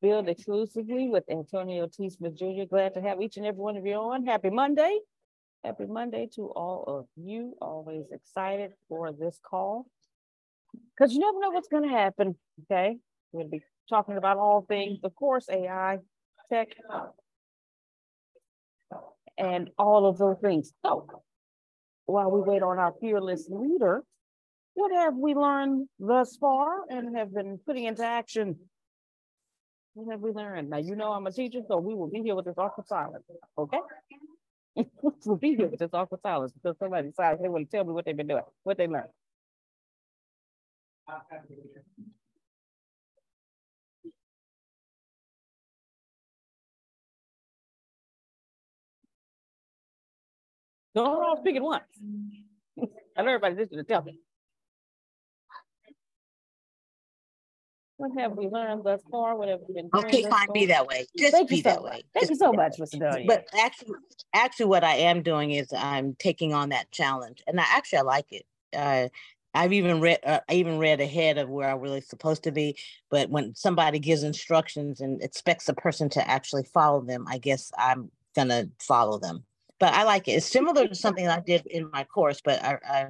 Build exclusively with Antonio T. Smith Jr. Glad to have each and every one of you on. Happy Monday. Happy Monday to all of you. Always excited for this call because you never know what's going to happen. Okay. We're going to be talking about all things, of course, AI, tech, and all of those things. So while we wait on our fearless leader, what have we learned thus far and have been putting into action what have we learned? Now, you know I'm a teacher, so we will be here with this awkward silence, okay? we'll be here with this awkward silence because somebody decides they want to tell me what they've been doing, what they learned. Don't all speak at once. I know everybody's listening to tell me. What have we learned thus far? What have we been doing? Okay, fine, be that way. Just Thank be that so way. Thank Just you so much, Mr. Donia. But actually, actually, what I am doing is I'm taking on that challenge, and I actually I like it. Uh, I've even read, uh, I even read ahead of where I'm really supposed to be. But when somebody gives instructions and expects a person to actually follow them, I guess I'm gonna follow them. But I like it. It's similar to something I did in my course, but I, I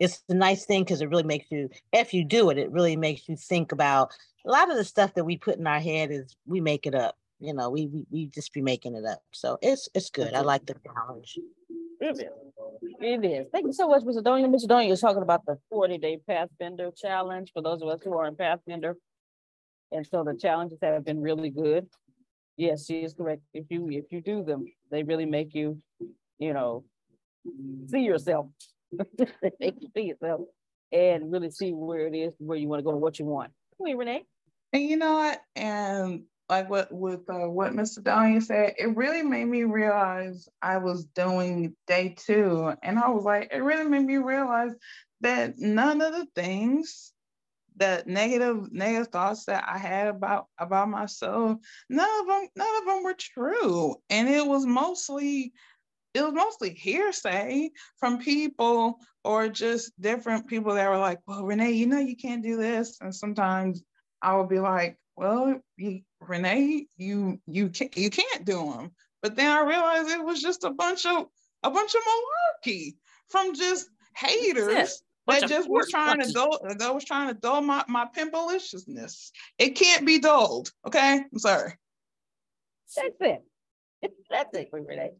it's a nice thing because it really makes you if you do it it really makes you think about a lot of the stuff that we put in our head is we make it up you know we we, we just be making it up so it's it's good i like the challenge it is. Thank you so much, Mr. Donia. Mr. Donia is talking about the 40 day Pathfinder challenge for those of us who are in Pathfinder. And so the challenges have been really good. Yes, she is correct. If you if you do them, they really make you, you know, see yourself see yourself and really see where it is, where you want to go, and what you want. Wait, Renee. And you know what? And like what with uh, what Mr. Donia said, it really made me realize I was doing day two, and I was like, it really made me realize that none of the things the negative negative thoughts that I had about about myself, none of them none of them were true, and it was mostly it was mostly hearsay from people or just different people that were like, "Well, Renee, you know you can't do this," and sometimes I would be like, "Well, you, Renee, you you can't you can't do them," but then I realized it was just a bunch of a bunch of malarkey from just haters that just was trying to dull that was trying to dull my, my pimpaliciousness. It can't be dulled. Okay. I'm sorry. That's it. That's it Renee.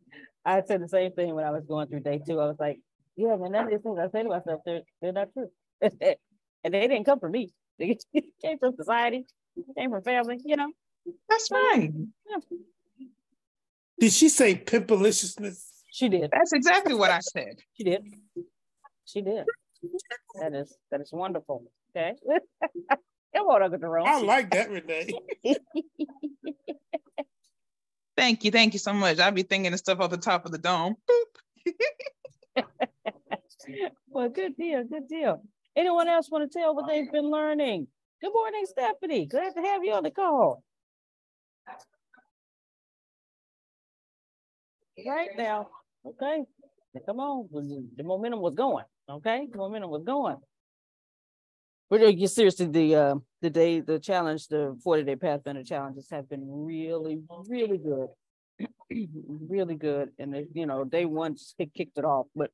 I said the same thing when I was going through day two. I was like, yeah, man, none of these things I say to myself, they're, they're not true. and they didn't come from me. They came from society, came from family, you know. That's right. Yeah. Did she say pimpaliciousness? She did. That's exactly what I said. She did. She did. That is that is wonderful. Okay. Come on, Uncle Jerome. I like that, Renee. Thank you, thank you so much. I'll be thinking of stuff off the top of the dome. well, good deal, good deal. Anyone else want to tell what they've been learning? Good morning, Stephanie. Glad to have you on the call. Right now, okay. Come on, the momentum was going. Okay, the momentum was going. But you seriously, the uh, the day, the challenge, the 40 day Pathfinder challenges have been really, really good, really good. And they, you know, day one just kicked it off. But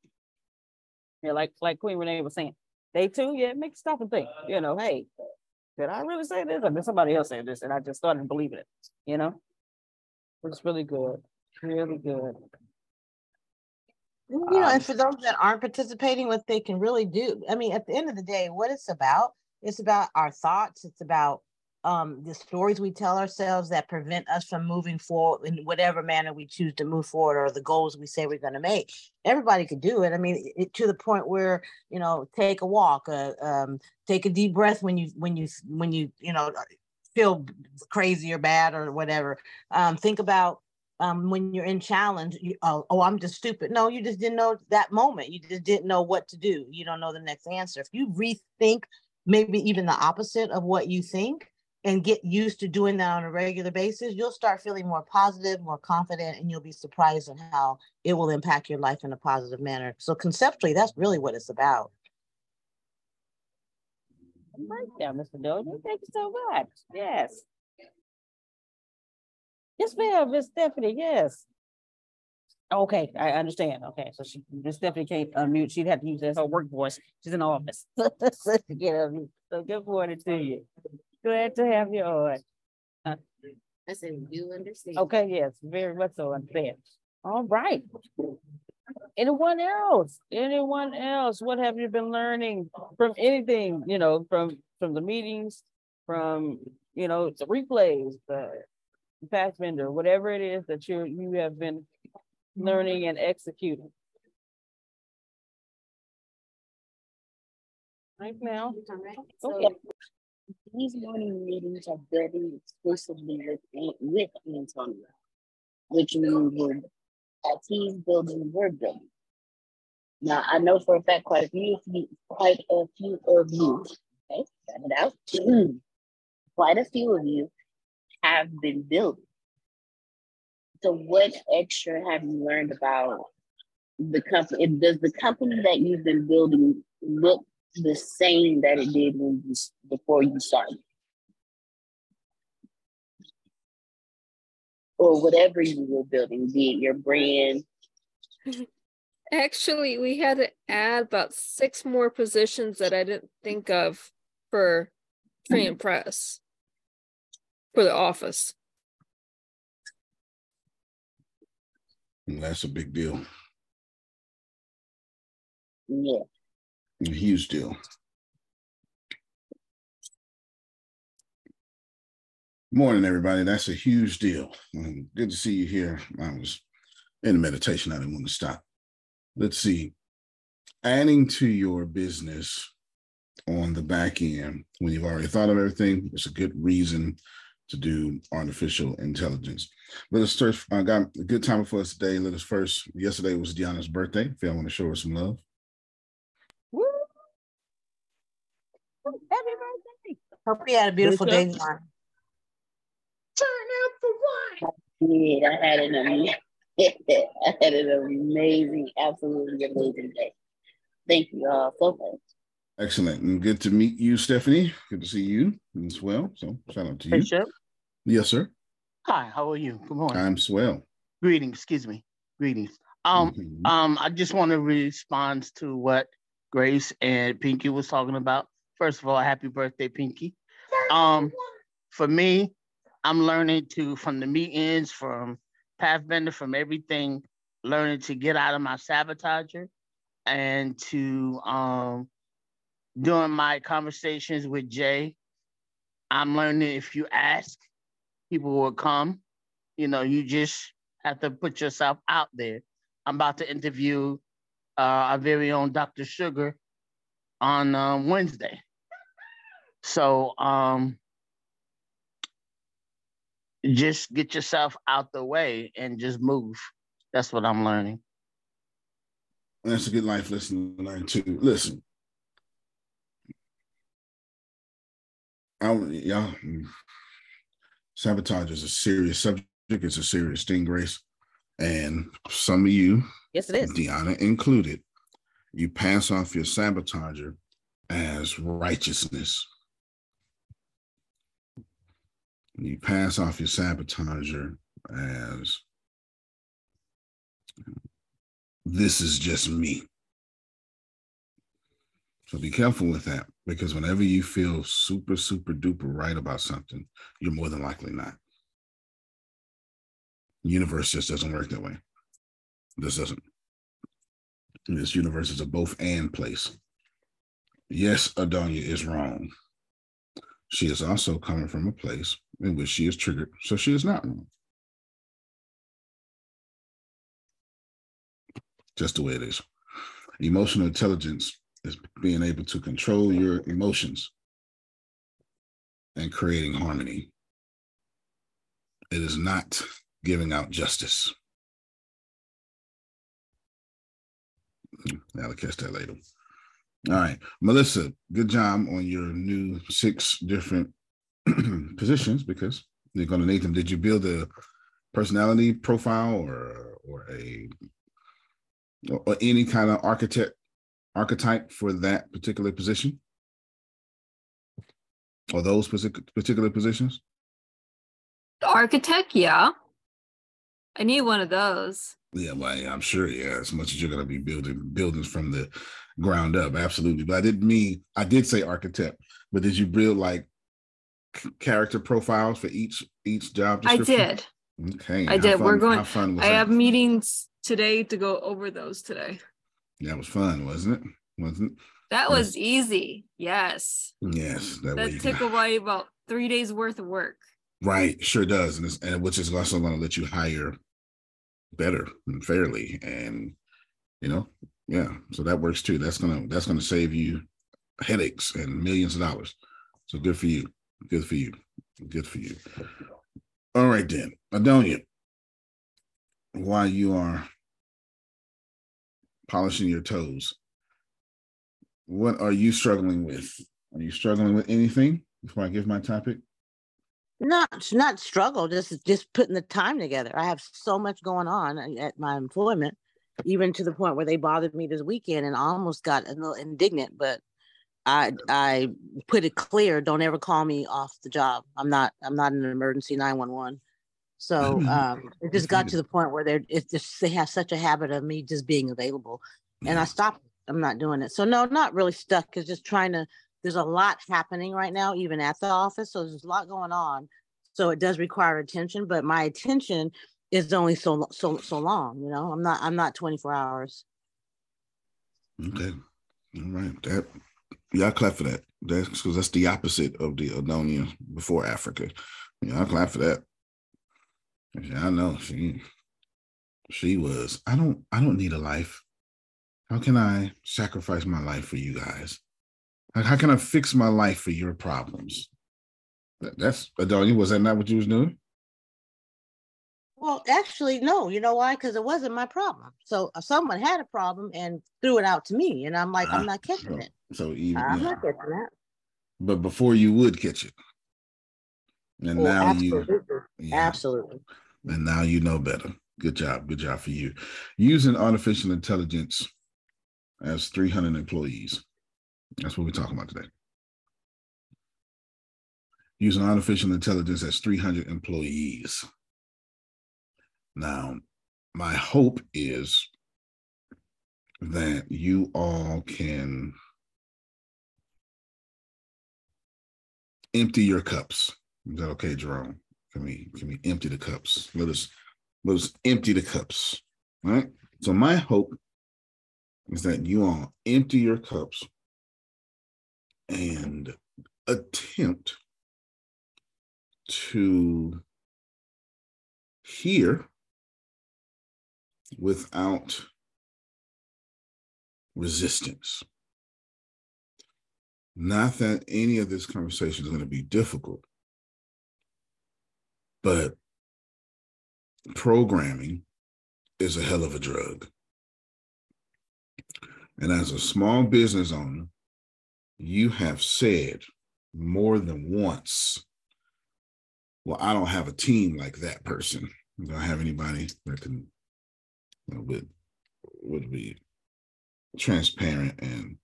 yeah, like like Queen Renee was saying, day two, yeah, make you stop and think. You know, hey, did I really say this? Or did somebody else say this? And I just started believing it. You know, it's really good, really good. You know, um, and for those that aren't participating, what they can really do. I mean, at the end of the day, what it's about, it's about our thoughts. It's about um, the stories we tell ourselves that prevent us from moving forward in whatever manner we choose to move forward or the goals we say we're going to make. Everybody could do it. I mean, it, to the point where you know, take a walk, uh, um, take a deep breath when you when you when you you know feel crazy or bad or whatever. Um, think about um, when you're in challenge, you, oh, oh, I'm just stupid. No, you just didn't know that moment. You just didn't know what to do. You don't know the next answer. If you rethink maybe even the opposite of what you think and get used to doing that on a regular basis, you'll start feeling more positive, more confident, and you'll be surprised at how it will impact your life in a positive manner. So conceptually, that's really what it's about. Right there, Mr. Thank you so much. Yes. Yes, ma'am, Miss Stephanie. Yes. Okay, I understand. Okay, so she Miss Stephanie can't unmute. She'd have to use her work voice. She's in the office get unmute. So good morning to you. Glad to have you on. Uh, I said, you understand. Okay, yes, very much so understand. All right. Anyone else? Anyone else? What have you been learning from anything? You know, from from the meetings, from you know the replays, the Pathfinder, whatever it is that you you have been learning and executing. Right now. So okay. These morning meetings are building exclusively with, with Antonio, which means we're, as he's building, we're building. Now I know for a fact quite a few quite a few of you, okay, it out. quite a few of you have been built. So, what extra have you learned about the company? Does the company that you've been building look the same that it did when you before you started? Or whatever you were building, be it your brand. Actually, we had to add about six more positions that I didn't think of for Train mm-hmm. Press for the office. That's a big deal. Yeah. A huge deal. Morning, everybody. That's a huge deal. Good to see you here. I was in a meditation. I didn't want to stop. Let's see. Adding to your business on the back end when you've already thought of everything, it's a good reason to do artificial intelligence. Let us first, I uh, got a good time for us today. Let us first, yesterday was Deanna's birthday. If y'all want to show her some love. Woo! Happy birthday. Hope you had a beautiful day, John. Turn out the wine. Yeah, I had an amazing, I had an amazing, absolutely amazing day. Thank you all so much. Excellent. And good to meet you, Stephanie. Good to see you as well. So shout out to you. Bishop. Yes, sir. Hi, how are you? Good morning. I'm swell. Greetings, excuse me. Greetings. Um, Mhm. um, I just want to respond to what Grace and Pinky was talking about. First of all, happy birthday, Pinky. Um, for me, I'm learning to from the meetings, from Pathfinder, from everything, learning to get out of my sabotager and to um during my conversations with Jay, I'm learning if you ask, people will come. You know, you just have to put yourself out there. I'm about to interview uh, our very own Dr. Sugar on um, Wednesday. So um, just get yourself out the way and just move. That's what I'm learning. That's a good life lesson to learn too. Listen, I y'all mm. sabotage is a serious subject. It's a serious thing, Grace. And some of you, Yes, it is. Deanna included, you pass off your sabotager as righteousness. You pass off your sabotager as this is just me. So be careful with that because whenever you feel super, super duper right about something, you're more than likely not. The universe just doesn't work that way. This doesn't. This universe is a both and place. Yes, Adonia is wrong. She is also coming from a place in which she is triggered, so she is not wrong. Just the way it is. Emotional intelligence is being able to control your emotions and creating harmony. It is not giving out justice. Hmm, I'll catch that later. All right, Melissa, good job on your new six different positions because you're going to need them. Did you build a personality profile or or a or any kind of architect archetype for that particular position or those particular positions? The architect, yeah. I need one of those. Yeah, well, I'm sure. Yeah, as much as you're going to be building buildings from the ground up, absolutely. But I didn't mean I did say architect, but did you build like character profiles for each each job? I did. Okay, I did. We're going- fun I that? have meetings today to go over those today. That was fun, wasn't it? Wasn't it? That was easy. Yes. Yes, that, That took can, away about three days worth of work. right. Sure does, and it's, and which is also going to let you hire better and fairly, and you know, yeah. So that works too. That's gonna that's gonna save you headaches and millions of dollars. So good for you. Good for you. Good for you. All right then, Adonia. While you are polishing your toes, what are you struggling with? Are you struggling with anything before I give my topic? Not not struggle, just just putting the time together. I have so much going on at- my employment, even to the point where they bothered me this weekend and I almost got a little indignant, but I I put it clear, don't ever call me off the job. I'm not I'm not an emergency 911. So um it just got to the point where they're it's just they have such a habit of me just being available. And I stopped. I'm not doing it. So no, not really stuck. It's just trying to there's a lot happening right now, even at the office. So there's a lot going on. So it does require attention, but my attention is only so so so long. You know, I'm not I'm not 24 hours. Okay. All right. That y'all clap for that. That's because that's the opposite of the Adonia before Africa. Y'all clap for that. Yeah, I know she she was. I don't I don't need a life. How can I sacrifice my life for you guys? Like, how can I fix my life for your problems? That- That's Adonia. Was that not what you was doing? Well, actually, no. You know why? Because it wasn't my problem. So uh, someone had a problem and threw it out to me, and I'm like, Ah, I'm not catching so- it. So even I'm yeah. not catching that. but before you would catch it. And Oh, now you yeah. Absolutely. And now you know better. Good job. Good job for you. Using artificial intelligence as 300 employees. That's what we're talking about today. Using artificial intelligence as 300 employees. Now, my hope is that you all can empty your cups. Is that okay, Jerome? Can we can we empty the cups? Let us let us empty the cups. All right. So my hope is that you all empty your cups and attempt to hear without resistance. Not that any of this conversation is going to be difficult, but programming is a hell of a drug. And as a small business owner, you have said more than once, well, I don't have a team like that person. I don't have anybody that can, you know, would, would be transparent and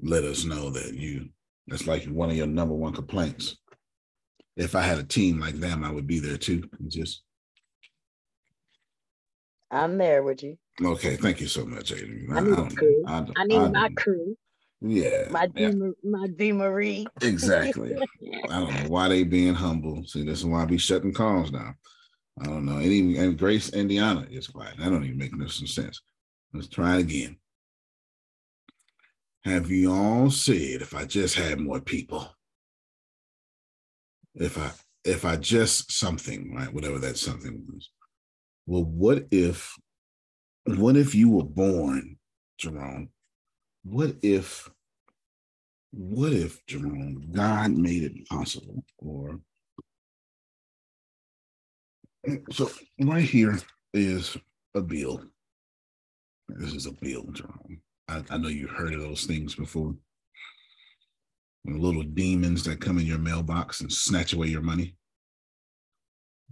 let us know that you, that's like one of your number one complaints. If I had a team like them, I would be there too. Just I'm there with you. okay. Thank you so much, Aiden. I need a don't- crew. I I need I my crew, Yeah. my yeah. D, my D Marie. Exactly. I don't know why they being humble. See, this is why I be shutting calls down. I don't know. And even and Grace Indiana is quiet. That don't even make no sense. Let's try it again. Have you all said if I just had more people? If I if I just something, right? Whatever that something was. Well, what if what if you were born, Jerome? What if what if Jerome, God made it possible? Or so right here is a bill. This is a bill, Jerome. I, I know you've heard of those things before. The little demons that come in your mailbox and snatch away your money.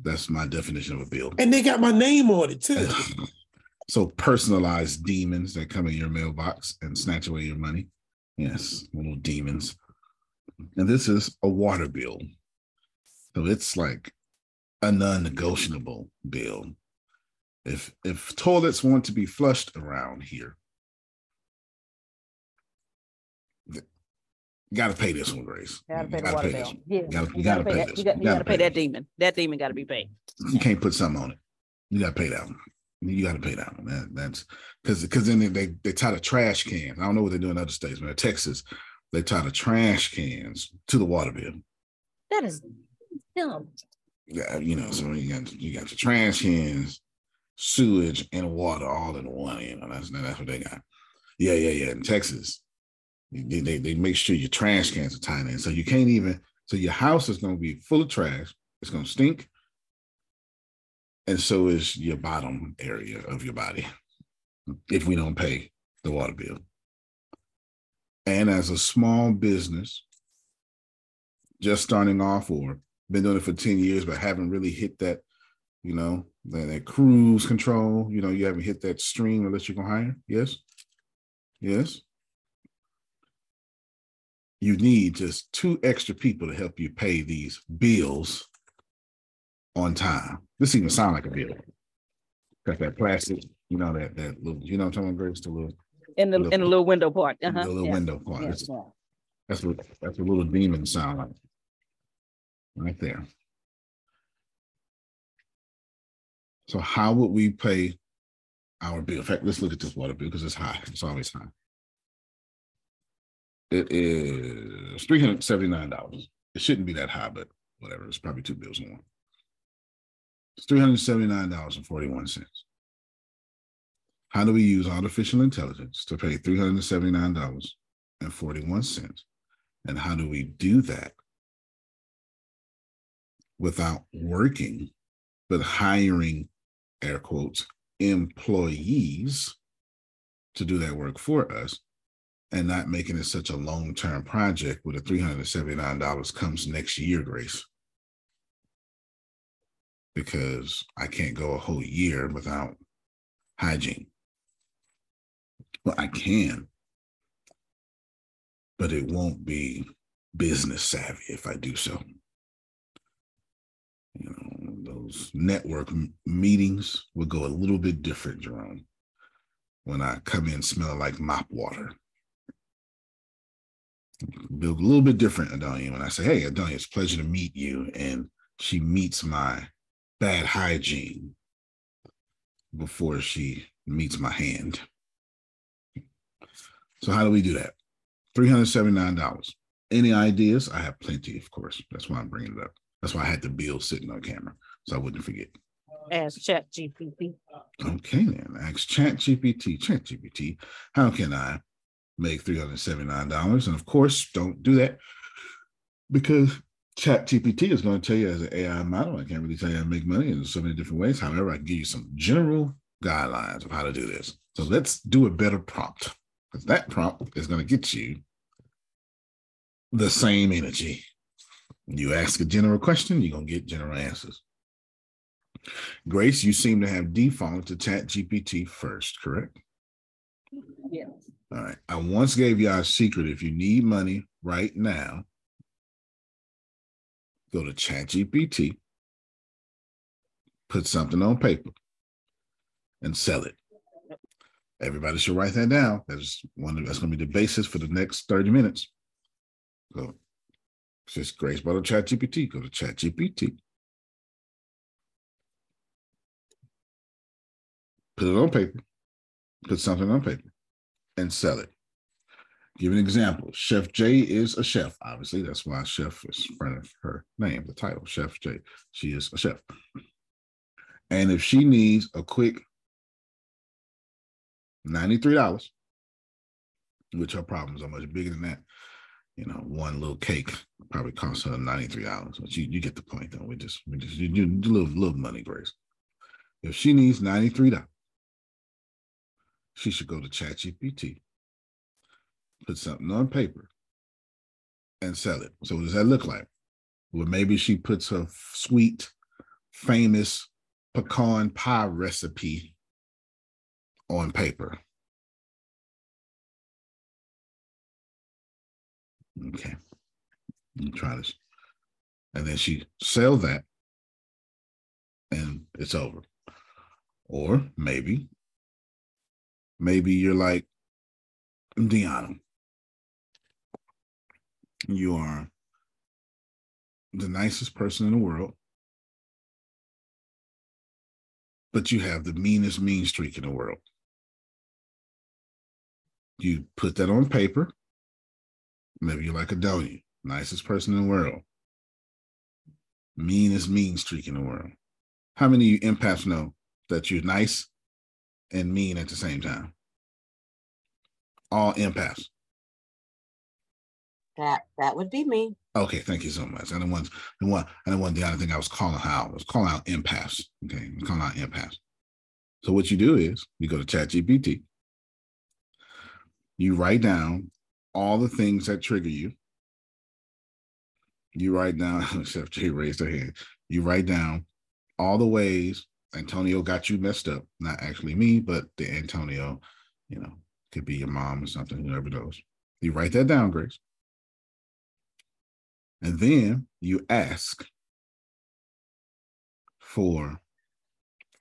That's my definition of a bill. And they got my name on it too. so personalized demons that come in your mailbox and snatch away your money. Yes, little demons. And this is a water bill. So it's like a non-negotiable bill. If if toilets want to be flushed around here, you gotta pay this one, Grace. Gotta You pay the gotta water pay bill. this one. Yeah, You gotta, you you gotta gotta pay that, you got, gotta pay that demon. That demon gotta be paid. You can't put something on it. You gotta pay that one. You gotta pay that one. That, that's because because then they, they they tie the trash cans. I don't know what they do in other states, but in Texas, they tie the trash cans to the water bill. That is dumb. Yeah, you know, so you got you got your trash cans, sewage, and water all in one. You know, that's that's what they got. Yeah, yeah, yeah. In Texas, they, they, they make sure your trash cans are tied in. So you can't even so your house is gonna be full of trash, it's gonna stink. And so is your bottom area of your body if we don't pay the water bill. And as a small business, just starting off or been doing it for 10 years, but haven't really hit that, you know, that, that cruise control. You know, you haven't hit that stream unless you go gonna. Yes. Yes. You need just two extra people to help you pay these bills on time. This even sound like a bill. Got that plastic, you know, that that little, you know what I'm talking about, Grace? The little, In the, in the little window part. the Uh-huh. little yeah. window part. Yeah, That's, that's what that's what little demons sound like. Right there. So how would we pay our bill? In fact, let's look at this water bill because it's high. It's always high. It is three hundred seventy-nine dollars. It shouldn't be that high, but whatever. It's probably two bills in one. It's three hundred seventy-nine dollars and forty-one cents. How do we use artificial intelligence to pay three hundred seventy-nine dollars and forty-one cents? And how do we do that without working, but hiring air quotes employees to do that work for us and not making it such a long-term project where the $379 comes next year, Grace. Because I can't go a whole year without hygiene. Well, I can, but it won't be business savvy if I do so. You know, those network m- meetings will go a little bit different, Jerome, when I come in smelling like mop water. A little bit different, Adonia, when I say, Hey, Adonia, it's a pleasure to meet you. And she meets my bad hygiene before she meets my hand. So, how do we do that? $379. Any ideas? I have plenty, of course. That's why I'm bringing it up. That's why I had the bill sitting on camera so I wouldn't forget. Ask Chat GPT. Okay, then ask Chat GPT. Chat GPT, how can I make $379? And of course, don't do that because Chat GPT is going to tell you as an AI model, I can't really tell you how to make money in so many different ways. However, I can give you some general guidelines of how to do this. So let's do a better prompt because that prompt is going to get you the same energy. You ask a general question, you're going to get general answers. Grace, you seem to have defaulted to Chat GPT first, correct? All right. I once gave y'all a secret. If you need money right now, go to Chat GPT, put something on paper, and sell it. Everybody should write that down. That's one. That's going to be the basis for the next thirty minutes. So, just Grace bought a Chat GPT. Go to Chat GPT. Put it on paper. Put something on paper, and sell it. Give an example. Chef J is a chef. Obviously, that's why chef is in front of her name, the title, Chef J. She is a chef. And if she needs a quick $93, which her problems are much bigger than that, you know, one little cake probably costs her $93. But you, you get the point though. We just we just you do little, little money, Grace. If she needs $93, she should go to ChatGPT put something on paper and sell it. So what does that look like? Well, maybe she puts her sweet, famous pecan pie recipe on paper. Okay. You try this. And then she sell that and it's over. Or maybe, maybe you're like Deanna you are the nicest person in the world, but you have the meanest mean streak in the world. You put that on paper. Maybe you're like Adonia, nicest person in the world, meanest mean streak in the world. How many of you empaths know that you're nice and mean at the same time? All empaths. That that would be me. Okay, thank you so much. And the ones, the one, and the one, the other thing I was calling out I was calling out empaths. Okay, I'm calling out empaths. So what you do is you go to ChatGPT, you write down all the things that trigger you. You write down, Chef J raised her hand. You write down all the ways Antonio got you messed up. Not actually me, but the Antonio, you know, could be your mom or something, whoever knows. You write that down, Grace. And then you ask for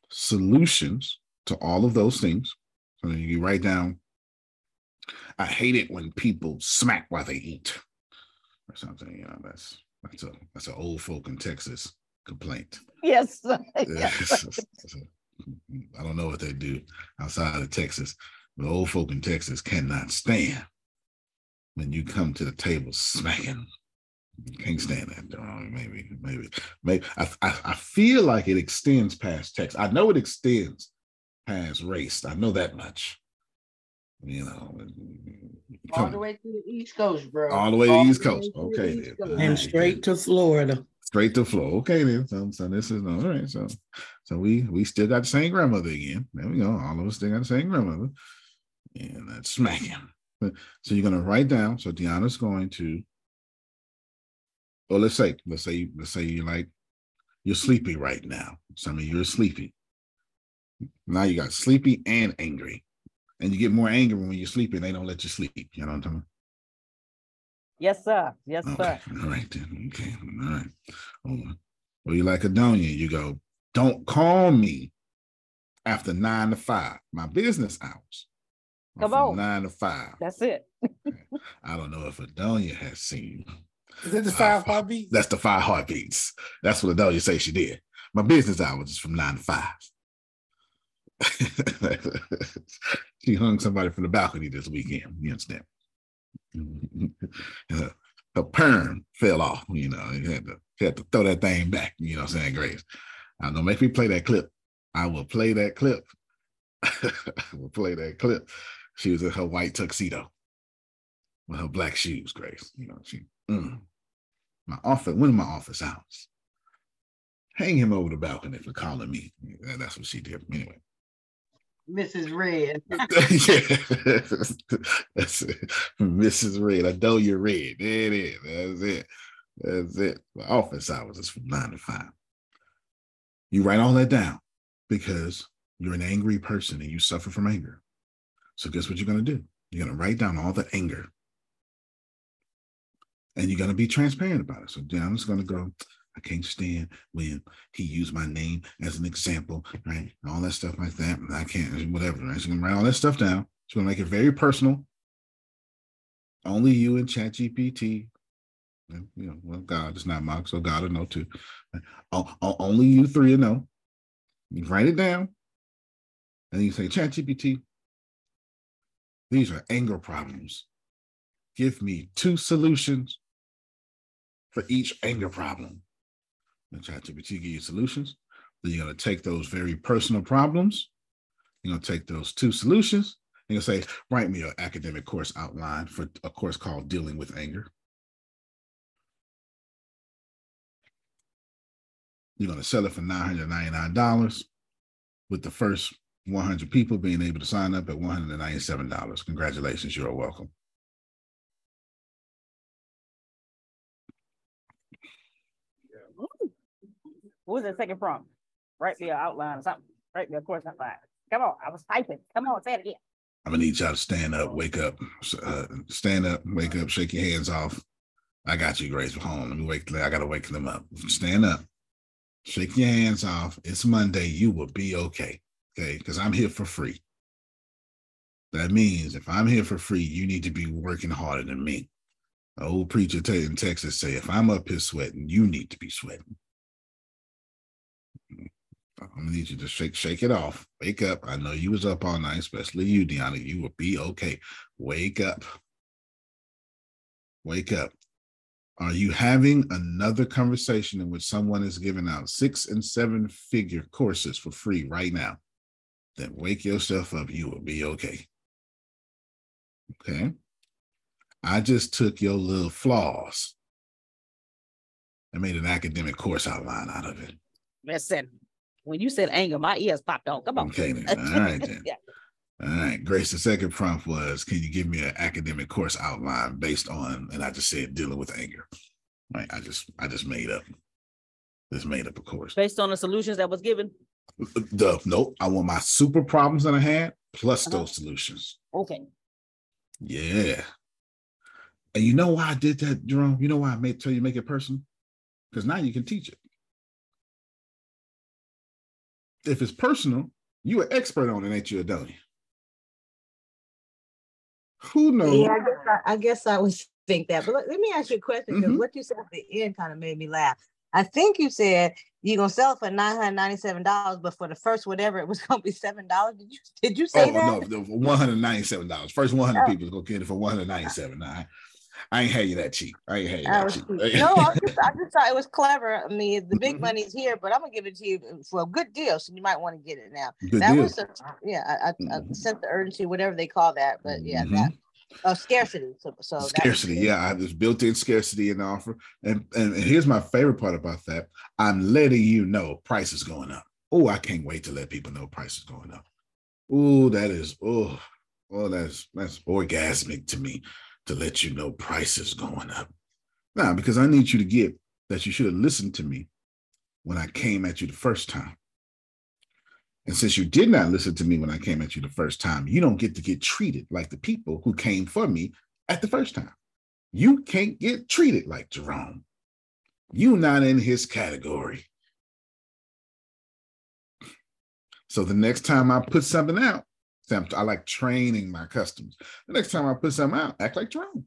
solutions to all of those things. So you write down, I hate it when people smack while they eat or something. You know, that's that's a that's an old folk in Texas complaint. Yes. yes. I don't know what they do outside of Texas, but old folk in Texas cannot stand when you come to the table smacking can't stand that. Maybe, maybe, maybe. I, I, I feel like it extends past Texas. I know it extends past race. I know that much. You know, all the way to the East Coast, bro. All the way to the East Coast. Okay, East Coast. and straight to Florida. Straight to Florida. Okay, then. So, so this is all right. So, so we we still got the same grandmother again. There we go. All of us still got the same grandmother, and that's smacking. So you're gonna write down. So Deanna's going to, or let's say, let's say, let's say you're like, you're sleepy right now. So I mean, you're sleepy. Now you got sleepy and angry, and you get more angry when you're sleeping. They don't let you sleep. You know what I'm talking? Yes, sir. Yes, Okay, sir. all right then. Okay, all right. Hold on. Well, you like Adonia, you go, don't call me after nine to five. My business hours. Come from on. Nine to five. That's it. I don't know if Adonia has seen. Is that the five five heartbeats? That's the five heartbeats. That's what Adonia say she did. My business hours is from nine to five. she hung somebody from the balcony this weekend. You understand? Her, perm fell off, you know, you had to you had to throw that thing back, you know what I'm saying, Grace. I don't make me play that clip. I will play that clip. I will play that clip. She was in her white tuxedo with her black shoes, Grace. You know, she mm. my office, one of my office hours. Hang him over the balcony for calling me. That's what she did. Anyway. Mrs. Red. yeah. That's it. Mrs. Red. I know you're red. There it is. That's it. That's it. My office hours is from nine to five. You write all that down because you're an angry person and you suffer from anger. So guess what you're gonna do? You're gonna write down all the anger. And you're gonna be transparent about it. So then I'm just gonna go, I can't stand when he used my name as an example, right? And all that stuff like that. I can't, whatever, right? You can write all that stuff down. So gonna make it very personal. Only you and ChatGPT. and, You know, well, God is not mocked, so God will know too. Only you three will know. You write it down, and you say, ChatGPT, these are anger problems. Give me two solutions for each anger problem. And ChatGPT give you solutions. Then you're going to take those very personal problems. You're going to take those two solutions. And you'll say, write me an academic course outline for a course called Dealing with Anger. You're going to sell it for $999 with the first 100 people being able to sign up at $197. Congratulations, you're welcome. What was the second prompt? Write me an outline or something. Write me a course outline. Come on, I was typing. Come on, say it again. I'm gonna need y'all to stand up, wake up, uh, stand up, wake up, shake your hands off. I got you, Grace. Home. Let me wake. I gotta wake them up. Stand up, shake your hands off. It's Monday. You will be okay. Okay, because I'm here for free. That means if I'm here for free, you need to be working harder than me. An old preacher in Texas say, if I'm up here sweating, you need to be sweating. I'm gonna need you to shake shake it off. Wake up. I know you was up all night, especially you, Deanna. You will be okay. Wake up. Wake up. Are you having another conversation in which someone is giving out six and seven figure courses for free right now? Then wake yourself up. You will be okay. Okay. I just took your little flaws and made an academic course outline out of it. Listen, when you said anger, my ears popped on. Come on. Okay, then. All right, then. yeah. All right, Grace. The second prompt was, "Can you give me an academic course outline based on?" And I just said, "Dealing with anger." Right. I just, I just made up, just made up a course. Based on the solutions that was given. The nope. I want my super problems that I had plus Uh-huh. those solutions. Okay. Yeah. And you know why I did that, Jerome? You know why I made tell you make it personal? Because now you can teach it. If it's personal, you are an expert on it, ain't you, Adonia? Who knows? Yeah, I guess I, I guess I would think that. But let, me ask you a question because Mhm. what you said at the end kind of made me laugh. I think you said you're gonna sell it for nine hundred ninety-seven dollars, but for the first whatever it was gonna be seven dollars. Did you did you say Oh that? no, one hundred ninety-seven dollars. First one hundred Oh. people is gonna get it for one hundred ninety-seven. I, I ain't had you that cheap. I ain't had you I that cheap. cheap. no, I just, I just thought it was clever. I mean, the big Mhm. money's here, but I'm gonna give it to you for a good deal, so you might want to get it now. Good that deal. was a, yeah, I, I, I Mhm. sense the urgency, whatever they call that, but yeah, Mhm. that uh, scarcity. So, so scarcity. Yeah, I have this built-in scarcity in the offer. And, and and here's my favorite part about that. I'm letting you know price is going up. Oh, I can't wait to let people know price is going up. Oh, that is oh oh, that's that's orgasmic to me to let you know prices going up. Now, because I need you to get that you should have listened to me when I came at you the first time. And since you did not listen to me when I came at you the first time, you don't get to get treated like the people who came for me at the first time. You can't get treated like Jerome. You not in his category. So the next time I put something out, I like training my customers. The next time I put something out, act like Jerome.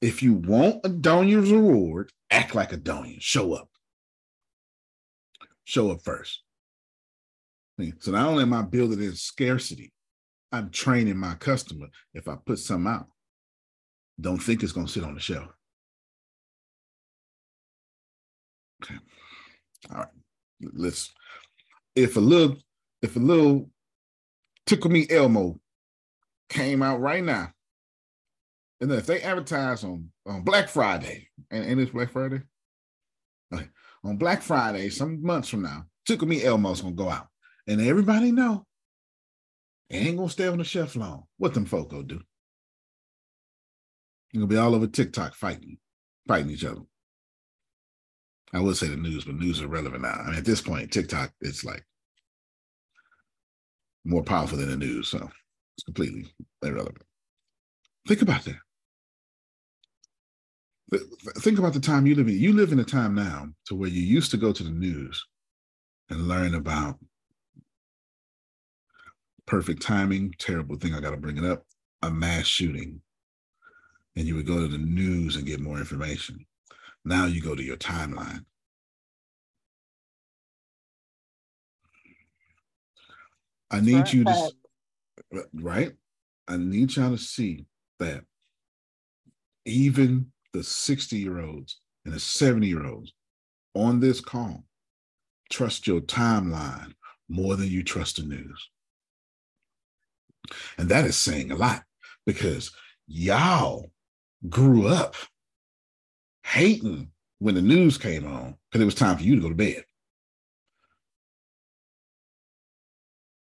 If you want a Donion's reward, act like a Donian. Show up. Show up first. So not only am I building in scarcity, I'm training my customer. If I put something out, don't think it's going to sit on the shelf. Okay. All right. Let's. If a little, if a little tickle me Elmo came out right now, and then if they advertise on, on Black Friday, and, and it's Black Friday, okay. on Black Friday, some months from now, Tickle Me Elmo's gonna go out, and everybody know it ain't gonna stay on the shelf long. What them folk gonna do? You're gonna be all over TikTok fighting, fighting each other. I would say the news, but news is relevant now. I mean, at this point, TikTok it's like more powerful than the news, so it's completely irrelevant. Think about that. Think about the time you live in. You live in a time now to where you used to go to the news and learn about perfect timing, terrible thing. I got to bring it up a mass shooting. And you would go to the news and get more information. Now you go to your timeline. I need right. you to, right? I need y'all to see that even the 60 year olds and the 70 year olds on this call trust your timeline more than you trust the news. And that is saying a lot because y'all grew up hating when the news came on because it was time for you to go to bed.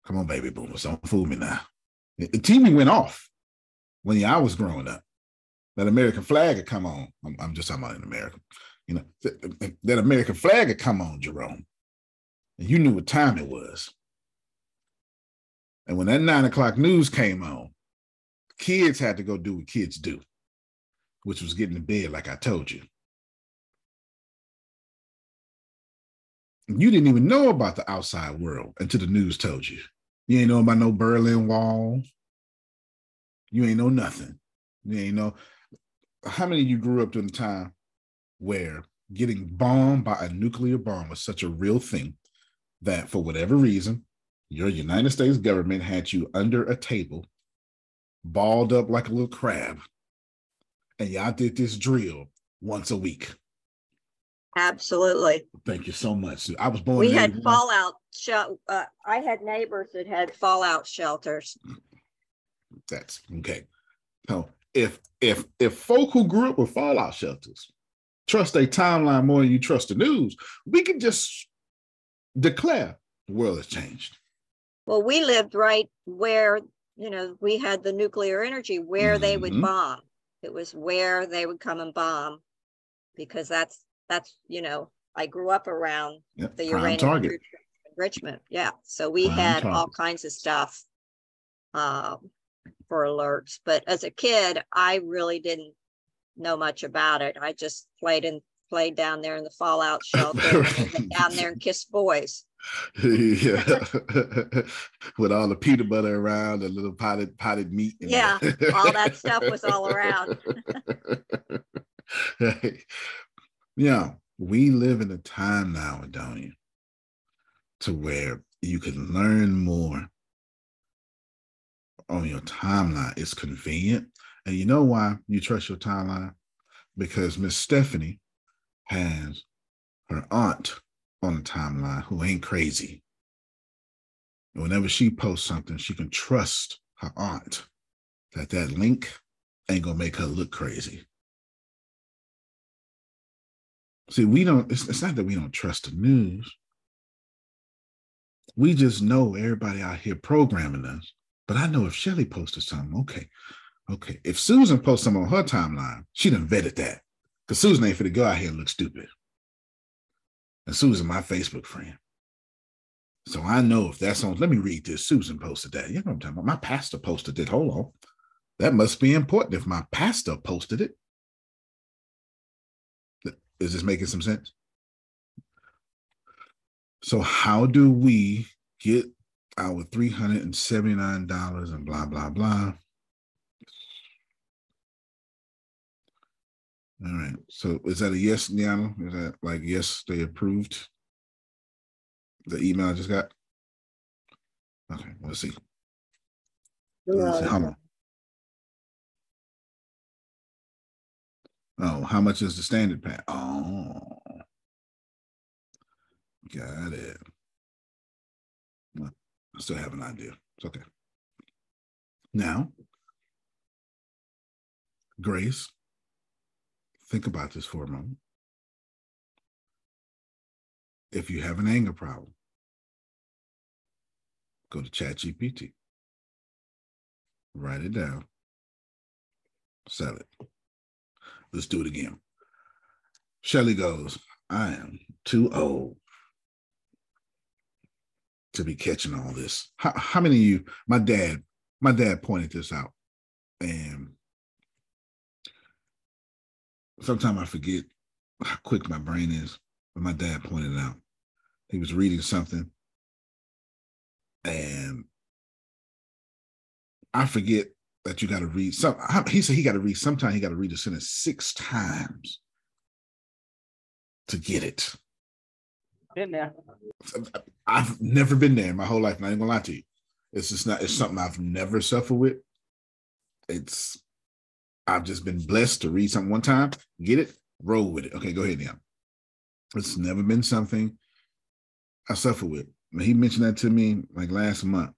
Come on, baby boomers, don't fool me now. The TV went off when I was growing up that American flag had come on. I'm, I'm just talking about in America. You know, th- that American flag had come on, Jerome. And you knew what time it was. And when that nine o'clock news came on, kids had to go do what kids do, which was getting to bed, like I told you. You didn't even know about the outside world until the news told you. You ain't know about no Berlin Wall. You ain't know nothing. You ain't know how many of you grew up during the time where getting bombed by a nuclear bomb was such a real thing that for whatever reason, your United States government had you under a table, balled up like a little crab, and y'all did this drill once a week. Absolutely. Thank you so much. I was born. We had fallout. Sh- uh, I had neighbors that had fallout shelters. That's okay. So if if if folk who grew up with fallout shelters trust a timeline more than you trust the news, we can just declare the world has changed. Well, we lived right where you know we had the nuclear energy where mm-hmm. they would mm-hmm. bomb. It was where they would come and bomb because that's that's you know I grew up around yep. the uranium target. enrichment. Yeah, so we Prime had target. all kinds of stuff. Um, for alerts. But as a kid, I really didn't know much about it. I just played and played down there in the fallout shelter, down there and kissed boys. yeah, with all the peanut butter around, a little potted potted meat. Yeah, all that stuff was all around. Yeah, we live in a time now, Adonia, to where you can learn more on your timeline. It's convenient. And you know why you trust your timeline? Because Miss Stephanie has her aunt on the timeline who ain't crazy. And whenever she posts something, she can trust her aunt that that link ain't gonna make her look crazy. See, we don't, it's, it's not that we don't trust the news. We just know everybody out here programming us. But I know if Shelly posted something, okay, okay. If Susan posts something on her timeline, she done vetted that. Because Susan ain't for to go out here and look stupid. And Susan, my Facebook friend. So I know if that's on, let me read this. Susan posted that. You know what I'm talking about? My pastor posted it. Hold on. That must be important if my pastor posted it. Is this making some sense? So, how do we get our $379 and blah, blah, blah? All right. So, is that a yes, Niana? Is that like, yes, they approved the email I just got? Okay, let's see. Let's see. Hold on. Oh, how much is the standard pack? Oh, got it. I still have an idea. It's okay. Now, Grace, think about this for a moment. If you have an anger problem, go to ChatGPT, write it down, sell it. Let's do it again. Shelly goes, I am too old to be catching all this. How, how many of you, my dad, my dad pointed this out. And sometimes I forget how quick my brain is, but my dad pointed out. He was reading something and I forget that you got to read some. He said he got to read. Sometimes he got to read a sentence six times to get it. Been there. I've never been there in my whole life. And I ain't gonna lie to you. It's just not. It's something I've never suffered with. It's. I've just been blessed to read something one time, get it, roll with it. Okay, go ahead now. It's never been something I suffer with. He mentioned that to me like last month.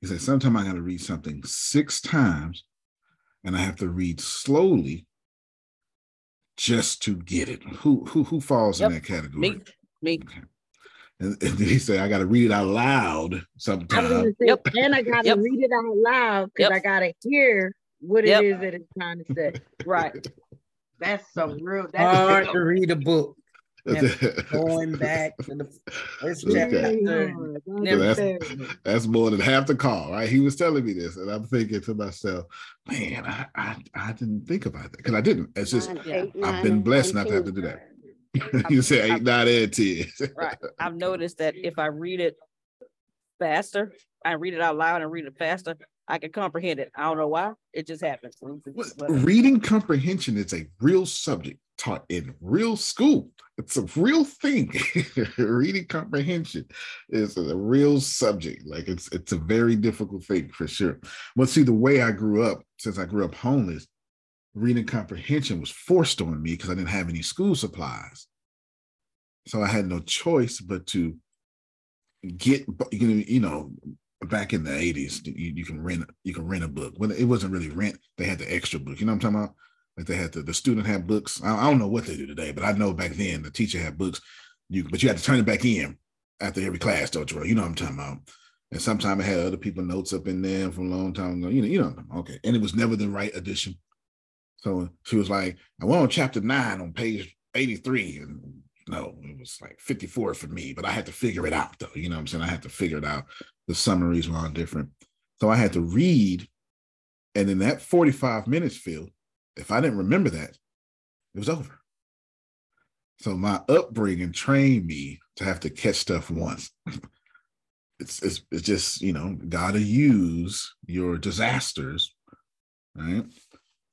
He said, sometimes I got to read something six times and I have to read slowly just to get it. Who who who falls yep. in that category? Me. Me. Okay. And, and he said, I got to read it out loud sometimes. Yep. And I got to yep. read it out loud because yep. I got to hear what it is that it's trying to say. right. That's some real. That's hard to read a book going back to the first chapter. that's, that's more than half the call, right? He was telling me this, and I'm thinking to myself, man, I I, I didn't think about that because I didn't. It's just nine, eight, I've been blessed not to have to do that. you say eight, nine, and ten. right. I've noticed that if I read it faster, I read it out loud and read it faster, I can comprehend it. I don't know why. It just happens. Reading comprehension is a real subject taught in real school. It's a real thing. Reading comprehension is a real subject. Like it's it's a very difficult thing for sure. But see, the way I grew up, since I grew up homeless, reading comprehension was forced on me because I didn't have any school supplies. So I had no choice but to get you know back in the 80s you, you can rent you can rent a book when it wasn't really rent they had the extra book you know what i'm talking about like they had the, the student had books. I, I, don't know what they do today, but I know back then the teacher had books. You but you had to turn it back in after every class, don't you? You know what I'm talking about. And sometimes I had other people notes up in there from a long time ago. You know, you know, okay. And it was never the right edition. So she was like, I went on chapter nine on page 83. And no, it was like 54 for me, but I had to figure it out though. You know what I'm saying? I had to figure it out. The summaries were all different. So I had to read. And in that 45 minutes, Phil, if I didn't remember that, it was over. So my upbringing trained me to have to catch stuff once. it's, it's it's just you know gotta use your disasters, right,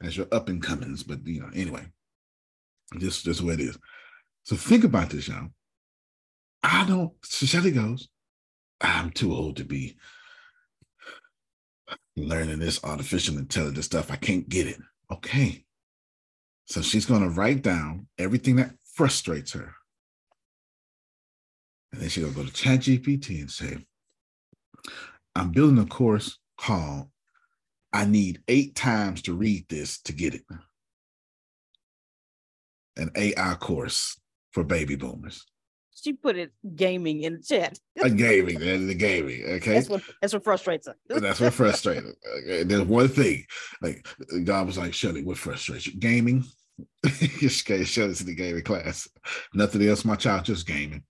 as your up and comings. But you know anyway, just just the way it is. So think about this, y'all. I don't. So Shelly goes. I'm too old to be learning this artificial intelligence stuff. I can't get it. Okay. So she's going to write down everything that frustrates her. And then she's going to go to ChatGPT and say, I'm building a course called I Need Eight Times to Read This to Get It. An AI course for baby boomers. She put it gaming in the chat. a gaming, and the gaming. Okay, That's what that's what frustrates her. that's what frustrated. Okay, there's one thing, like God was like, "Shut it." What frustrates you? Gaming. just shut it to the gaming class. Nothing else, my child. Just gaming.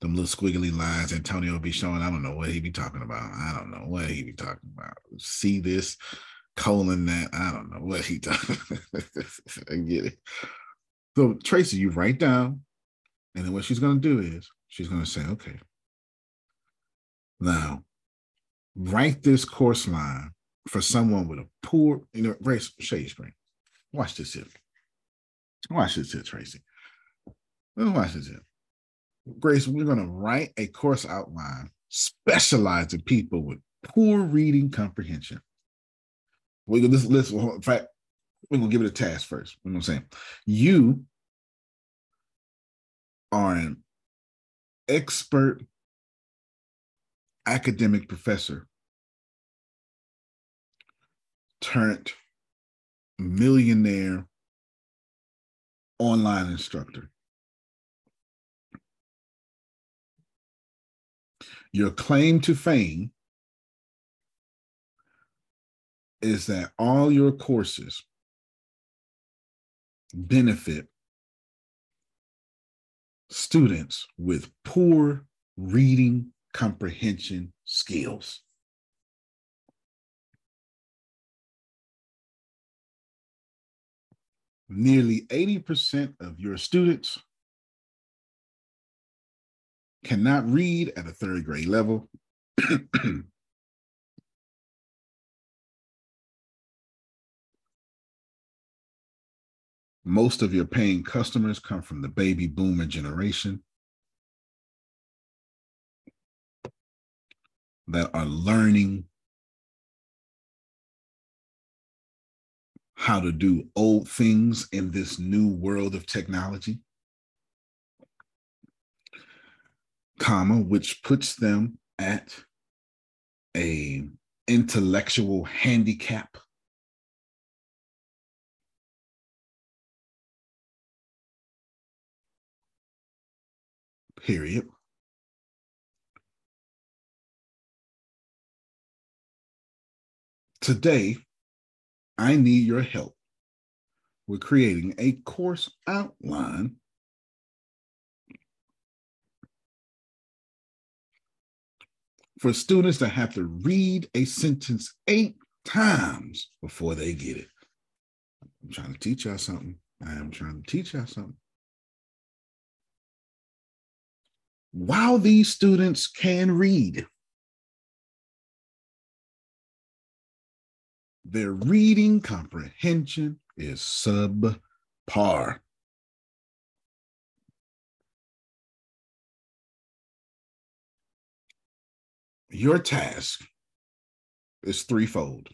Them little squiggly lines Antonio be showing. I don't know what he be talking about. I don't know what he be talking about. See this colon that. I don't know what he talking. I get it. So Tracy, you write down, and then what she's gonna do is she's gonna say, okay. Now, write this course line for someone with a poor, you know, race shade screen. Watch this here. Watch this here, Tracy. Watch this here. Grace, we're going to write a course outline specialized in people with poor reading comprehension. We're going to. In fact, we're going to give it a task first. You know what I'm saying? You are an expert academic professor turned millionaire online instructor. Your claim to fame is that all your courses benefit students with poor reading comprehension skills. Nearly 80% of your students cannot read at a third grade level. Most of your paying customers come from the baby boomer generation that are learning how to do old things in this new world of technology. comma, which puts them at a intellectual handicap. Period. Today, I need your help with creating a course outline for students that have to read a sentence eight times before they get it. I'm trying to teach y'all something. I am trying to teach y'all something. While these students can read, their reading comprehension is subpar. Your task is threefold.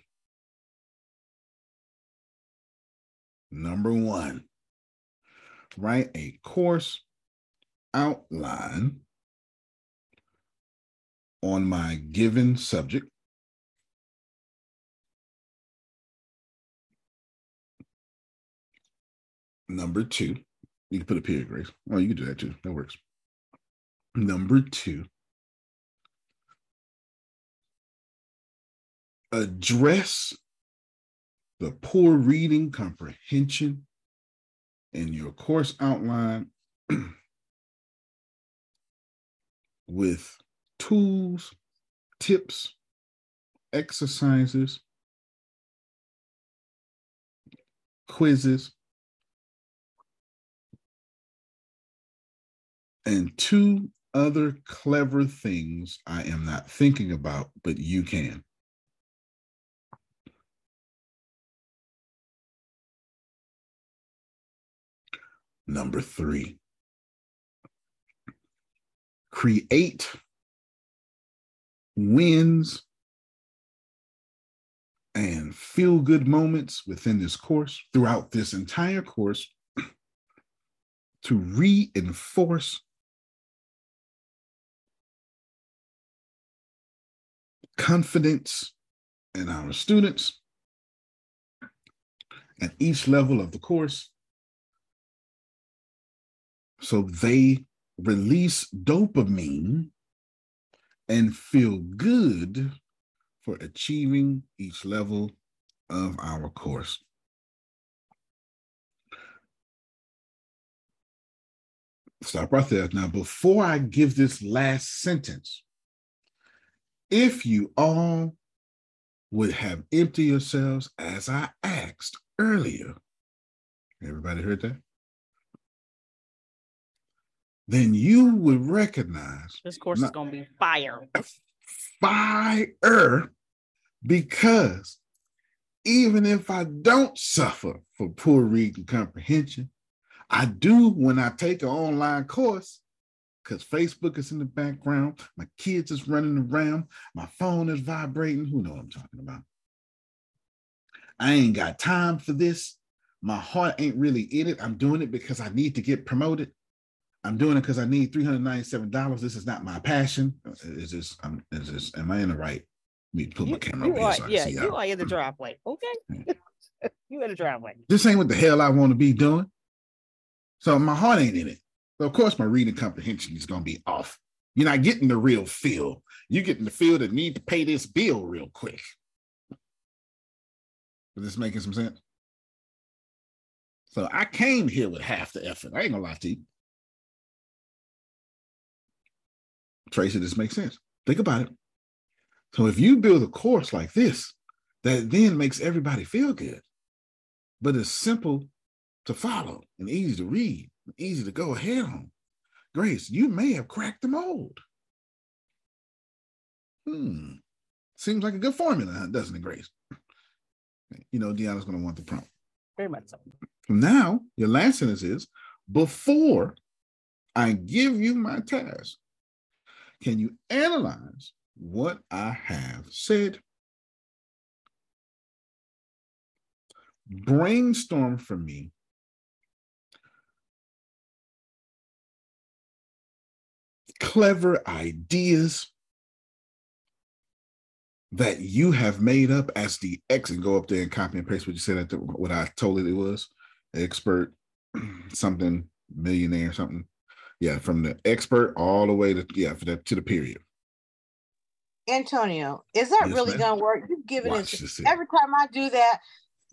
Number one, write a course outline on my given subject. Number two, you can put a period, Grace. Oh, you can do that too. That works. Number two, address the poor reading comprehension in your course outline with tools, tips, exercises, quizzes, and two other clever things I am not thinking about, but you can. Number three, create wins and feel good moments within this course, throughout this entire course, to reinforce confidence in our students at each level of the course so they release dopamine and feel good for achieving each level of our course. Stop right there. Now, before I give this last sentence, if you all would have emptied yourselves as I asked earlier, everybody heard that? Then you would recognize this course is going to be fire. Fire, because even if I don't suffer for poor reading comprehension, I do when I take an online course because Facebook is in the background, my kids is running around, my phone is vibrating. Who know what I'm talking about? I ain't got time for this. My heart ain't really in it. I'm doing it because I need to get promoted. I'm doing it because I need $397. This is not my passion. Is this, I'm, is this, am I in the right? Let me put my camera you are, so yeah, you out. are in the driveway. Okay. you in the driveway. This ain't what the hell I want to be doing. So my heart ain't in it. So of course my reading comprehension is going to be off. You're not getting the real feel. You're getting the feel that need to pay this bill real quick. Is this making some sense? So I came here with half the effort. I ain't gonna lie to you. Tracy, this makes sense. Think about it. So if you build a course like this, that then makes everybody feel good, but it's simple to follow and easy to read, easy to go ahead on. Grace, you may have cracked the mold. Hmm. Seems like a good formula, doesn't it, Grace? You know, Deanna's going to want the prompt. Very much so. Now, your last sentence is before I give you my task, can you analyze what I have said? Brainstorm for me clever ideas that you have made up as the X and go up there and copy and paste what you said what I told it it was expert something millionaire something yeah from the expert all the way to yeah for that to the period Antonio, is that Yes, really ma'am. gonna work? You've given it here. every time I do that,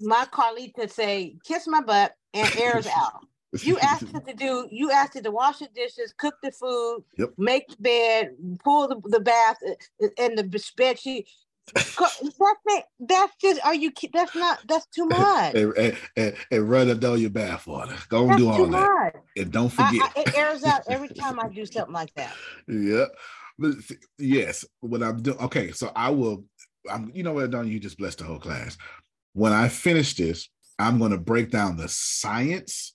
my colleague could say, kiss my butt and airs out. You asked it to do, you asked it to wash the dishes, cook the food, Yep. make the bed, pull the, the bath uh, and the bed sheet. That's. That's just, are you, that's not, that's too much. and, and, and, and run it down your bathwater go and That's do all that much. and don't forget I, it airs out every time I do something like that. yeah yes what i'm doing okay so i will i'm you know what don you just blessed the whole class when i finish this i'm going to break down the science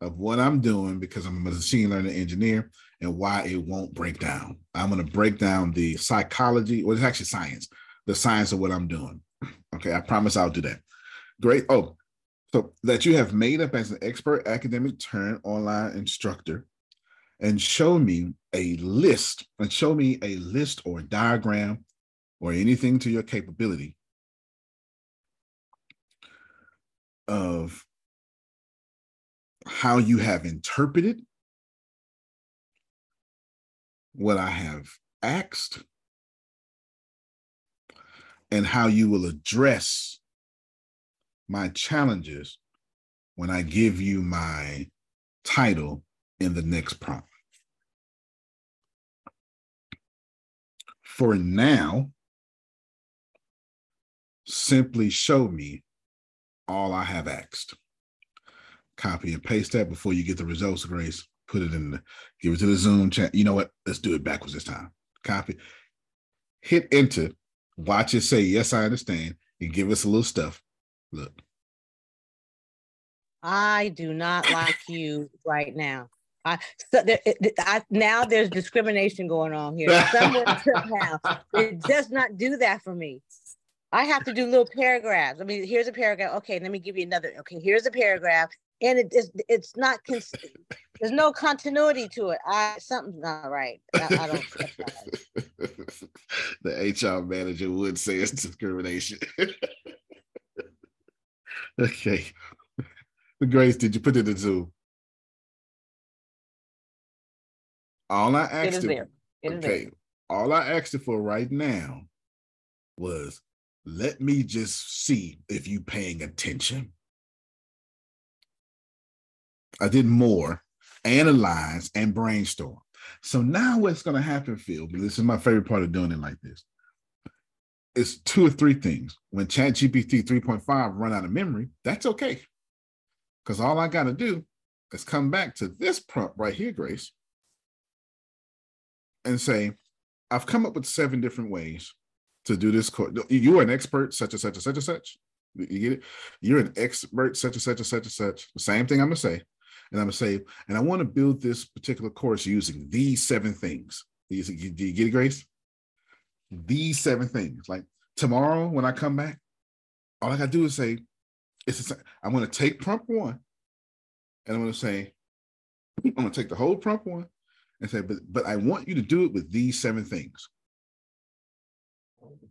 of what i'm doing because i'm a machine learning engineer and why it won't break down i'm going to break down the psychology well it's actually science the science of what i'm doing. Okay i promise i'll do that. Great. Oh so that you have made up as an expert academic turned online instructor and show me a list and show me a list or a diagram or anything to your capability of how you have interpreted what I have asked and how you will address my challenges when I give you my title in the next prompt. For now, simply show me all I have asked. Copy and paste that before you get the results, Grace. Put it in the, give it to the Zoom chat. You know what? Let's do it backwards this time. Copy, hit enter, watch it say, Yes, I understand, and give us a little stuff. Look, I do not like you right now. I, so there, it- I now there's discrimination going on here. Someone somehow it does not do that for me. I have to do little paragraphs. I mean, here's a paragraph. Okay, let me give you another. Okay, here's a paragraph, and it is it's not. Cons- there's no continuity to it. I something's not right. I, I don't. that's not right. the HR manager would say it's discrimination. okay. Grace, did you put it in Zoom? All I asked It is there. It is okay. there. All I asked it for right now was let me just see if you paying attention. I did more, analyze and brainstorm. So now what's going to happen, Phil? This is my favorite part of doing it like this. It's two or three things. When ChatGPT 3.5 run out of memory, that's okay. Because all I got to do is come back to this prompt right here, Grace, and say, I've come up with seven different ways to do this course. You are an expert, such and such and such and such. You get it? You're an expert, such and such and such and such. The same thing I'm gonna say. And I'm gonna say, and I want to build this particular course using these seven things. You, do you get it, Grace? These seven things. Like tomorrow when I come back, all I gotta do is say, it's I'm gonna take prompt one, and I'm gonna say, I'm gonna take the whole prompt one and say, but but I want you to do it with these seven things.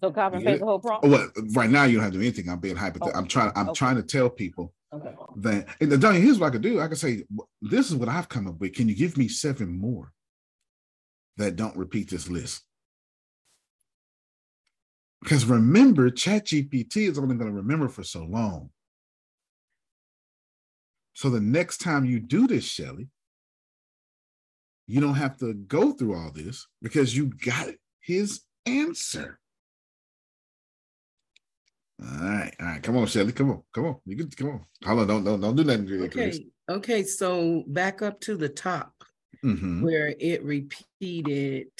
So copy and paste the whole prompt? Oh, well, right now you don't have to do anything. I'm being hypothetical. I'm trying. I'm Okay. trying to tell people Okay. that. And here's what I could do. I could say, "This is what I've come up with. Can you give me seven more that don't repeat this list?" Because remember, ChatGPT is only going to remember for so long. So the next time you do this, Shelly, you don't have to go through all this because you got his answer. All right, all right. Come on, Shelly. Come on, come on. You can come on. Hold on, don't don't don't do nothing. Okay, okay, so back up to the top Mhm. where it repeated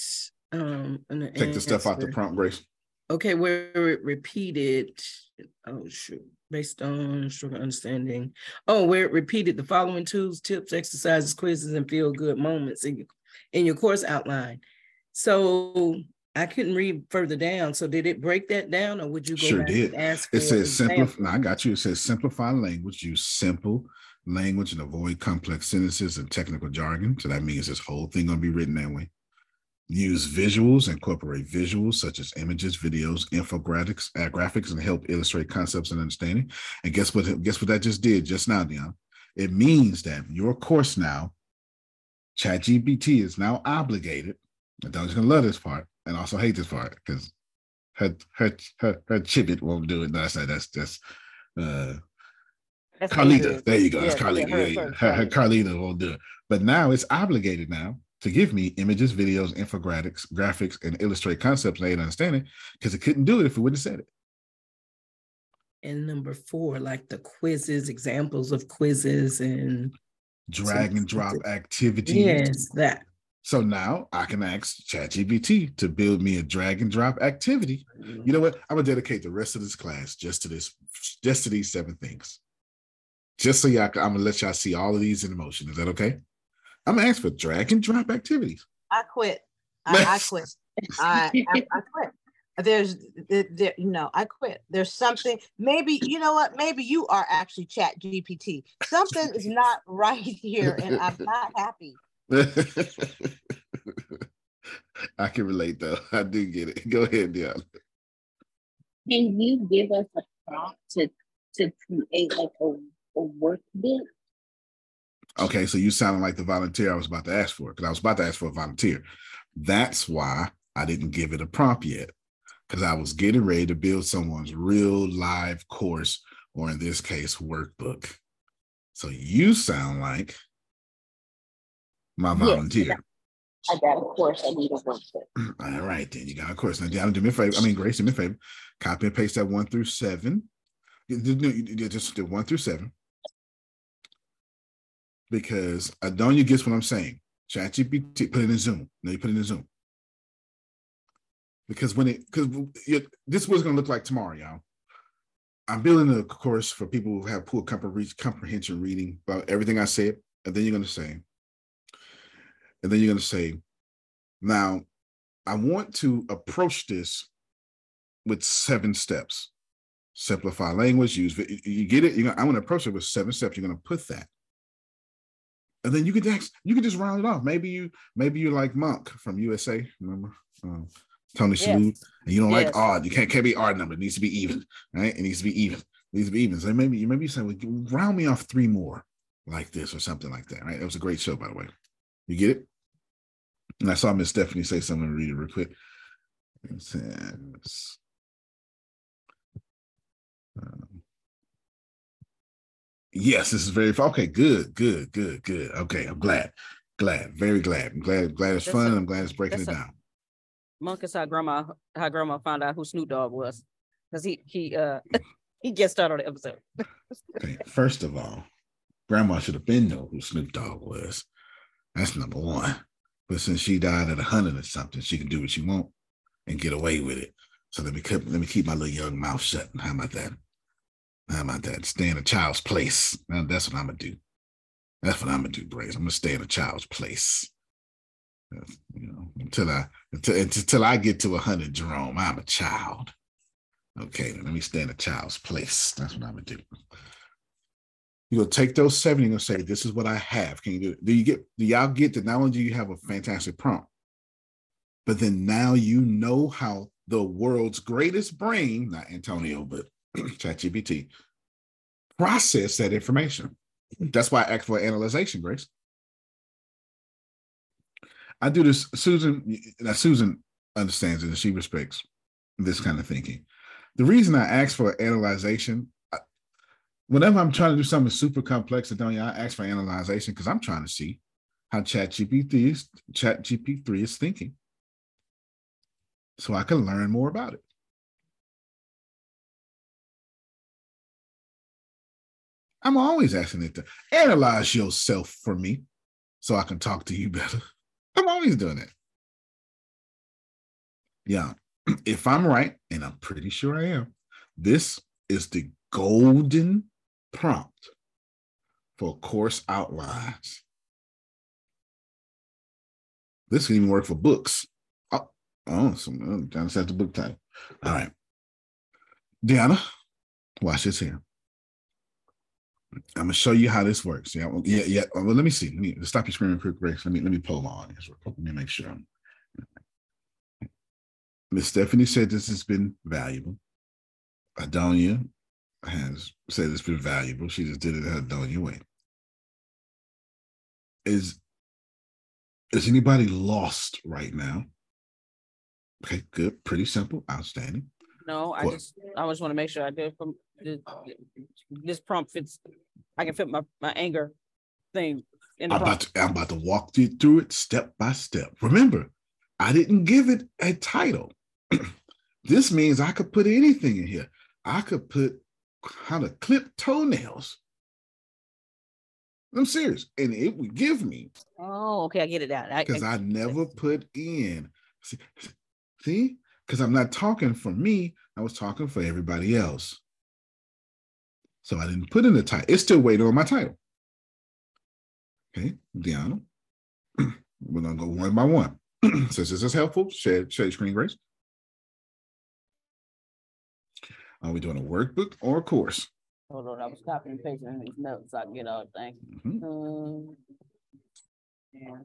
um Take the stuff out the prompt, Grace. Okay, where it repeated, oh shoot, based on struggle understanding. Oh, where it repeated the following tools, tips, exercises, quizzes, and feel good moments in your in your course outline. So I couldn't read further down. So did it break that down, or would you go Sure did. and ask? It says simplify. No, I got you. It says simplify language. Use simple language and avoid complex sentences and technical jargon. So that means this whole thing gonna be written that way. Use visuals, incorporate visuals such as images, videos, infographics, uh, graphics, and help illustrate concepts and understanding. And guess what? Guess what that just did just now, Dion? It means that your course now, ChatGPT is now obligated. And Don's gonna love this part and also hate this part because her her her her chibit won't do it. No, that's not, that's that's uh That's Carlita. There you go. That's Carlita. yeah, her- Yeah, yeah. her- Her, her Carlita. Carlita won't do it. But now it's obligated now to give me images, videos, infographics, graphics, and illustrate concepts and aid understanding because it couldn't do it if it wouldn't have said it. And number four, like the quizzes, examples of quizzes and Drag and drop activities. Yes, that. So now I can ask ChatGPT to build me a drag and drop activity. Mm-hmm. You know what? I'm gonna dedicate the rest of this class just to this, just to these seven things. Just so y'all, I'm gonna let y'all see all of these in motion. Is that okay? I'm gonna ask for drag and drop activities. I quit. I, I quit. I, I, I quit. There's, there, there- you know, I quit. There's something. Maybe you know what? Maybe you are actually Chat GPT. Something is not right here, and I'm not happy. I can relate though. I do get it. Go ahead, Dion. Can you give us a prompt to to create like a, a workbook? Okay, so you sounded like the volunteer I was about to ask for because I was about to ask for a volunteer. That's why I didn't give it a prompt yet because I was getting ready to build someone's real live course, or in this case, workbook. So you sound like my Yes, volunteer. I got a course I need a workbook. All right, then you got a course. Now, Diana, do me a favor. I mean, Grace, do me a favor. Copy and paste that one through seven. Just do one through seven. Because Adonia gets what I'm saying. ChatGPT, put it in Zoom. No, you put it in Zoom. Because when it, because this was going to look like tomorrow, y'all. I'm building a course for people who have poor comprehension reading about everything I said. And then you're going to say, and then you're going to say, now, I want to approach this with seven steps. Simplify language, use you get it. You're gonna, I'm going to approach it with seven steps. You're going to put that, and then you can just you can just round it off. Maybe you maybe you like Monk from USA. Remember um, Tony Yes. Shalhoub, and you don't Yes. like odd. You can't can't be odd number. It needs to be even, right? It needs to be even. It needs to be even. So maybe you maybe you say, well, round me off three more like this or something like that. Right? That was a great show, by the way. You get it? And I saw Miss Stephanie say something. Read it real quick. It says, um, yes, this is very okay. Good, good, good, good. Okay, I'm glad, glad, very glad. I'm glad, glad it's That's fun. I'm glad it's breaking it a- down. Monk is how grandma, how grandma found out who Snoop Dogg was. Cause he, he, uh, he gets started on the episode. Okay, first of all, grandma should have been know who Snoop Dogg was. That's number one. But since she died at a hundred or something, she can do what she want and get away with it. So let me keep let me keep my little young mouth shut. How about that? How about that? Stay in a child's place. Now that's what I'm gonna do. That's what I'm gonna do, Grace. I'm gonna stay in a child's place. You know, until I until, until I get to a hundred, Jerome, I'm a child. Okay, let me stay in a child's place. That's what I'm gonna do. You're gonna take those seven, you're say, This is what I have. Can you do it? Do you get do y'all get that not only do you have a fantastic prompt, but then now you know how the world's greatest brain, not Antonio, but ChatGPT, process that information. That's why I asked for analyzation, Grace. I do this, Susan. Now, Susan understands it and she respects this kind of thinking. The reason I ask for analyzation, whenever I'm trying to do something super complex, I I ask for analyzation because I'm trying to see how Chat ChatGPT is ChatGPT is thinking, so I can learn more about it. I'm always asking it to analyze yourself for me so I can talk to you better. I'm always doing it. Yeah. If I'm right, and I'm pretty sure I am, this is the golden prompt for course outlines. This can even work for books. Oh, oh, some John set the book title. All right. Deanna, watch this here. I'm gonna show you how this works. Yeah, yeah, yeah. Well, let me see. Let me stop your real quick, Grace. Let me let me pull real quick. Let me make sure. Miss Stephanie said this has been valuable. Adonia has said it's been valuable. She just did it her Adonia way. Is is anybody lost right now? Okay, good, pretty simple, outstanding. No, I What? just, I just want to make sure I do it from, this- this prompt fits, I can fit my, my anger thing in the I'm about to, I'm about to walk you through it step by step. Remember, I didn't give it a title. this means I could put anything in here. I could put how to clip toenails. I'm serious, and it would give me Oh, okay, I get it now. I- because I- I never put in. See, because I'm not talking for me. I was talking for everybody else. So I didn't put in the title. It's still waiting on my title. Okay, Deanna. We're gonna go one by one. Since this is helpful, share, share screen, Grace. Are we doing a workbook or a course? Hold on, I was copying and pasting these notes, so I can get all the things. Mhm. Um, yeah.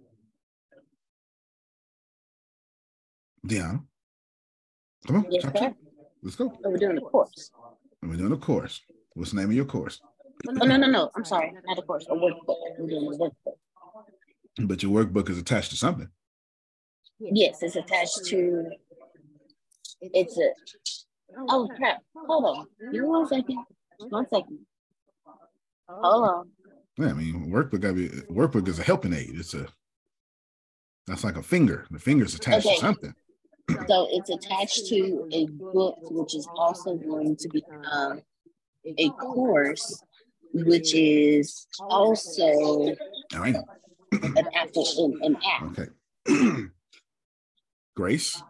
Deanna. Come on, Yes, let's go. We're doing a course. And we're doing a course. What's the name of your course? Oh, no, no, no. I'm sorry. Not a course, a workbook. We're doing a workbook. But your workbook is attached to something. Yes, it's attached to, it's a, oh, oh crap, hold on. Give me one second. One second. Oh. Hold on. Yeah, I mean, workbook gotta be workbook is a helping aid. It's a that's like a finger. The finger's attached Okay. to something. So it's attached to a book, which is also going to become um, a course, which is also All right. an apple, an, an app. Okay. Grace,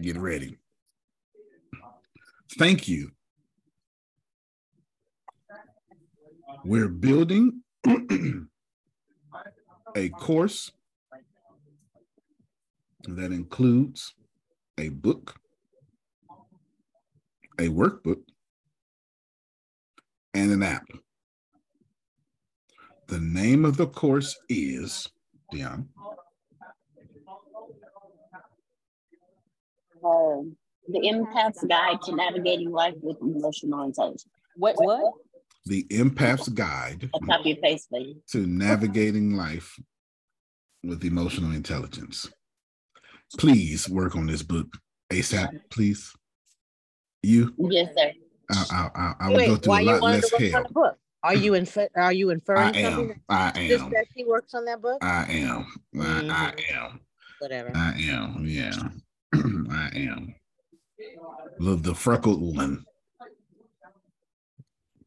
get ready. Thank you. We're building a course that includes a book, a workbook, and an app. The name of the course is, Dion, Um, the empath's guide to navigating life with emotional intelligence. What, what? The Empath's Guide A copy and paste, lady. to Navigating Life with emotional intelligence. Please work on this book ASAP, please. You? Yes, sir. I, I, I, I would go through why a you lot wanted less to work on hell. book? Are you infer- Are you inferring I something? am. I Just am. that she works on that book. I am. I, I Mhm. am. Whatever. I am. Yeah. I am. The, the freckled one.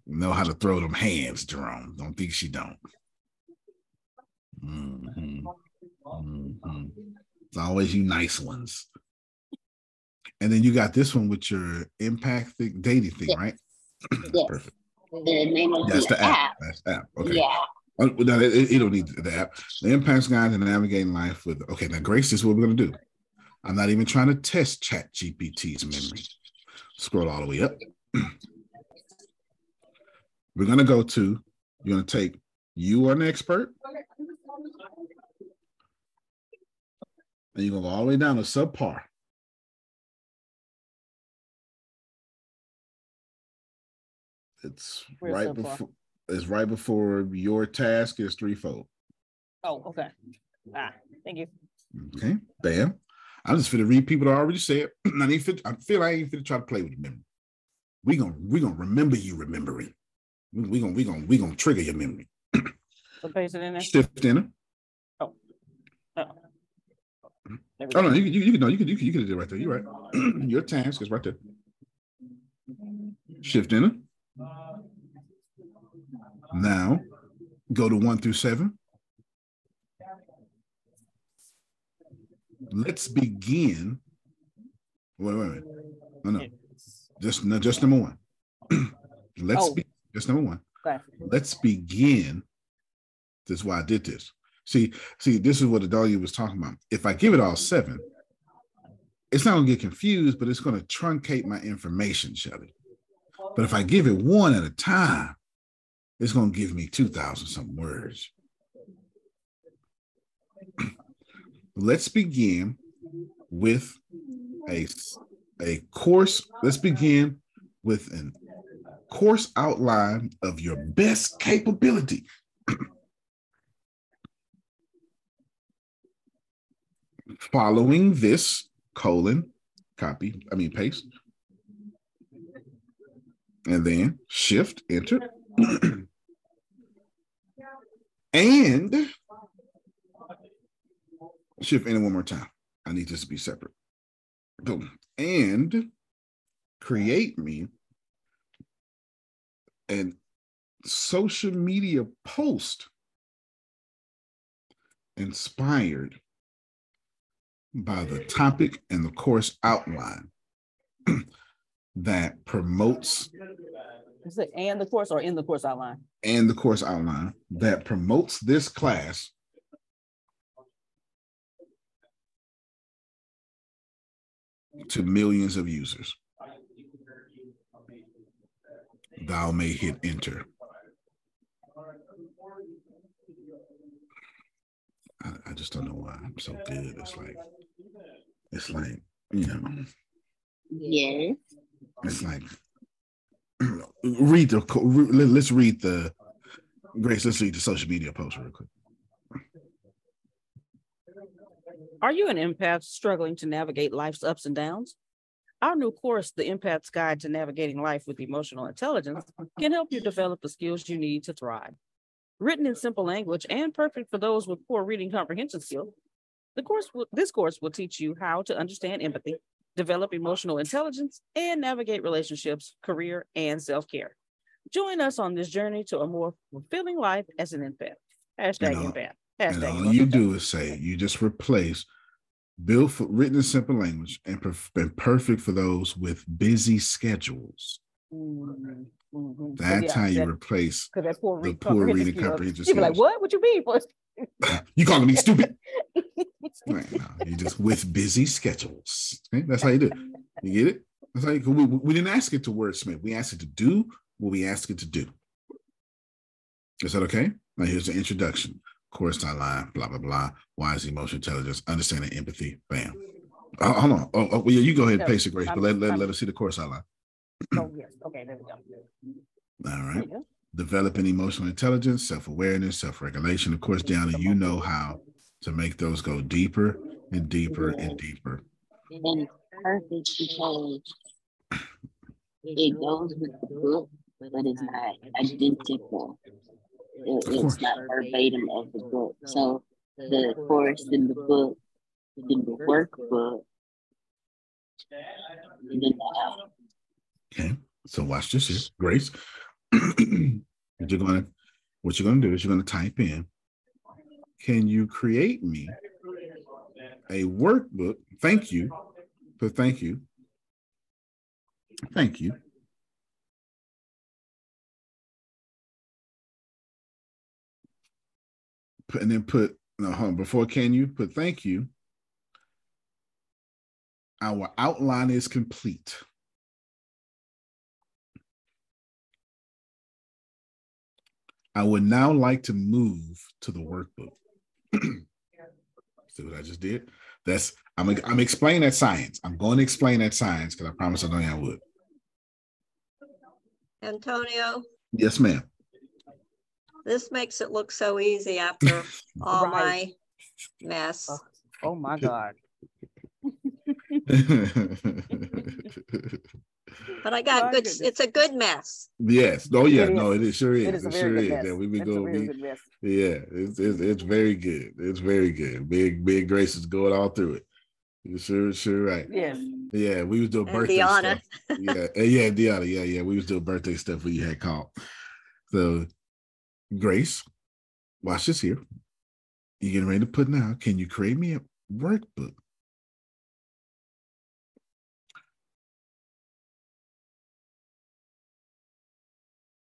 Know how to throw them hands, Jerome. Don't think she don't. Mhm. Mhm. It's always you nice ones. And then you got this one with your impact thing, dating thing, Yes. right? Yes. Perfect. The name of That's the, the app. app. That's the app. Okay. Yeah. Oh, no, it, it- you don't need the app. The Empath's guide to navigating life with. Okay, now Grace, this is what we're gonna do. I'm not even trying to test ChatGPT's memory. Scroll all the way up. we're gonna go to. You're gonna take. You are an expert, and you're gonna go all the way down to subpar. It's Where's right subpar? before. It's right before your task is threefold. Oh, okay. Ah, thank you. Okay, bam. I'm just finna read people that already said. I ain't fit, I feel I ain't finna try to play with your memory. We gonna we gonna remember you remembering. We, gonna we gonna we gonna trigger your memory. So paste it in there. Shift enter. Oh. oh. Mm-hmm. There we Oh no, you you, you can no, you can you can you can do it right there. You're right. your task is right there. Shift enter. Now go to one through seven. Let's begin. Wait, wait, wait. No, no. Just no, just number one. Let's Oh. be just number one. Okay. Let's begin. This is why I did this. See, see, this is what the Adalia was talking about. If I give it all seven, it's not gonna get confused, but it's gonna truncate my information, Shelly. But if I give it one at a time, it's gonna give me two thousand something words. Let's begin with a, a course. Let's begin with an course outline of your best capability. Following this colon, copy, I mean paste, and then shift, enter, and shift enter one more time. I need this to be separate. Boom. And create me an social media post inspired by the topic and the course outline that promotes Is it and the course or in the course outline? and the course outline that promotes this class to millions of users. Thou may hit enter. I, I just don't know why I'm so good. It's like, it's like, you know, Yes. it's like, read the, co- re- let- let's read the, Grace, let's read the social media post real quick. Are you an empath struggling to navigate life's ups and downs? Our new course, The Empath's Guide to Navigating Life with Emotional Intelligence, can help you develop the skills you need to thrive. Written in simple language and perfect for those with poor reading comprehension skills, the course will, this course will teach you how to understand empathy, develop emotional intelligence, and navigate relationships, career, and self-care. Join us on this journey to a more fulfilling life as an empath. Hashtag And all- empath. And all you do is say, you just replace built for written in simple language and, perf- and perfect for those with busy schedules. Mhm, mhm. So That's yeah, how you that- replace that poor the poor reading comprehension You be like, what? What you mean? for?" you calling me stupid. Right, no, you just with busy schedules. Okay, that's how you do it. You get it? That's how you, we, we didn't ask it to wordsmith. We asked it to do what we asked it to do. Is that okay? Now here's the introduction. Course outline, blah, blah, blah. Why is emotional intelligence? Understanding empathy. Bam. Oh, hold on. Oh, oh, well, yeah, you go ahead and No, paste it, Grace, but let, let, let us see the course outline. Oh, yes. Okay, there we go. All There right. you go. Developing emotional intelligence, self awareness, self regulation. Of course, down and you know how to make those go deeper and deeper yeah. and deeper. And it's perfect because it goes with the book, but it's not identical. It, it's not verbatim of the book. So the course in the book, in the workbook, and then the Okay, so watch this here, Grace. you're gonna, what you're gonna do is you're gonna type in, can you create me a workbook? Thank you, for thank you, thank you. And then put no hold on, before can you put thank you. Our outline is complete. I would now like to move to the workbook. See what I just did? That's I'm I'm explaining that science. I'm going to explain that science because I promised I know I would. Antonio. Yes, ma'am. This makes it look so easy after all right. my mess. Oh, oh my God. But I got good. Goodness. It's a good mess. Yes. Oh yeah. It no, it is, sure is. It, is it sure is. Mess. Yeah, we be going. yeah, it's, it's it's very good. It's very good. Big big Grace is going all through it. You sure sure right. Yes. Yeah, we was doing birthday stuff. Yeah, yeah, Deanna. Yeah, yeah, we was doing birthday stuff when you had called. So, Grace, watch this here. You're getting ready to put now? Can you create me a workbook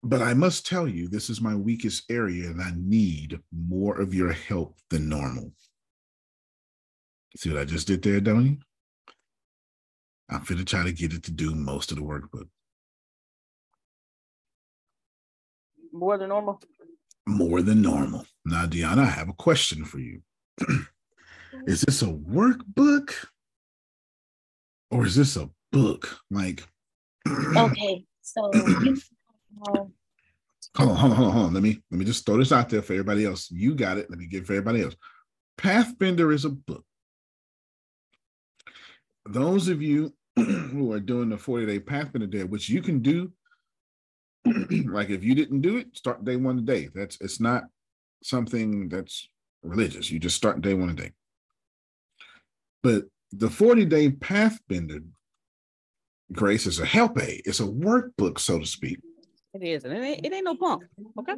But I must tell you, this is my weakest area, and I need more of your help than normal. See what I just did there, don't? I'm going to try to get it to do most of the workbook. More than normal? More than normal. Now, Deanna, I have a question for you. is this a workbook or is this a book? Like, okay, so you Hold on, hold on, hold on, hold on. Let me let me just throw this out there for everybody else. You got it. Let me give for everybody else. Pathbender is a book. Those of you who are doing the 40-day Pathbender day, which you can do, like if you didn't do it, start day one today. That's it's not something that's religious. You just start day one a day. But the 40-day Pathbender grace is a help aid. It's a workbook, so to speak it is, and it ain't, it ain't no punk. Okay.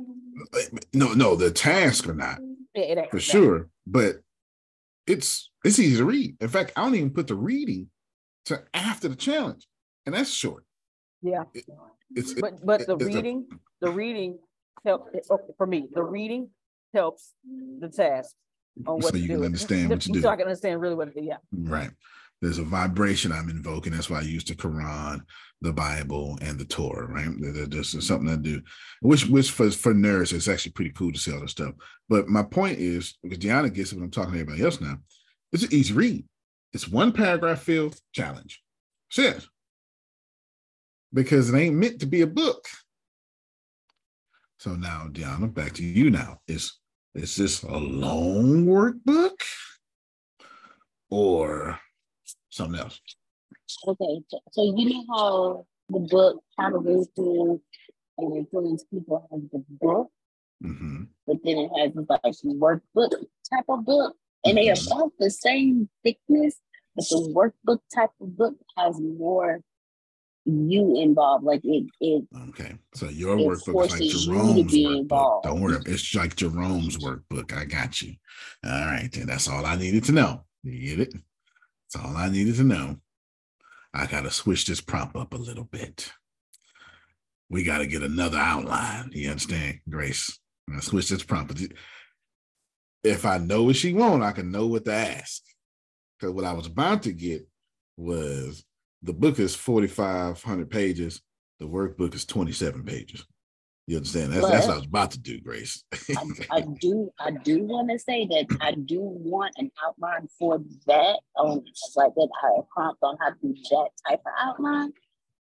No, no, the task or not it, it for sure, but it's it's easy to read. In fact, I don't even put the reading to after the challenge, and that's short. Yeah. It, it's but but the reading, a, the reading help oh, for me. The reading helps the task on what so you do. can understand what you do. So I can understand really what to do. Yeah. Right. There's a vibration I'm invoking. That's why I use the Quran, the Bible, and the Torah, right? There's something to do, which which for, for nerds, it's actually pretty cool to see all this stuff. But my point is, because Deanna gets it when I'm talking to everybody else now, it's an easy read. It's one paragraph filled challenge. That's Because it ain't meant to be a book. So now, Deanna, back to you now. Is is this a long workbook? Or something else. Okay, so you know how the book How to Raise Kids and Influence People has the book, mm-hmm. but then it has this like workbook type of book, and mm-hmm. they are about the same thickness, but the workbook type of book has more you involved. Like it, it. Okay, so your workbook is like Jerome's workbook. Don't worry, it's like Jerome's workbook. I got you. All right, then that's all I needed to know. You get it? That's all I needed to know. I got to switch this prompt up a little bit. We got to get another outline. You understand, Grace? I'm switch this prompt. If I know what she want, I can know what to ask. Because what I was about to get was the book is 4,500 pages. The workbook is 27 pages. You understand? That's, that's what I was about to do, Grace. I, I, do. I do want to say that I do want an outline for that. Um, like that, I prompt on how to do that type of outline.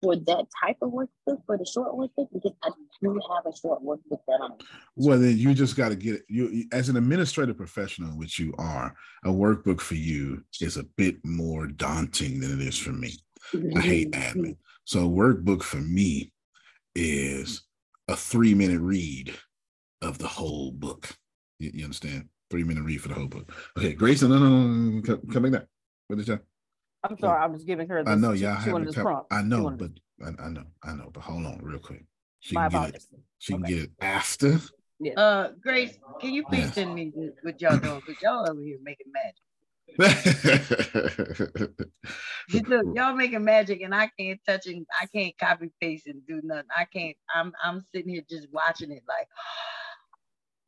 for that type of workbook for the short workbook because I do have a short workbook that I'm. Well, then you just got to get it. You, as an administrative professional, which you are, a workbook for you is a bit more daunting than it is for me. I hate admin. So, a workbook for me is a three minute read of the whole book. You, you understand? Three minute read for the whole book. Okay, Grace, no, no, no, no, come, come back. What did you? I'm sorry, I'm just giving her. I know, this- she- yeah, I she have this prompt. I know, wanted- but I, I know, I know, but hold on real quick. She My can get it. apologies. She can get it after. Yes. Uh, Grace, can you please Yes. send me th- what y'all doing? Cause y'all over here making magic. You look, y'all making magic, and I can't touch it. I can't copy paste and do nothing. I can't. I'm I'm sitting here just watching it like.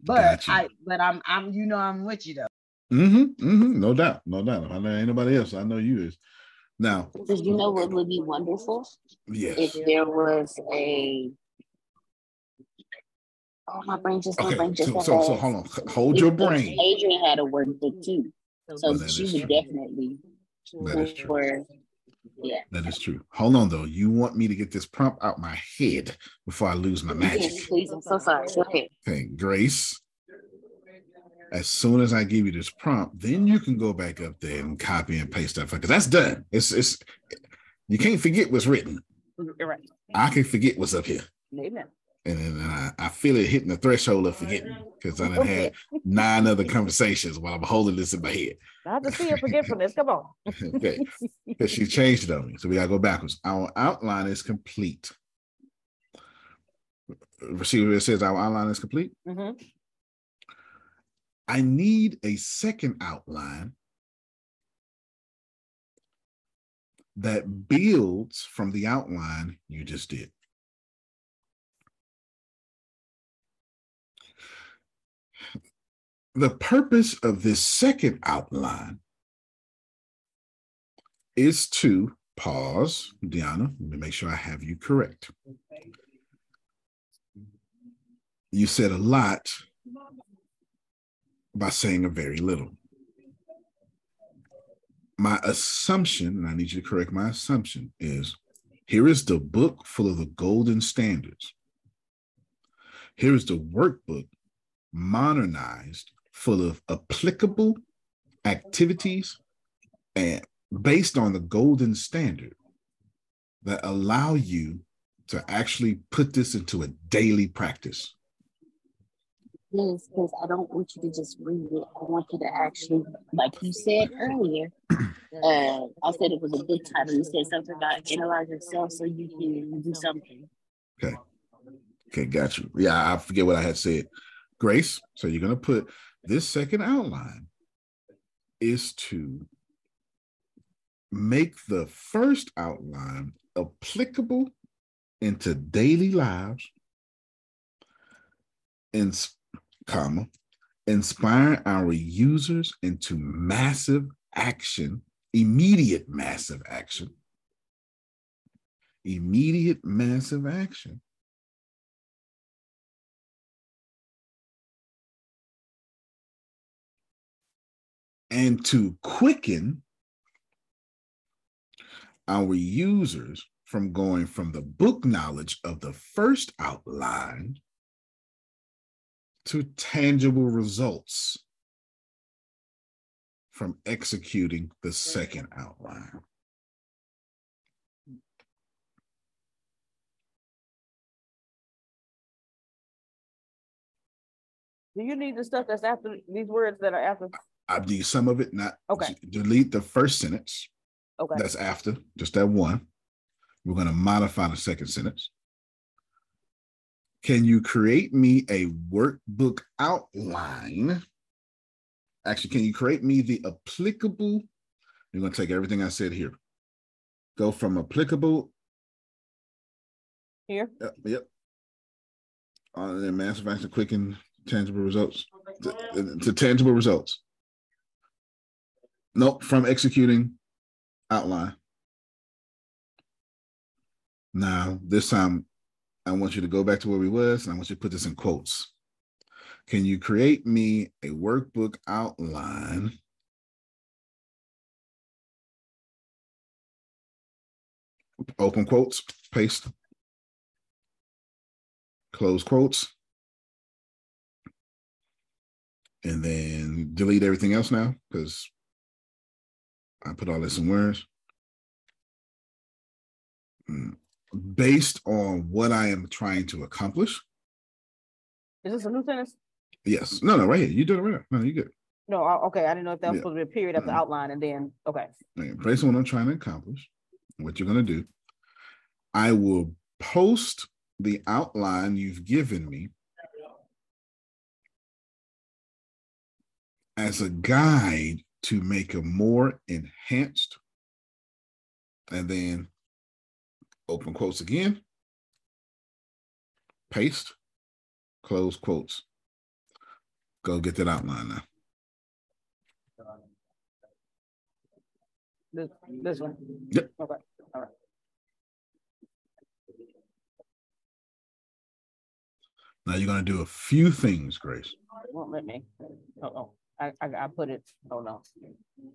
But Got you. I but I'm I'm you know I'm with you though. Mm-hmm. Mm-hmm. no doubt, no doubt. If I know anybody else, I know you is. Now, Because you know what would be wonderful yes. if there was a. Oh, my brain just my brain just so so, so hold on, hold if- your brain. Adrian had a word workbook too, so that she would true. definitely. That is true. For, yeah. That is true. Hold on though. You want me to get this prompt out my head before I lose my magic. Yes, please. I'm so sorry. Go ahead. Okay, Grace. As soon as I give you this prompt, then you can go back up there and copy and paste that because that's done. It's it's you can't forget what's written. You're right. I can forget what's up here. Amen. And then I, I feel it hitting the threshold of forgetting because I done had nine other conversations while I'm holding this in my head. Not to see your forgetfulness. Come on. Okay. Because she changed it on me. So we gotta go backwards. Our outline is complete. See where it says our outline is complete? Mhm. I need a second outline that builds from the outline you just did. The purpose of this second outline is to pause, Deanna, let me make sure I have you correct. You said a lot by saying a very little. My assumption, and I need you to correct my assumption, is here is the book full of the golden standards. Here is the workbook modernized, full of applicable activities and based on the golden standard that allow you to actually put this into a daily practice. Yes, because I don't want you to just read it. I want you to actually, like you said earlier, uh, I said it was a good title. You said something about analyze yourself so you can do something. Okay. Okay, got you. Yeah, I forget what I had said. Grace, so you're going to put this second outline is to make the first outline applicable into daily lives in comma inspire our users into massive action immediate massive action. Immediate massive action and to quicken our users from going from the book knowledge of the first outline to tangible results from executing the second outline. Do you need the stuff that's after these words that are after? I need some of it, not Okay. delete the first sentence. Okay. That's after, just that one. We're going to modify the second sentence. Can you create me a workbook outline? Actually, can you create me the applicable? You're going to take everything I said here. Go from applicable. Here. Yep. yep. Uh, On the massive action, quick and tangible results to, to tangible results. Nope, from executing outline. Now, this time, I want you to go back to where we was, and I want you to put this in quotes. Can you create me a workbook outline? Open quotes. paste, close quotes, and then delete everything else now because I put all this in words. Mm. Based on what I am trying to accomplish. Is this a new sentence? Yes. No, no, right here. You do it right now. No, you good. No, okay, I didn't know if that was Yeah. supposed to be a period after Mhm. outline and then. Okay, based on what I'm trying to accomplish, what you're going to do, I will post the outline you've given me as a guide to make a more enhanced, and then open quotes again, paste, close quotes. Go get that outline now. This, this one? Yep. Okay, all right. Now you're going to do a few things, Grace. It Won't let me. Oh, oh, I, I, I put it, oh no.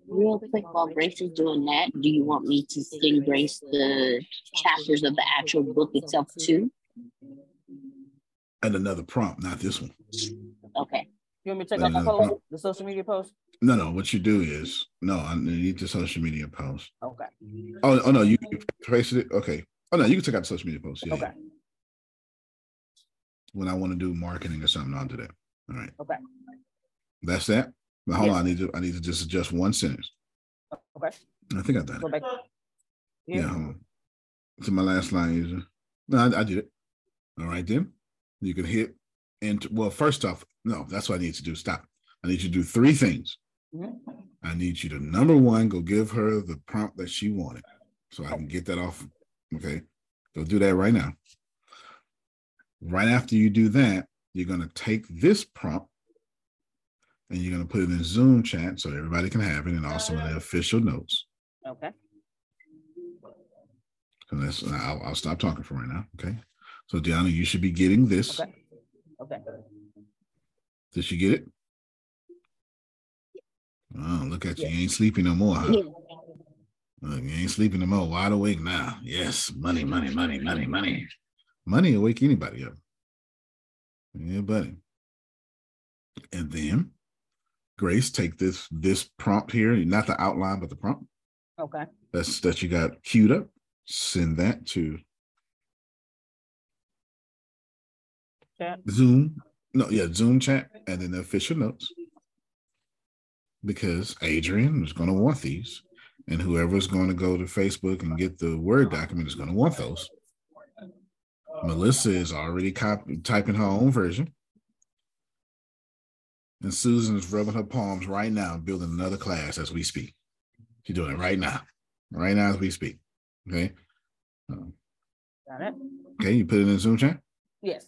Real quick, while Grace is doing that, do you want me to send Grace the chapters of the actual book itself too? And another prompt, not this one. Okay. You want me to check out the post, prompt. the social media post? No, no. What you do is no. I need the social media post. Okay, Oh, oh no, you you pasted it. Okay. Oh no, you can take out the social media post. Yeah. okay, yeah. When I want to do marketing or something, I'll do that. All right. okay, That's that. Now, hold Yes. on. I need to. I need to just adjust one sentence. okay. I think I done Go it. back. Yeah. hold on. To my last line user. No, I, I did it. All right then. You can hit enter. Well, first off, no. That's what I need to do. Stop. I need you to do three things. Mhm. I need you to number one, go give her the prompt that she wanted. So I can get that off. Okay. Go do that right now. Right after you do that, you're going to take this prompt and you're going to put it in Zoom chat so everybody can have it and also in the uh. official notes. Okay, So that's, I'll, I'll stop talking for right now. Okay. So, Deanna, you should be getting this. okay, okay. Did you get it? Oh, look at you. You ain't sleeping no more, huh? Look, you ain't sleeping no more. Wide awake now. Yes, money, money, money, money, money. Money will wake anybody up. Yeah, buddy. And then Grace, take this this prompt here, not the outline, but the prompt Okay, that's that you got queued up. Send that to chat, Zoom. No, yeah, Zoom chat and then the official notes. Because Adrian is going to want these, and whoever's going to go to Facebook and get the Word document is going to want those. Melissa is already copy, typing her own version. And Susan is rubbing her palms right now, building another class as we speak. She's doing it right now, right now as we speak. Okay. Um, got it? Okay, you put it in Zoom chat. Yes,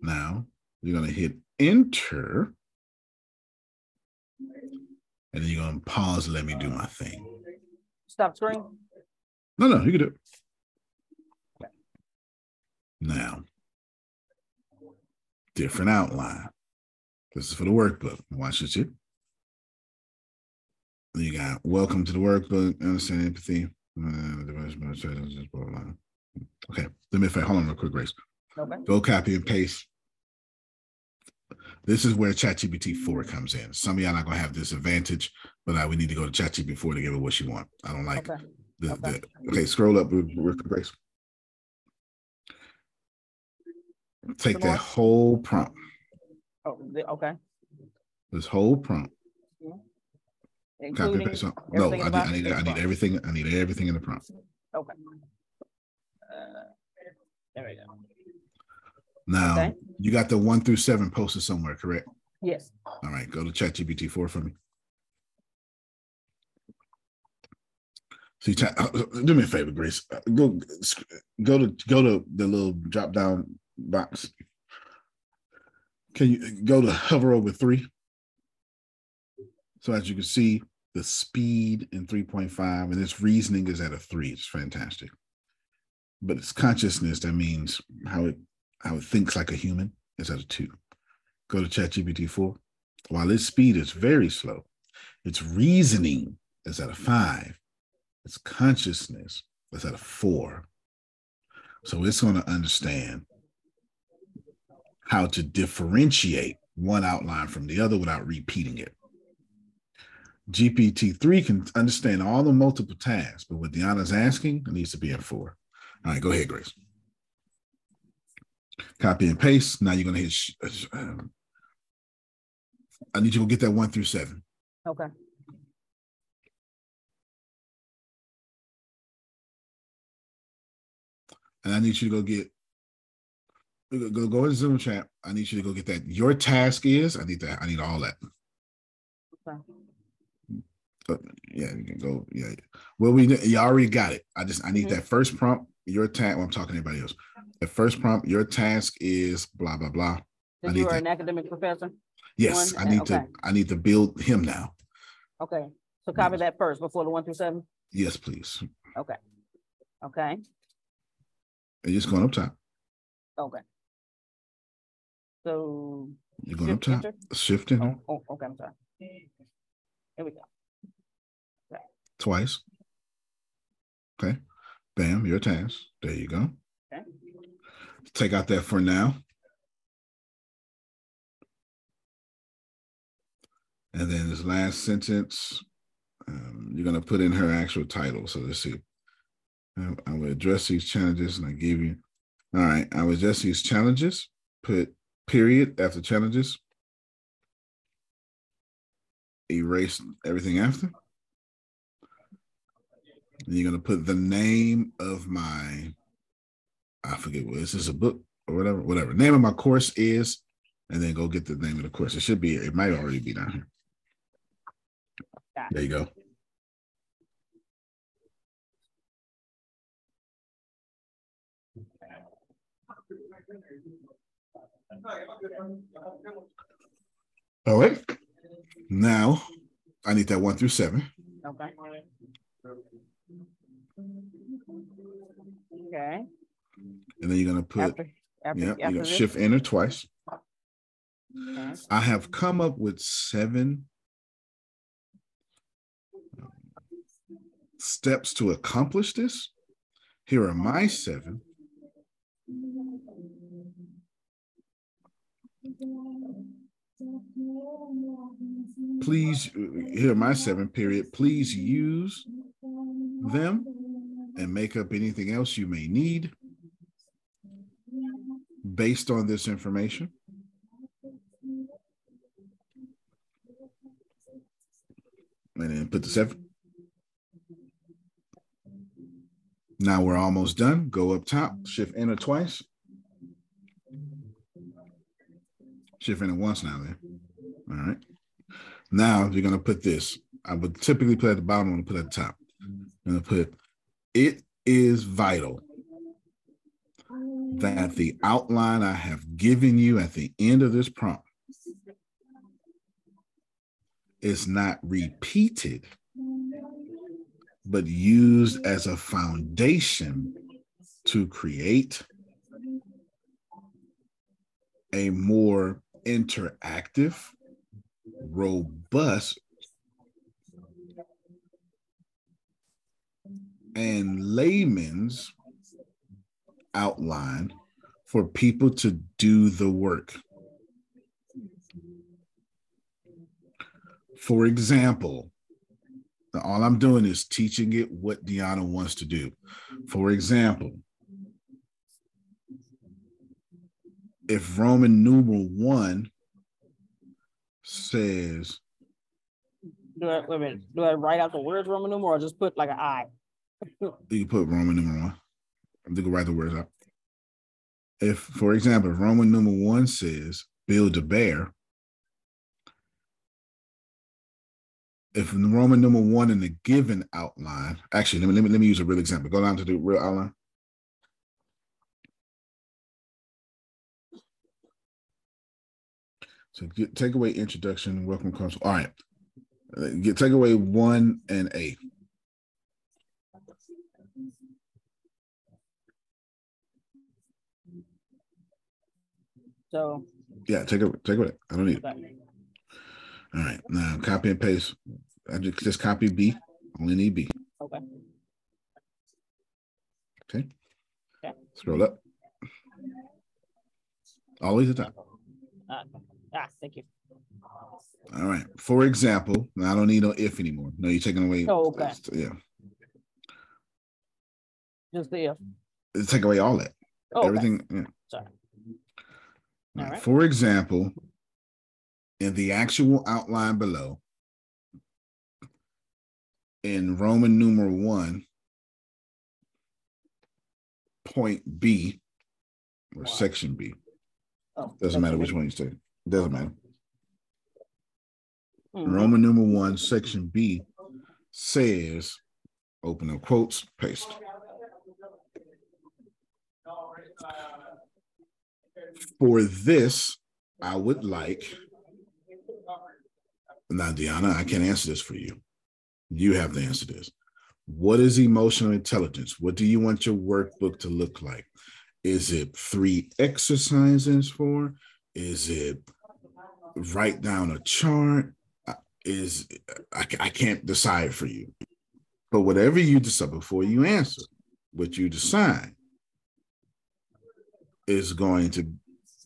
Now you're going to hit enter. And then you're going to pause and let me do my thing. stop screen. No, no, you can do it. Now, different outline. This is for the workbook. Watch this here. You got welcome to the workbook, understand empathy. Okay, let me hold on real quick, Grace. Okay, Go copy and paste. This is where ChatGPT 4 comes in. Some of y'all not gonna have this advantage, but I we need to go to ChatGPT 4 to give it what she want. I don't like okay, the, okay. the okay, scroll up real quick, Grace. Take that whole prompt, oh, the- okay. this whole prompt, copy and Including paste. No, I need, I need, I need everything. I need everything in the prompt. Okay. Uh, There we go. Now, Okay. you got the one through seven posted somewhere, correct? Yes, All right, go to ChatGPT 4 for me. See, chat, uh, do me a favor, Grace. Uh, Go, go to go to the little drop down box. Can you go to hover over three? So as you can see, the speed in 3.5 and its reasoning is at a three. It's fantastic. But its consciousness, that means how it how it thinks like a human, is at a two. Go to ChatGPT 4. While its speed is very slow, its reasoning is at a five, its consciousness is at a four. So it's going to understand how to differentiate one outline from the other without repeating it. GPT-3 can understand all the multiple tasks, but what Deanna's asking, it needs to be in four. All right, go ahead, Grace. Copy and paste. Now you're going to hit, um, I need you to get that one through seven. Okay. And I need you to go get, go, go in Zoom chat. I need you to go get that. Your task is, I need that. I need all that. Okay. Uh, yeah, you can go. Yeah. Well, we you already got it. I just I need mm-hmm. that first prompt. Your task. Well, I'm talking to anybody else. The first prompt. Your task is blah blah blah. Did you are an academic professor? Yes, one? I need okay. to. I need to build him now. Okay. So copy yes. that first before the one through seven. Yes, please. Okay. Okay. And just going up top. Okay. So you're going up top. Enter? Shift. Oh, oh, okay. I'm sorry. Here we go twice. Okay. Bam, your task. There you go. Okay. Take out that for now. And then this last sentence, um, you're going to put in her actual title. So let's see. Um, I will address these challenges and I give you, all right, I will address these challenges, put period after challenges, erase everything after. And you're gonna put the name of my, I forget what is this a book or whatever, whatever. Name of my course is, and then go get the name of the course. It should be, it might already be down here. There you go. All right. Now I need that one through seven. Okay. Okay. And then you're gonna put after, after, yeah, you're gonna shift enter twice. Okay. I have come up with seven steps to accomplish this. Here are my seven. Please, uh, hear my seven period. Please use them and make up anything else you may need based on this information. And then put the seven. Now we're almost done. Go up top, shift enter twice. Shift enter once now then. All right. Now you're to put this. I would typically put at the bottom, to put at the top. I'm to put it is vital that the outline I have given you at the end of this prompt is not repeated, but used as a foundation to create a more interactive, robust and layman's outline for people to do the work. For example, all I'm doing is teaching it what Deanna wants to do. For example, if Roman numeral one says, do I, wait a minute, do I write out the words Roman numeral or just put like an I? you put Roman numeral one. I'm going to write the words out. If, for example, if Roman numeral one says build a bear, if Roman numeral one in the given outline, actually, let me, let me, let me use a real example. Go down to the real outline. So get, take away introduction, welcome comes. All right. Get take away one and A. So yeah, take it, take it. I don't need it. All right, now copy and paste. I just, just copy B. Only need B. Okay. Okay. Okay. Scroll up. Always the top. Uh, ah, thank you. All right. For example, I don't need no if anymore. No, you're taking away. Oh, okay. Yeah. Just the if. Take away all that. Oh, okay. Everything. Yeah. Sorry. All right. For example, in the actual outline below, in Roman numeral one, point B or section B. Oh, Doesn't matter which one you Doesn't matter. Mhm. Roman number one, section B says, open up quotes, paste. For this, I would like. Now, Deanna, I can't answer this for you. You have to answer this. What is emotional intelligence? What do you want your workbook to look like? Is it three exercises for? Is it write down a chart? Uh, Is I, I can't decide for you. But whatever you decide before you answer, what you decide is going to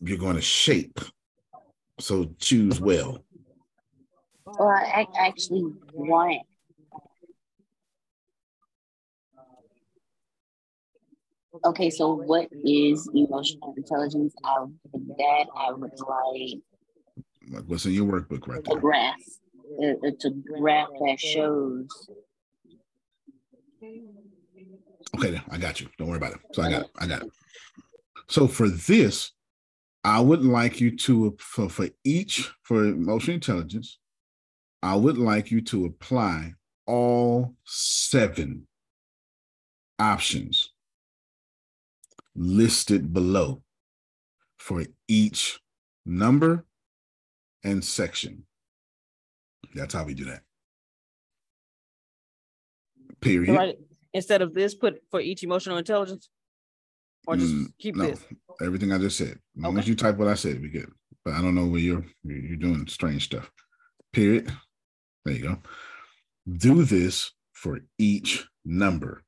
you're going to shape. So choose well. Well, I actually want. Okay, so what is emotional intelligence? I that I would like Like what's in your workbook right a there? graph. It's a graph that shows. Okay, I got you. Don't worry about it. So I got it. I got it. So for this, I would like you to for, for each for emotional intelligence, I would like you to apply all seven options listed below for each number and section. That's how we do that. So Period. Instead of this, put for each emotional intelligence? Or just Mm, keep no, this? everything I just said. As long as you type what I said, we good. But I don't know where you're you're doing strange stuff. Period. There you go. Do this for each number.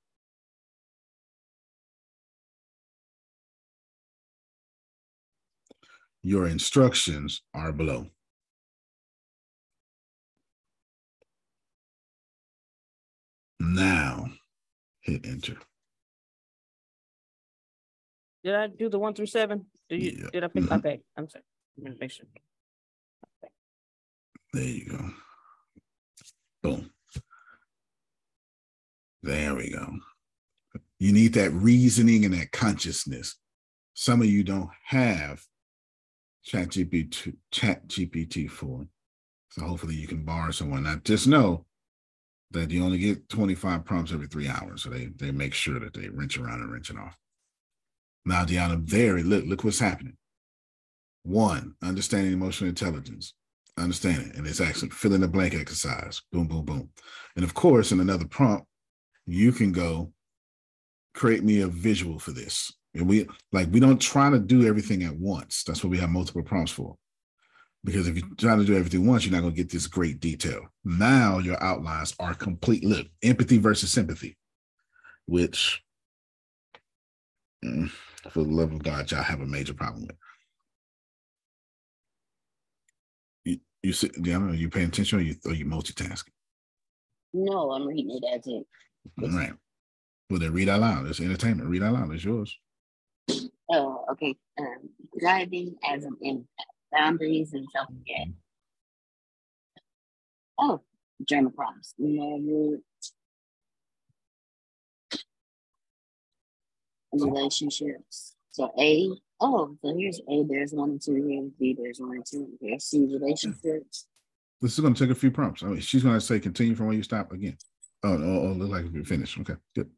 Your instructions are below. Now hit enter. Did I do the one through seven? Do you, Yeah. did I pick, Mhm. okay, I'm sorry. I'm gonna make sure. There you go. Boom. There we go. You need that reasoning and that consciousness. Some of you don't have ChatGPT, Chat GPT for. So hopefully you can borrow someone. Now just know that you only get 25 prompts every three hours. So they they make sure that they wrench around and wrench it off. Now, Deanna, very look, look what's happening. One, understanding emotional intelligence. Understand it. And it's actually fill in the blank exercise. Boom, boom, boom. And of course, in another prompt, you can go create me a visual for this. And we like we don't try to do everything at once. That's what we have multiple prompts for. Because if you try to do everything once, you're not going to get this great detail. Now your outlines are complete. Look, empathy versus sympathy, which mm, for the love of God, y'all have a major problem with. You you sit down, are you paying attention or you or you multitasking? No, I'm reading it as it. All right. Well, then read out loud. It's entertainment. Read out loud. It's yours. Oh, okay. Um, driving as an boundaries and self care. Oh, journal prompts. Never. Relationships. So A. Oh, so here's A. There's one and two. Here's B. There's one and two. Here's C. Relationships. This is going to take a few prompts. I mean, she's going to say continue from where you stop again. Oh, oh, oh look like we're finished. Okay, good.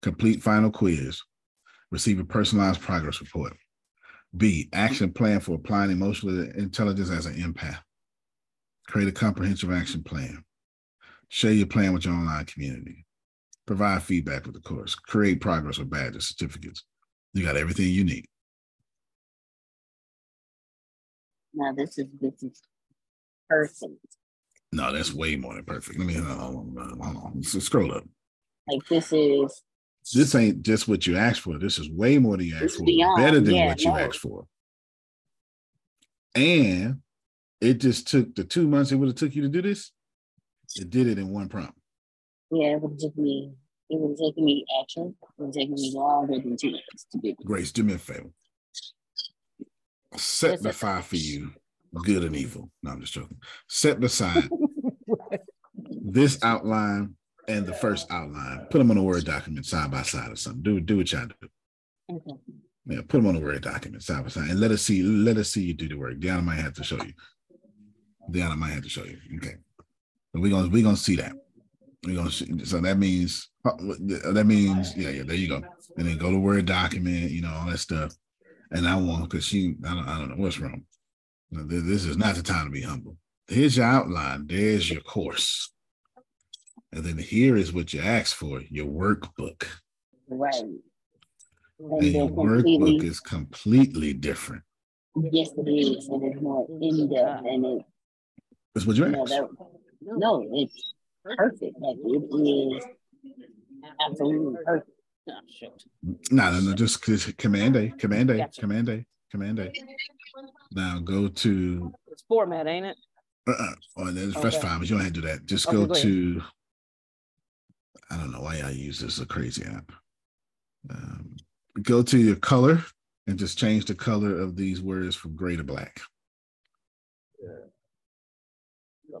Complete final quiz. Receive a personalized progress report. B, action plan for applying emotional intelligence as an empath. Create a comprehensive action plan. Share your plan with your online community. Provide feedback with the course. Create progress with badges, certificates. You got everything you need. Now this is this is person. No, that's way more than perfect. Let me hold on. Hold on. Hold on. Scroll up. Like this is this ain't just what you asked for. This is way more than you asked for. beyond, Better than yeah, what you no. asked for. And it just took the two months it would have took you to do this. It did it in one prompt. Yeah, it would take me. It would have taken me action. It would have taken me longer than two months to do. it. Grace, do me a favor. Set the fire for you, good and evil. No, I'm just joking. Set aside this outline and the first outline. Put them on a Word document side by side or something. Do do what y'all do. Okay. Yeah, put them on a Word document side by side, and let us see. Let us see you do the work. Deanna might have to show you. Deanna might have to show you. Okay, we're gonna we're gonna see that. We're gonna see. So that means that means yeah yeah. There you go. And then go to Word document. You know all that stuff. And I want because she I don't I don't know what's wrong. This is not the time to be humble. Here's your outline. There's your course. And then here is what you asked for, your workbook. Right. And And your workbook is completely different. Yes, it is, and it's more in depth, and it. That's what you You know, asked. that, no, it's perfect. Like it is absolutely perfect. No, no, no, just just command A, command A, Gotcha. command A, command A. Now go to It's format, ain't it? uh-uh, oh, there's fresh Okay. file, but you don't have to do that. Just Okay, go go ahead. to I don't know why I use this a crazy app. Um, go to your color and just change the color of these words from gray to black.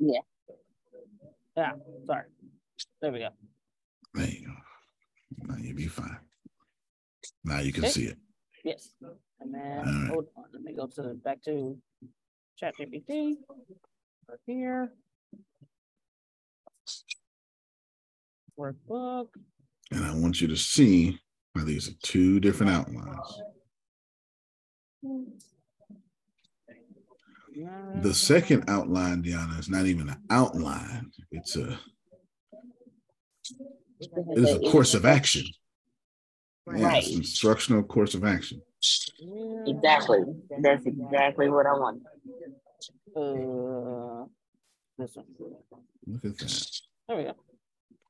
Yeah. Yeah, sorry. There we go. There you go. Now you'll be fine. Now you can Okay. see it. Yes. And then, right. hold on, let me go to, back to ChatGPT. Right here. Workbook. And I want you to see how these are two different outlines. The second outline, Deanna, is not even an outline. It's a it is a course of action. Yeah, Right. it's an instructional course of action. Exactly. That's exactly what I want. Uh, this one. Look at that. There we go.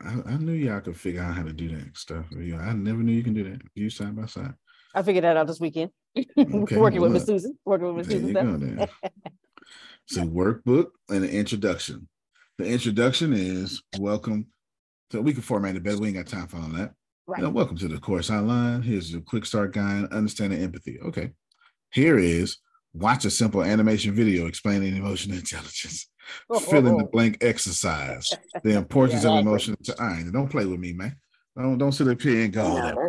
I, I knew y'all could figure out how to do that stuff. You know, I never knew you can do that. You side by side. I figured that out this weekend. Okay, Working well, with Miss. Susan, working with Miss Susan. go then. So workbook and an introduction. The introduction is welcome. So we can format it better. We ain't got time for all that. Right. You know, welcome to the course outline. Here's your quick start guide, understanding empathy. Okay. Here is Watch a simple animation video explaining emotional intelligence. Oh, Fill in oh, the blank exercise. The importance yeah, of emotional. to iron. don't play with me, man. Don't don't sit up here and go. Oh, no, no, no,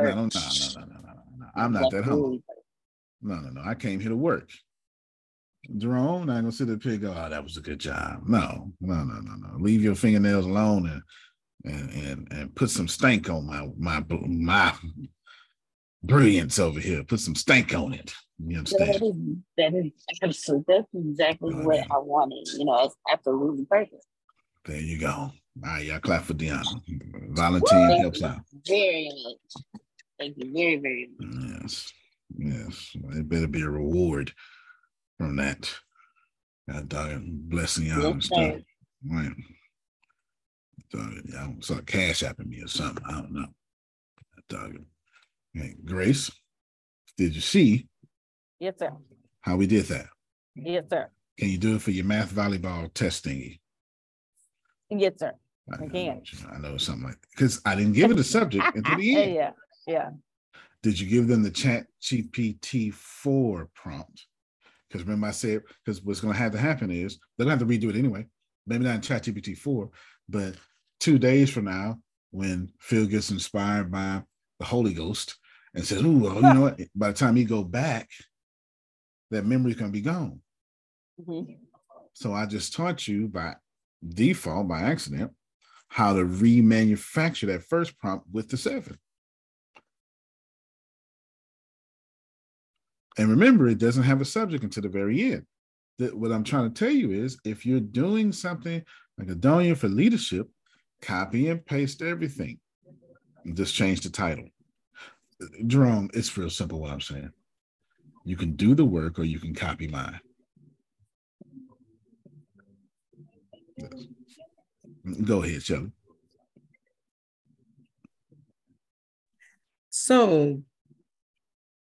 no, no, no, no, I'm not that humble. No, no, no. I came here to work. Jerome, I ain't gonna sit up here and go. Oh, that was a good job. No, no, no, no, no. Leave your fingernails alone and and and, and put some stank on my my my brilliance over here. Put some stank on it. You That understand? is, that is absolutely, that's exactly Oh, what. I wanted. You know, it's absolutely perfect. There you go. All right, y'all clap for Deanna. Volunteering helps out. Very much. Thank you very, very much. Yes, yes. It better be a reward from that. God dog blessing y'all and Yes, stuff. Right. So y'all start cash apping me or something. I don't know. Dog. Hey, Grace, did you see Yes, sir. how we did that? Yes, sir. Can you do it for your math volleyball test thingy? Yes, sir. I, I can. I know something like because I didn't give it a subject until the end. Yeah, yeah. Did you give them the chat GPT 4 prompt? Because remember I said, because what's going to have to happen is they're going to have to redo it anyway. Maybe not in ChatGPT 4, but two days from now, when Phil gets inspired by the Holy Ghost and says, Ooh, well, you know what? By the time he go back, that memory's going to be gone. Mhm. So I just taught you by default, by accident, how to remanufacture that first prompt with the seven. And remember, it doesn't have a subject until the very end. That what I'm trying to tell you is if you're doing something like Adonia for leadership, copy and paste everything. Just change the title. Jerome, it's real simple what I'm saying. You can do the work or you can copy mine. Go ahead, Shelly. So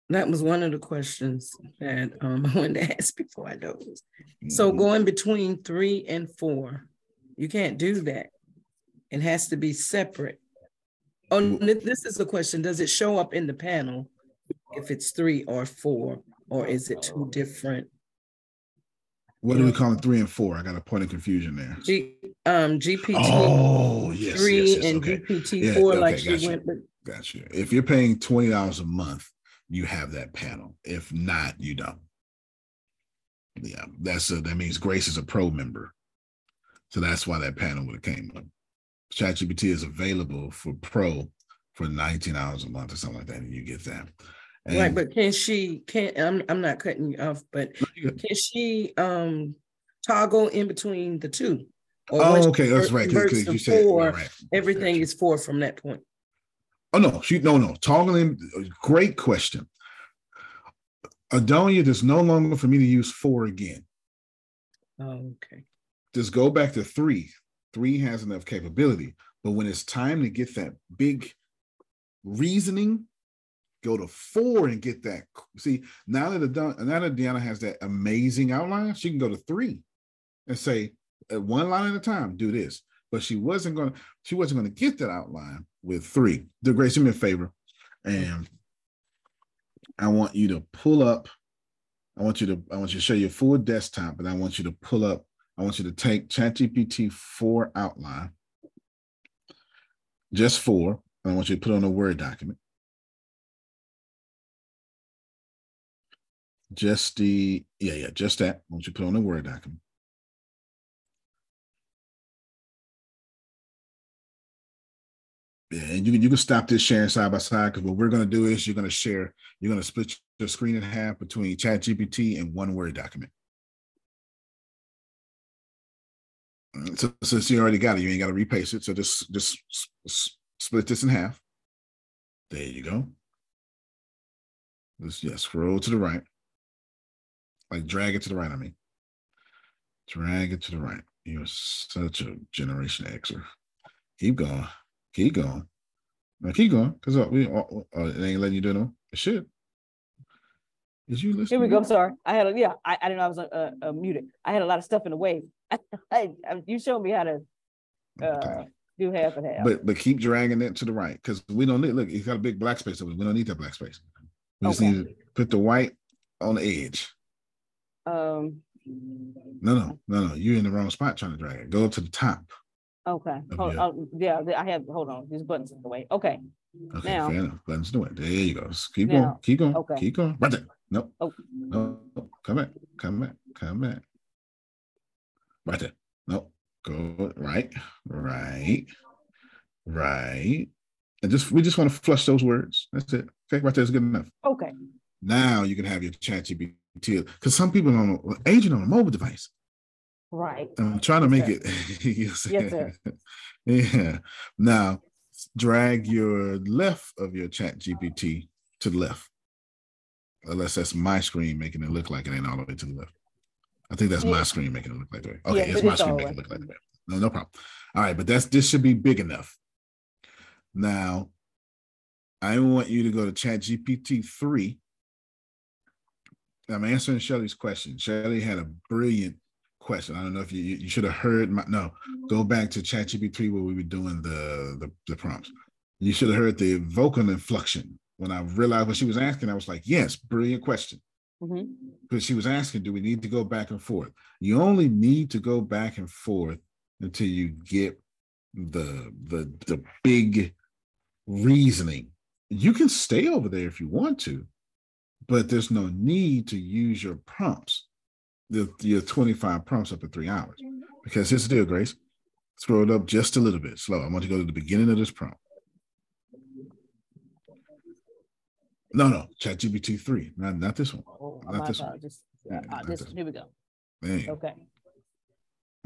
that was one of the questions that um, I wanted to ask before I dozed. So Mm-hmm. going between three and four, you can't do that. It has to be separate. Oh, this is a question. Does it show up in the panel if it's three or four, or is it two different? What do we call it? Three and four? I got a point of confusion there. G, um, GPT Oh, yes, three yes, yes, and okay. GPT Yeah, four, okay, like she gotcha. went, but Got you. If you're paying twenty dollars a month, you have that panel. If not, you don't. Yeah, that's a, that means Grace is a pro member, so that's why that panel would have came up. ChatGPT is available for pro for nineteen dollars a month or something like that, and you get that. Right, but can she, can, I'm, I'm not cutting you off, but can she, um, toggle in between the two? Or Oh, okay, that's right, 'cause- 'cause you said- four, right. Everything is four from that point. Oh no, she no no toggling. Great question. Adonia, there's no longer for me to use four again. Oh, okay. Just go back to three. Three has enough capability, but when it's time to get that big reasoning, go to four and get that. See now that Adon- now that Deanna has that amazing outline, she can go to three and say at one line at a time, do this. But she wasn't going to. She wasn't going to get that outline with three. Do Grace, do me a favor, and I want you to pull up. I want you to. I want you to show your full desktop, and I want you to pull up. I want you to take ChatGPT four outline, just four. I want you to put on a Word document. Just the yeah yeah just that. Want you put on a Word document. Yeah, and you can you can stop this sharing side by side because what we're going to do is you're going to share. You're going to split your screen in half between ChatGPT and one Word document. So since you already got it, you ain't got to repaste it. So just just split this in half. There you go. Just yeah, scroll to the right. Like drag it to the right. I mean, drag it to the right. You're such a Generation Xer. Keep going. Keep going. Now keep going, because uh, we uh, uh, it ain't letting you do no. It should. Is you listening? Here we go. I'm sorry. I had a yeah. I, I didn't know I was uh, uh, muted. I had a lot of stuff in the way. I, I, you showed me how to uh, do half and half. But but keep dragging it to the right because we don't need. Look, it's got a big black space over. We don't need that black space. We just Okay. need to put the white on the edge. Um. No, no, no, no. You're in the wrong spot trying to drag it. Go up to the top. Okay. Hold, your- oh, yeah. I have. Hold on. These buttons in the way. Okay. Okay, Now. fair enough. Buttons do it. There you go. Just keep going. Keep going. okay. Keep going. Right there. Nope. Oh. No. no. Come back. Come back. Come back. Right there. Nope. Go right. Right. Right. And just we just want to flush those words. That's it. Okay, right there's good enough. Okay. Now you can have your ChatGPT because some people don't agent on a mobile device. Right. I'm trying to make Yes, it. yes, Yes, sir. yeah. Now drag your left of your ChatGPT to the left. Unless that's my screen making it look like it ain't all the way to the left. I think that's my screen making it look like that. Yeah, Okay, it's my is screen making it look like that. No, no problem. All right, but that's this should be big enough. Now, I want you to go to ChatGPT 3. I'm answering Shelly's question. Shelly had a brilliant question. I don't know if you you should have heard my no. Go back to ChatGPT 3 where we were doing the, the the prompts. You should have heard the vocal inflection. When I realized what she was asking, I was like, yes, brilliant question. Mm-hmm. Because she was asking, do we need to go back and forth? You only need to go back and forth until you get the the the big reasoning. You can stay over there if you want to, but there's no need to use your prompts, the your 25 prompts up to three hours. Because here's the deal, Grace. Scroll it up just a little bit slow. I want to go to the beginning of this prompt. No, no, ChatGPT 3, not, not this one. Oh, Not this one. apologies. Yeah, Uh, not this, here we go. Okay.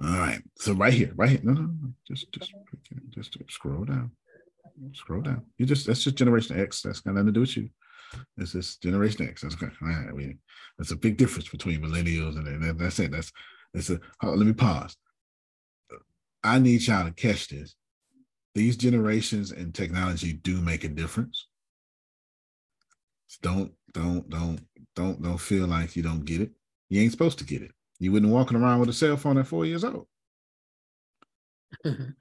All right. So right here, right here. No, no, no. Just just just scroll down. Scroll down. You just that's just generation X. That's got nothing to do with you. It's just generation X. That's right. That's a big difference between millennials and that, that's it. That's that's a let me pause. I need y'all to catch this. These generations and technology do make a difference. Don't, don't, don't, don't, don't feel like you don't get it. You ain't supposed to get it. You wouldn't walking around with a cell phone at four years old. Mm-hmm.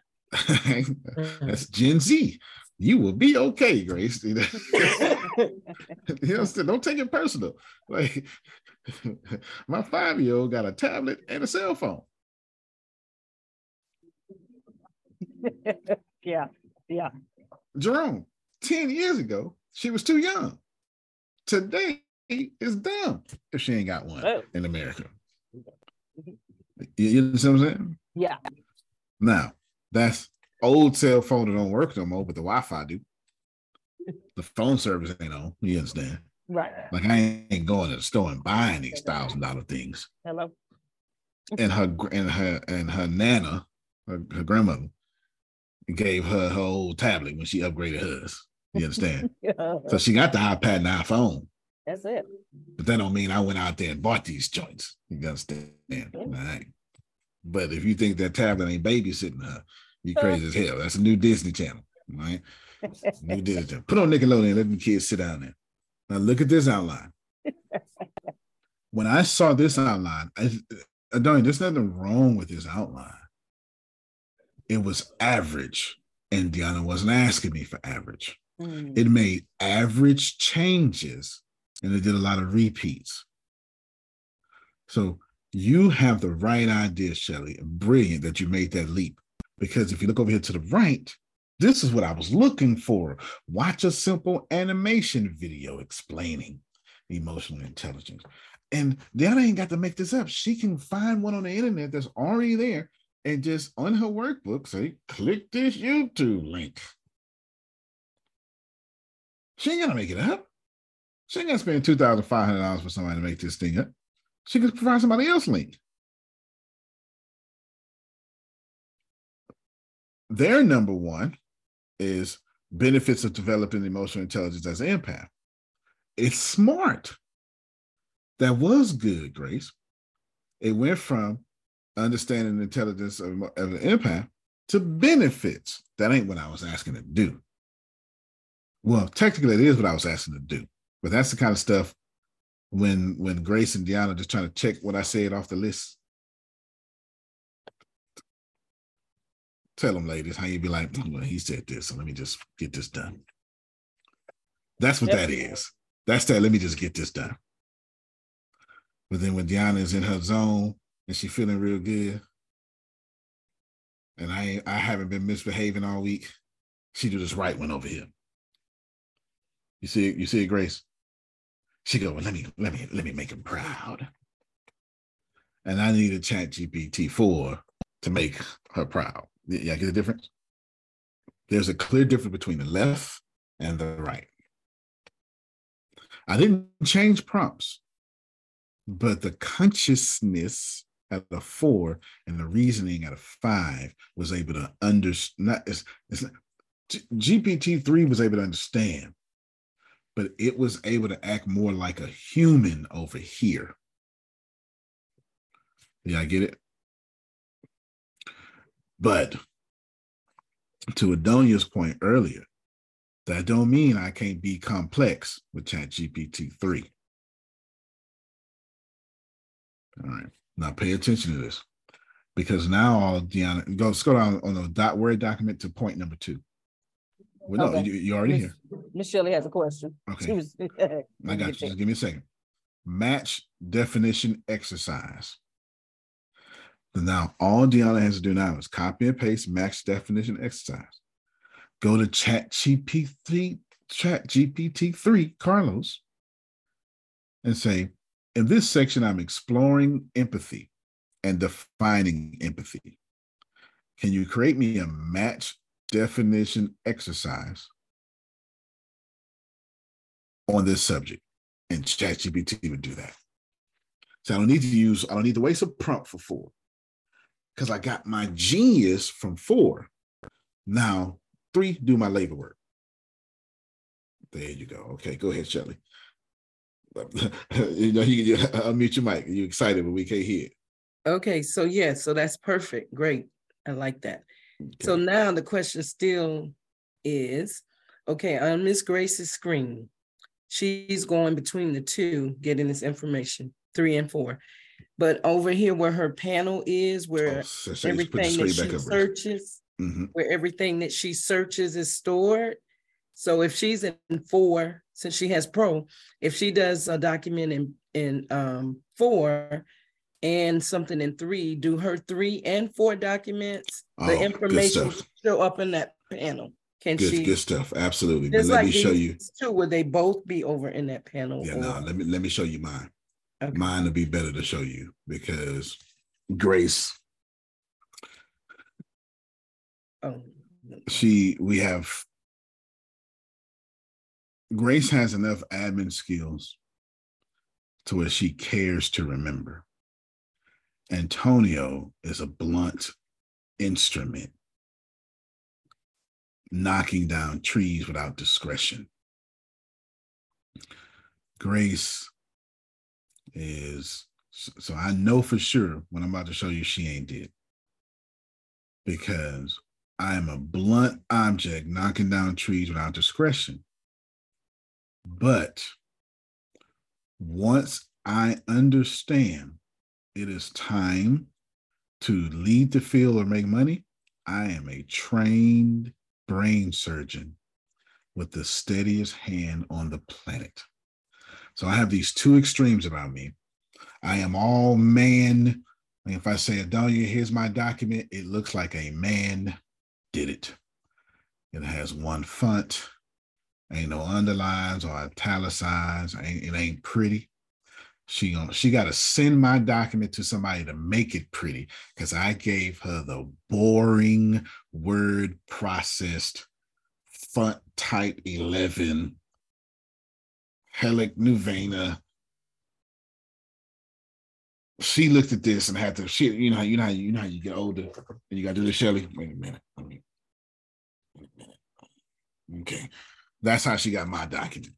That's Gen Z. You will be okay, Grace. you know, don't take it personal. Like my five-year-old got a tablet and a cell phone. yeah, yeah. Jerome, 10 years ago, she was too young. Today is dumb if she ain't got one oh. in America. You, you know what I'm saying? Yeah. Now, that's old cell phone that don't work no more, but the Wi-Fi do. The phone service ain't on. You understand? Right. Like I ain't going to the store and buying these thousand dollar things. Hello. and her and her and her nana, her, her grandmother, gave her her old tablet when she upgraded hers. You understand? yeah. so she got the iPad and iPhone. That's it. But that don't mean I went out there and bought these joints. You understand? All right. But if you think that tablet ain't babysitting her, you crazy as hell. That's a new Disney channel, right? New Disney channel. Put on Nickelodeon, let the kids sit down there. Now look at this outline. when I saw this outline, I, I don't. There's nothing wrong with this outline. It was average, and Deanna wasn't asking me for average. Mm. It made average changes, and it did a lot of repeats. So you have the right idea, Shelly. Brilliant that you made that leap. Because if you look over here to the right, this is what I was looking for. Watch a simple animation video explaining emotional intelligence. And Deanna ain't got to make this up. She can find one on the internet that's already there and just on her workbook say, click this YouTube link. She ain't gonna make it up. She ain't gonna spend two thousand five hundred dollars for somebody to make this thing up. She can provide somebody else link. Their number one is benefits of developing emotional intelligence as an empath. It's smart. That was good, Grace. It went from understanding the intelligence of, of an empath to benefits. That ain't what I was asking to do. Well, technically, it is what I was asking to do, but that's the kind of stuff when when Grace and Deanna just trying to check what I said off the list. Tell them, ladies, how you be like, mm, well, he said this, so let me just get this done. That's what yep. that is. That's that. Let me just get this done. But then when Deanna is in her zone and she feeling real good, and I I haven't been misbehaving all week, she do this right one over here. You see it, you see it, Grace? She go, well, let me, let me, let me make him proud. And I need a ChatGPT 4 to make her proud. Yeah, get the difference? There's a clear difference between the left and the right. I didn't change prompts, but the consciousness at a four and the reasoning at a five was able to understand. It's, it's GPT-3 was able to understand but it was able to act more like a human over here. Yeah, I get it. But to Adonia's point earlier, that don't mean I can't be complex with ChatGPT 3. All right. Now pay attention to this. Because now all Deanna, go, let's go down on the dot word document to point number two. Well, no, okay. you, you already here. Miss Shirley has a question. Okay. Was, I got you. Just give me a second. Match definition exercise. Now, all Deanna has to do now is copy and paste match definition exercise. Go to ChatGPT, Chat GPT 3, Carlos, and say, in this section, I'm exploring empathy and defining empathy. Can you create me a match definition exercise on this subject. And ChatGPT would do that. So I don't need to use, I don't need to waste a prompt for four because I got my genius from four. Now, three, do my labor work. There you go. Okay, go ahead, Shelly. you know, you, you unmute your mic. You're excited, but we can't hear. Okay, so yeah, so that's perfect. Great. I like that. Okay. So now the question still is okay, on Miss Grace's screen, she's going between the two, getting this information, three and four. But over here where her panel is, where Oh, so- so you just put the everything that she searches, Mhm. where everything that she searches is stored. So if she's in four, since she has pro, if she does a document in in um four and something in three, do her three and four documents, Oh, the information show up in that panel. Can Good, she good stuff. Absolutely. But let like me show you. two, would they both be over in that panel? Yeah, or- no, let me let me show you mine. Okay. Mine will be better to show you because Grace, Oh, she we have Grace has enough admin skills to where she cares to remember. Antonio is a blunt instrument, knocking down trees without discretion. Grace is so I know for sure when I'm about to show you she ain't did because I am a blunt object knocking down trees without discretion. But once I understand it is time to lead the field or make money, I am a trained brain surgeon with the steadiest hand on the planet. So I have these two extremes about me. I am all man. And if I say, Adonia, here's my document, it looks like a man did it. It has one font, ain't no underlines or italicized, ain't, it ain't pretty. She she got to send my document to somebody to make it pretty because I gave her the boring word processed font type 11 Helic Nuvena. She looked at this and had to she you know you know you, know how you get older and you gotta do this, Shelly. Wait a minute. Wait a minute. Okay. That's how she got my document.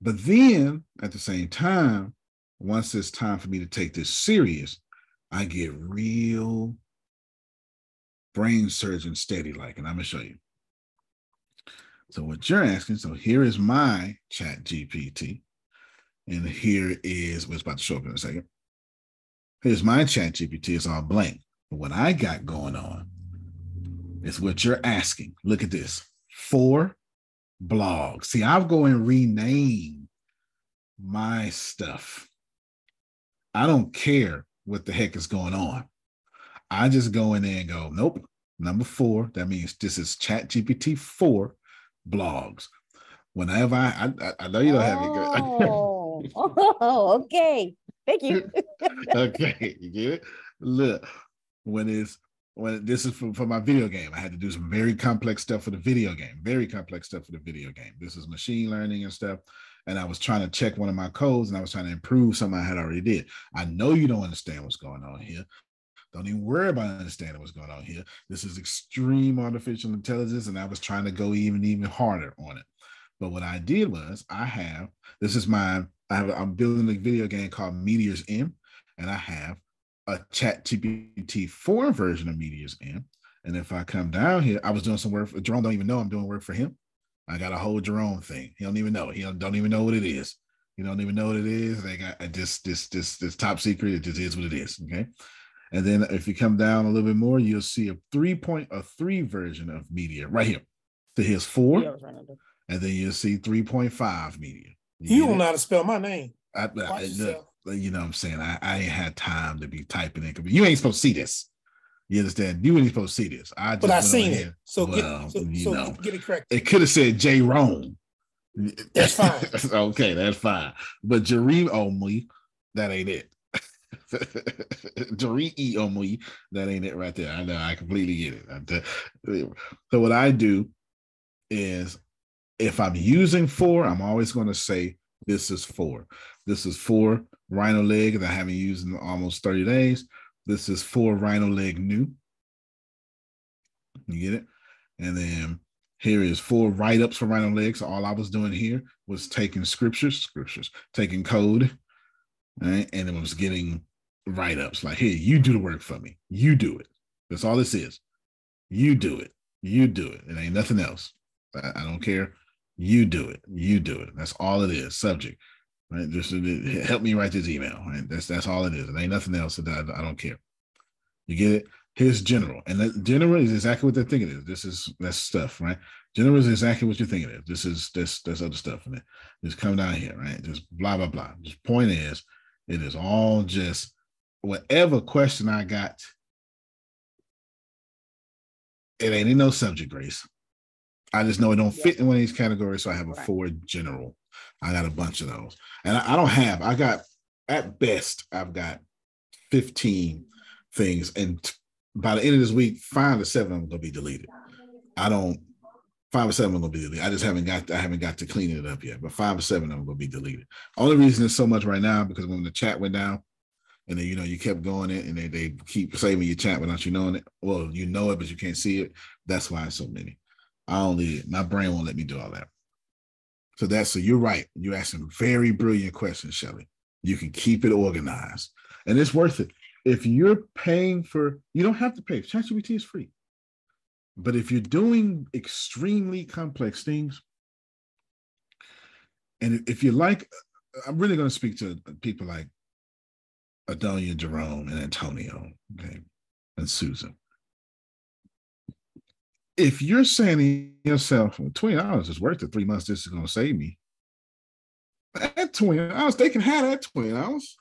But then at the same time, once it's time for me to take this serious, I get real brain surgeon steady like, and I'm gonna show you. So what you're asking, so here is my ChatGPT. And here is what's about to show up in a second. Here's my ChatGPT, it's all blank. But what I got going on is what you're asking. Look at this. Four blogs. See, I'll go and rename my stuff. I don't care what the heck is going on. I just go in there and go, nope, number four. That means this is ChatGPT 4 blogs. Whenever I, I, I know you don't have it. Oh, oh, okay. Thank you. okay, you get it? Look, when it's when this is for, for my video game, I had to do some very complex stuff for the video game, very complex stuff for the video game. This is machine learning and stuff. And I was trying to check one of my codes and I was trying to improve something I had already did. I know you don't understand what's going on here. Don't even worry about understanding what's going on here. This is extreme artificial intelligence, and I was trying to go even even harder on it. But what I did was I have this is my I have I'm building a video game called Meteors M, and I have a ChatGPT 4 version of Meteors M. And if I come down here, I was doing some work for Jerome, don't even know I'm doing work for him. I got a whole Jerome thing. He don't even know. He don't, don't even know what it is. He don't even know what it is. They got this, this, this, this top secret. It just is what it is. Okay. And then if you come down a little bit more, you'll see a 3.3 version of media right here. So here's four, Yeah, I was trying to do- and then you'll see 3.5 media. You get don't know how to spell my name. I, I, Watch look, you know what I'm saying? I, I ain't had time to be typing in. You ain't supposed to see this. You understand? You ain't supposed to see this. I just But I seen it. So well, get so, you so know, get it correct. it could have said J. Rome. That's fine. okay, that's fine. But Jareem Omi, that ain't it. Jareem Omi, that ain't it right there. I know. I completely get it. So what I do is, if I'm using four, I'm always going to say this is four. This is four Rhino leg that I haven't used in almost 30 days. This is four Rhino leg new. You get it? And then here is four write-ups for Rhino Legs. All I was doing here was taking scriptures, scriptures, taking code, right? And it was getting write-ups. Like, here, you do the work for me. You do it. That's all this is. You do it. You do it. It ain't nothing else. I, I don't care. You do it. You do it. That's all it is. Subject. Right. Just uh, help me write this email. Right. That's that's all it is. It ain't nothing else. That I, I don't care. You get it? Here's general. And that general is exactly what they're thinking is. This is that's stuff, right? General is exactly what you're thinking is. This is this this other stuff in it. Just come down here, right? Just blah blah blah. Just point is, it is all just whatever question I got. It ain't in no subject, Grace. I just know it don't fit in one of these categories, so I have a Right. four general. I got a bunch of those, and I, I don't have. I got at best, I've got fifteen things, and t- by the end of this week, five or seven of them gonna be deleted. I don't. Five or seven are gonna be deleted. I just haven't got. I haven't got to cleaning it up yet, but five or seven of them gonna be deleted. Only reason it's so much right now because when the chat went down, and then you know you kept going it, and they they keep saving your chat without you knowing it. Well, you know it, but you can't see it. That's why it's so many. I only my brain won't let me do all that. So that's so you're right. You're asking very brilliant questions, Shelly. You can keep it organized, and it's worth it. If you're paying for, you don't have to pay. ChatGPT is free. But if you're doing extremely complex things, and if you like, I'm really going to speak to people like Adonia, Jerome, and Antonio, okay, and Susan. If you're saying to yourself, well, twenty dollars is worth it, three months, this is going to save me. At twenty dollars, they can have that twenty dollars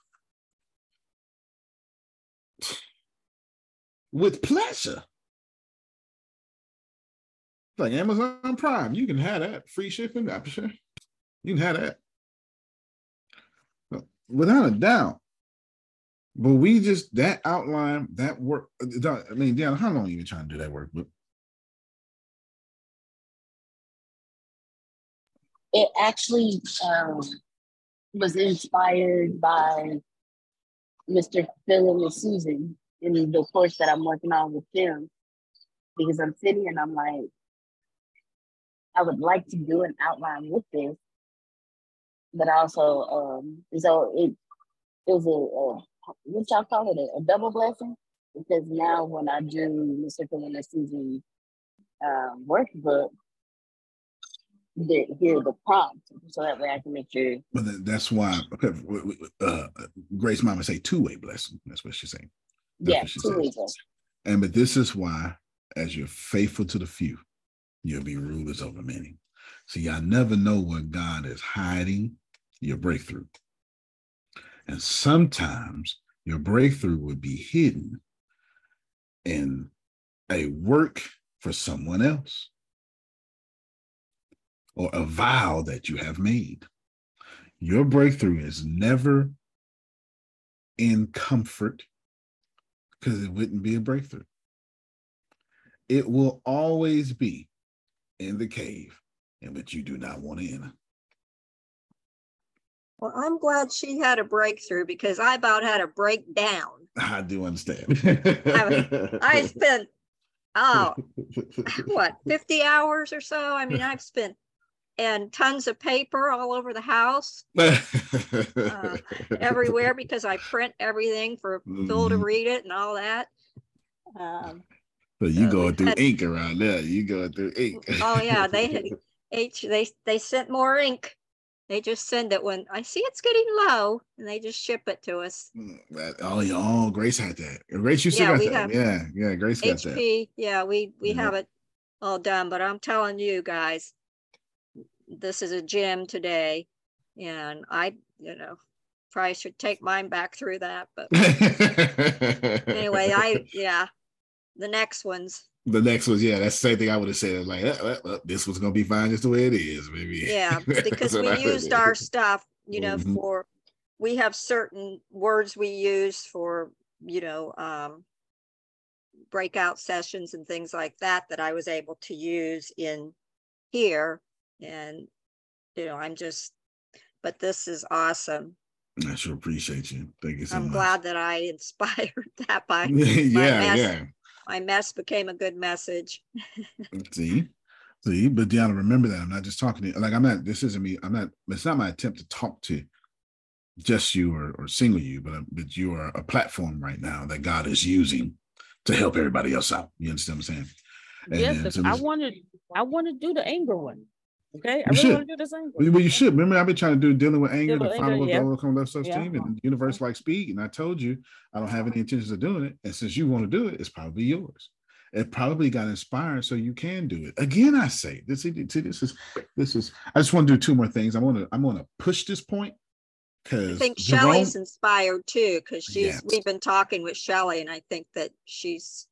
with pleasure. Like Amazon Prime, you can have that free shipping. You can have that without a doubt. But we just that outline that work. I mean, Deanna, how long you been trying to do that work? But It actually um, was inspired by Mr. Phil and Susan in the course that I'm working on with them. Because I'm sitting and I'm like, I would like to do an outline with this, but also, um, so it it was a, a what y'all call it a, a double blessing because now when I do Mr. Phil and Susan um, workbook, the, hear the prompt so that way I can make sure. but that's why okay, uh, Grace Mama say two way blessing. That's what she's saying. That's Yeah, she two says. reasons. And but this is why, as you're faithful to the few, you'll be rulers over many. So y'all never know what God is hiding your breakthrough. And sometimes your breakthrough would be hidden in a work for someone else or a vow that you have made. Your breakthrough is never in comfort because it wouldn't be a breakthrough. It will always be in the cave in which you do not want to enter. Well, I'm glad she had a breakthrough because I about had a breakdown. I do understand. I spent, oh, what, 50 hours or so? I mean, I've spent, and tons of paper all over the house, uh, everywhere, because I print everything for Phil to Mhm. read it and all that. Um, So you Uh, going through had- ink around there. You going through ink. oh yeah, they had H, they, they sent more ink. They just send it when I see it's getting low and they just ship it to us. Mm, oh, yeah, oh, Grace had that. Grace, you still Yeah, got that. yeah, yeah, Grace got that. HP, yeah, we, we Yeah. have it all done, but I'm telling you guys, this is a gym today. And I, you know, probably should take mine back through that, but anyway, I, yeah, the next ones, the next was yeah, that's the same thing I would have said. Like, this was gonna be fine just the way it is, maybe. yeah, because we used our stuff, you know, Mhm. for, we have certain words we use for, you know, um, breakout sessions and things like that, that I was able to use in here. And, you know, I'm just, but this is awesome. I sure appreciate you. Thank you so I'm much. glad that I inspired that by yeah, yeah. My mess became a good message. See, see, but Deanna, remember that I'm not just talking to you. Like I'm not. This isn't me. I'm not. It's not my attempt to talk to just you or, or single you, but um, but you are a platform right now that God is using to help everybody else out. You understand what I'm saying? And Yes, so I this- wanted, I want to do the anger one. Okay, I You really should. want to do the same. Well, you should. Remember, I've been trying to do dealing with anger, Deal the with final anger, yeah. goal, overcome low self Yeah. esteem, and the universe like speed. And I told you I don't have any intentions of doing it. And since you want to do it, it's probably yours. It probably got inspired, so you can do it. Again, I say this. See, this is this is. I just want to do two more things. I want to. I'm going to push this point because I because think Shelley's inspired too, because she's, Yes. we've been talking with Shelley and I think that she's,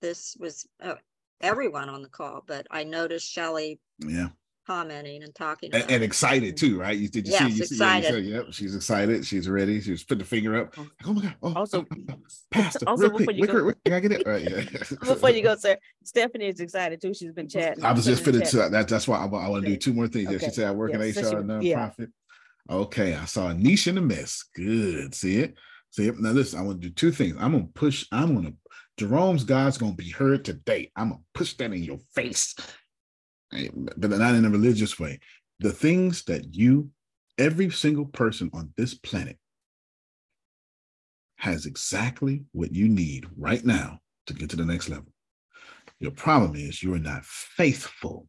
this was uh, everyone on the call, but I noticed Shelley yeah. commenting and talking. and, and excited too, right? You did you Yes, see? You see, yeah, you excited. said, yep, she's excited. She's ready. She's putting the finger up. Oh. Like, oh my god! Oh, Also- oh, oh, Pastor, also real before quick, you quick, go- quick, quick, I get it. Right, yeah. Before you go, sir, Stephanie is excited too. She's been chatting. I was just putting in fitting to that. That's why I, want to do two more things. Yeah, She said I work Yeah, in since HR you- nonprofit. yeah. Okay, I saw a niche in the mess. Good. See it? See it? Now listen, I want to do two things. I'm gonna push, I'm gonna Jerome's God's gonna be heard today. I'm gonna push that in your face. But not in a religious way. The things that you, every single person on this planet has exactly what you need right now to get to the next level. Your problem is you are not faithful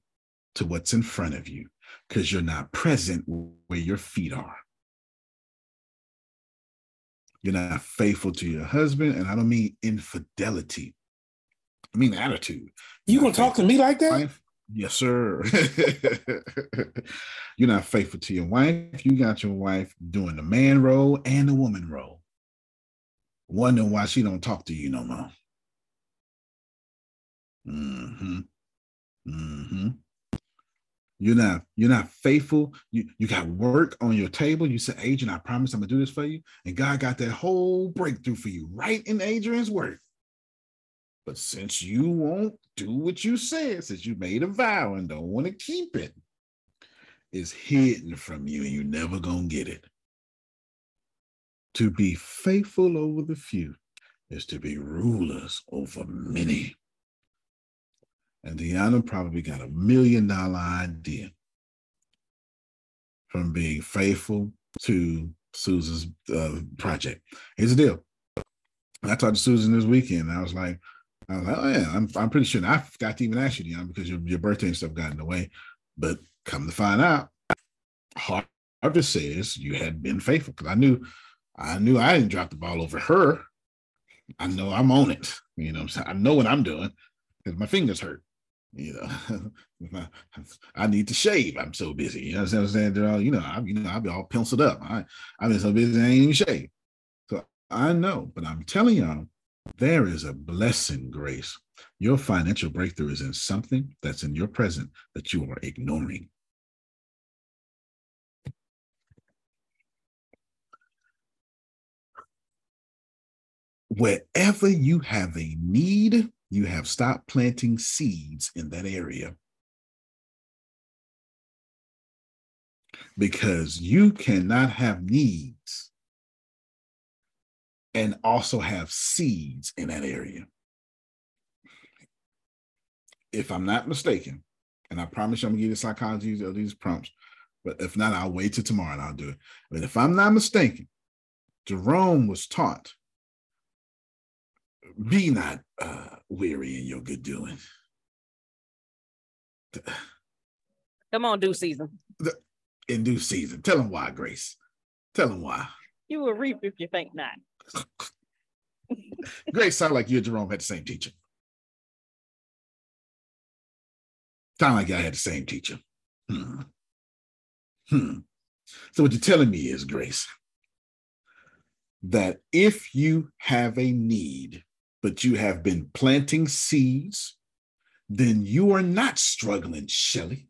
to what's in front of you because you're not present where your feet are. You're not faithful to your husband, and I don't mean infidelity. I mean attitude. You gonna talk to me like that? Wife? Yes, sir. You're not faithful to your wife. You got your wife doing the man role and the woman role. Wondering why she don't talk to you no more. Mm-hmm. Mm-hmm. You're not you're not faithful. You you got work on your table. You said, Adrian, I promise I'm gonna do this for you. And God got that whole breakthrough for you right in Adrian's work. But since you won't do what you said, since you made a vow and don't want to keep it, it's hidden from you and you're never gonna get it. To be faithful over the few is to be rulers over many. And Deanna probably got a million dollar idea from being faithful to Susan's uh, project. Here's the deal. I talked to Susan this weekend. I was like, I was like, oh yeah, I'm, I'm pretty sure. I forgot to even ask you, Deanna, because your, your birthday and stuff got in the way. But come to find out, Harvest says you had been faithful. Because I knew, I knew I didn't drop the ball over her. I know I'm on it. You know, I'm saying? I know what I'm doing because my fingers hurt. You know, I need to shave. I'm so busy. You know what I'm saying? All, you know, I, you know, I'll be all penciled up. I, I've been so busy, I ain't even shaved. So I know, but I'm telling y'all, there is a blessing, Grace. Your financial breakthrough is in something that's in your present that you are ignoring. Wherever you have a need, you have stopped planting seeds in that area. Because you cannot have needs and also have seeds in that area. If I'm not mistaken, and I promise you I'm gonna give you the psychology of these prompts, but if not, I'll wait till tomorrow and I'll do it. But if I'm not mistaken, Jerome was taught be not uh, weary in your good doing. Come on, due season. In due season. Tell him why, Grace. Tell him why. You will reap if you think not. Grace sound like you and Jerome had the same teacher. Sound like y'all had the same teacher. Hmm. Hmm. So what you're telling me is, Grace, that if you have a need, but you have been planting seeds, then you are not struggling, Shelley.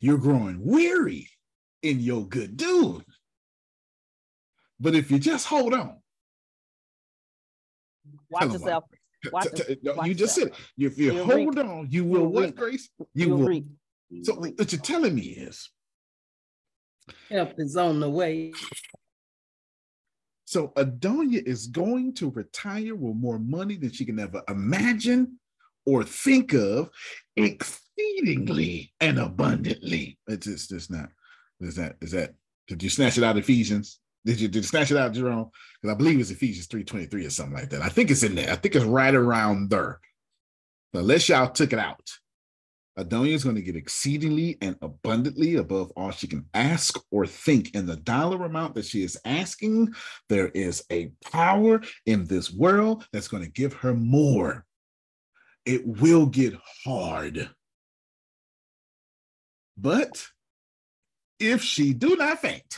You're growing weary in your good doing. But if you just hold on, Watch Tell 'em yourself. Watch, T- t- no, watch you just said it. If you You'll hold reap. on, you will You'll what, reap. Grace? You You'll will. reap. So what you're telling me is, Help is on the way. so Adonia is going to retire with more money than she can ever imagine or think of, exceedingly and abundantly. It's just, it's not. Is that is that? Did you snatch it out of Ephesians? Did you did you snatch it out, Jerome? Because I believe it's Ephesians 3:23 or something like that. I think it's in there. I think it's right around there. Unless y'all took it out. Adonia is going to get exceedingly and abundantly above all she can ask or think. And the dollar amount that she is asking, there is a power in this world that's going to give her more. It will get hard. But if she do not faint,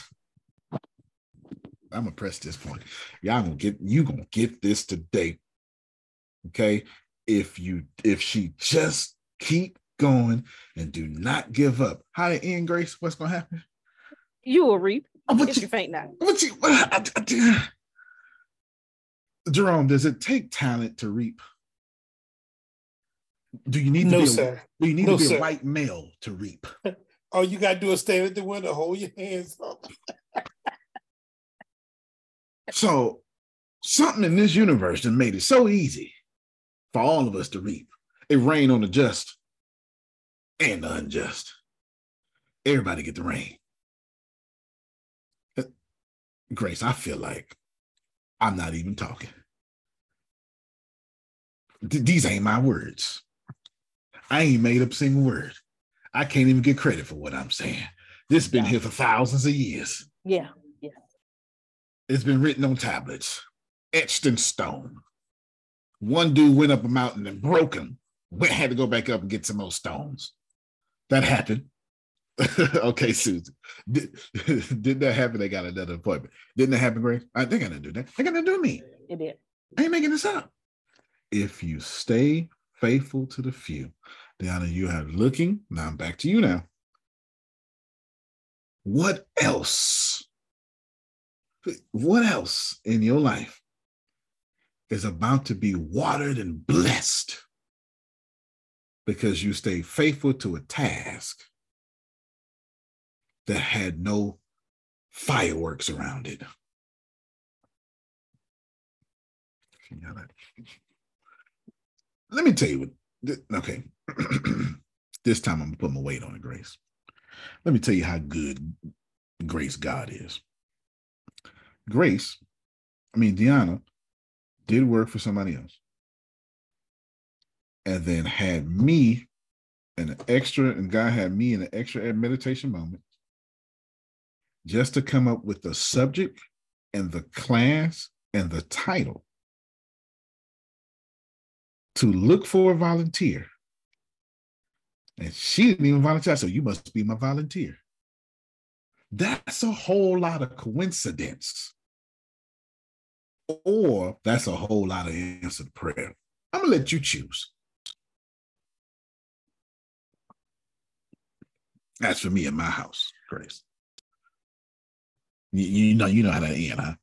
I'm gonna press this point. Y'all gonna get you gonna get this today. Okay. If you if she just keep going and do not give up. How to end, Grace? What's gonna happen? You will reap Oh, but if you- you faint not. What you I- I- I- Jerome, does it take talent to reap? Do you need to No, be a, sir. do you need No, to be sir. a white male to reap? All you gotta do is stand at the window, hold your hands up. So something in this universe that made it so easy for all of us to reap. It rained on the just and the unjust. Everybody get the rain. Uh, Grace, I feel like I'm not even talking. Th- these ain't my words. I ain't made up a single word. I can't even get credit for what I'm saying. This been here for thousands of years. Yeah. It's been written on tablets, etched in stone. One dude went up a mountain and broke him. Went, had to go back up and get some more stones. That happened. okay, Susan. Did, did that happen? They got another appointment. Didn't that happen, Grace? I think I didn't do that. They got to do me. It did. I ain't making this up. If you stay faithful to the few, Diana, you are looking. Now I'm back to you now. What else? What else in your life is about to be watered and blessed because you stay faithful to a task that had no fireworks around it? Let me tell you what. Okay, this time I'm gonna put my weight on it, Grace. Let me tell you how good Grace God is. Grace, I mean Deanna, did work for somebody else, and then had me an extra, and God had me in an extra meditation moment just to come up with the subject and the class and the title to look for a volunteer. And she didn't even volunteer. So you must be my volunteer. That's a whole lot of coincidence. Or that's a whole lot of answered prayer. I'm gonna let you choose. That's for me in my house, Grace. You, you know, you know how that end, huh?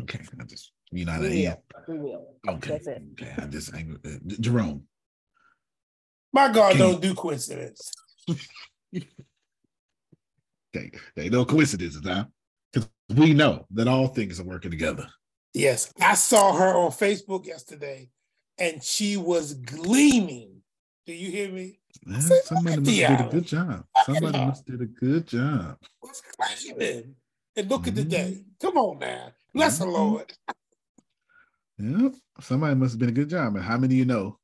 Okay, I just you know how that We end. will. We will. Okay. That's it. Okay, I just angry. uh, Jerome. My God Can don't you- do coincidence. Okay, there ain't no coincidences, huh? Because we know that all things are working together. Yes, I saw her on Facebook yesterday, and she was gleaming. Do you hear me? Yeah, somebody must have did a good job. Somebody must did a good job. Was gleaming. And look at the Mhm. day. Come on now. Bless the Mhm. Lord. Yep, somebody must have been a good job. And how many of you know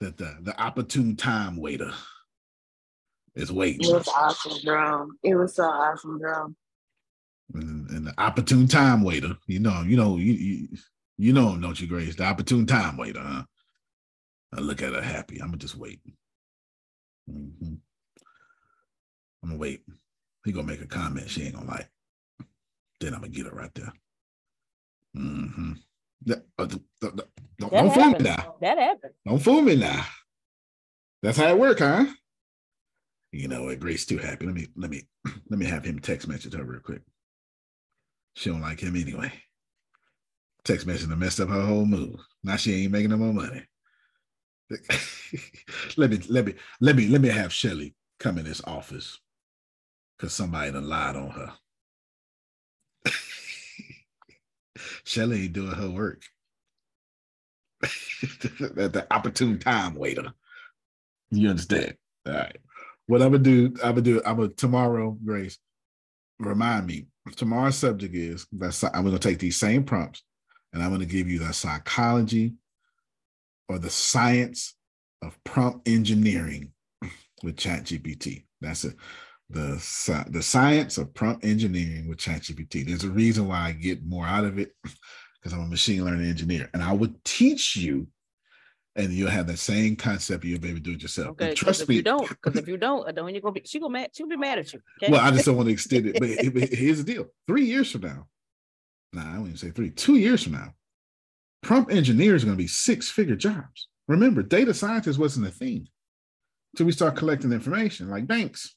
that the the opportune time waiter is waiting? It was awesome, drum. It was so awesome, drum. and, and the opportune time waiter. You know, you know, you you, you know him, don't you, Grace? The opportune time waiter, huh? I look at her happy. I'm gonna just wait. Mhm. I'm gonna wait. He gonna make a comment she ain't gonna like. Then I'm gonna get her right there. Mm-hmm. don't, don't, That don't fool me now. That happened. Don't fool me now. That's how it work, huh? You know what? Grace too happy. Let me let me let me have him text message her real quick. She don't like him anyway. Text message to messed up her whole mood. Now she ain't making no more money. let me let me let me let me have Shelly come in this office because somebody done lied on her. Shelly ain't doing her work. the, the opportune time waiter. You understand? All right. What I'm gonna do, I'm gonna do, I'm gonna tomorrow, Grace. Remind me. Tomorrow's subject is that I'm gonna take these same prompts and I'm gonna give you the psychology or the science of prompt engineering with ChatGPT. That's a the the science of prompt engineering with ChatGPT. There's a reason why I get more out of it because I'm a machine learning engineer, and I would teach you, and you'll have the same concept. You'll be able to do it yourself. Okay, trust if me. You don't, because if you don't, you're gonna be she gonna mad. She'll be mad at you. Okay? Well, I just don't want to extend it. But here's the deal: three years from now, nah, I wouldn't even say three. Two years from now, prompt engineers are going to be six figure jobs. Remember, data scientist wasn't a thing until we start collecting information like banks.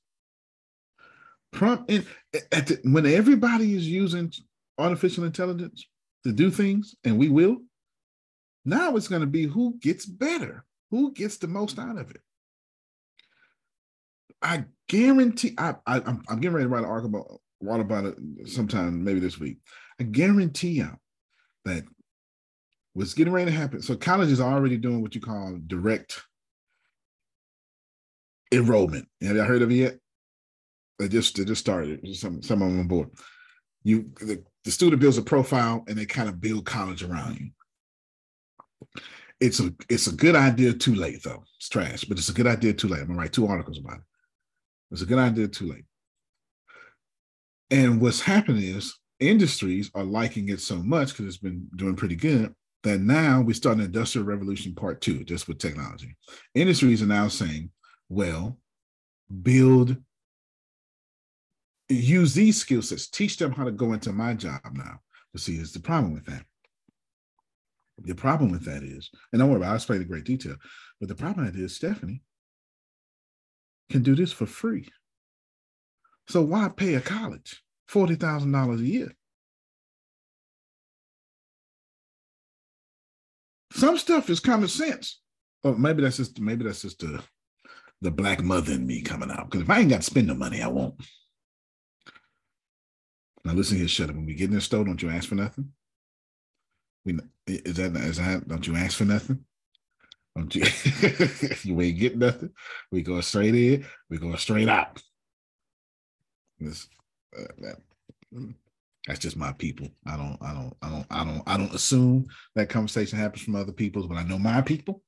Prompt in, at the, when everybody is using artificial intelligence to do things, and we will, now it's going to be who gets better, who gets the most out of it. I guarantee. I, I am I'm getting ready to write an article about, about it sometime maybe this week. I guarantee you that what's getting ready to happen. So colleges are already doing what you call direct enrollment. Have y'all heard of it yet? They just they just started. Some some of them on board. You the, the student builds a profile and they kind of build college around you. It's a it's a good idea too late though. It's trash, but it's a good idea too late. I'm gonna write two articles about it. It's a good idea too late. And what's happening is industries are liking it so much because it's been doing pretty good that now we start an industrial revolution part two, just with technology. Industries are now saying, well, build, use these skill sets, teach them how to go into my job now. To see, is the problem with that. The problem with that is, and don't worry about it, I'll explain in great detail, but the problem with that is Stephanie can do this for free. So why pay a college $40,000 a year? Some stuff is common sense. Or maybe that's just maybe that's just the the black mother in me coming out. Because if I ain't got to spend the money, I won't. Now listen here, shut up. When we get in the store, don't you ask for nothing? We is that is that don't you ask for nothing? Don't you you ain't get nothing? We go straight in, we go straight out. This uh, that, mm. That's just my people. I don't, I don't, I don't, I don't, I don't assume that conversation happens from other people's, but I know my people.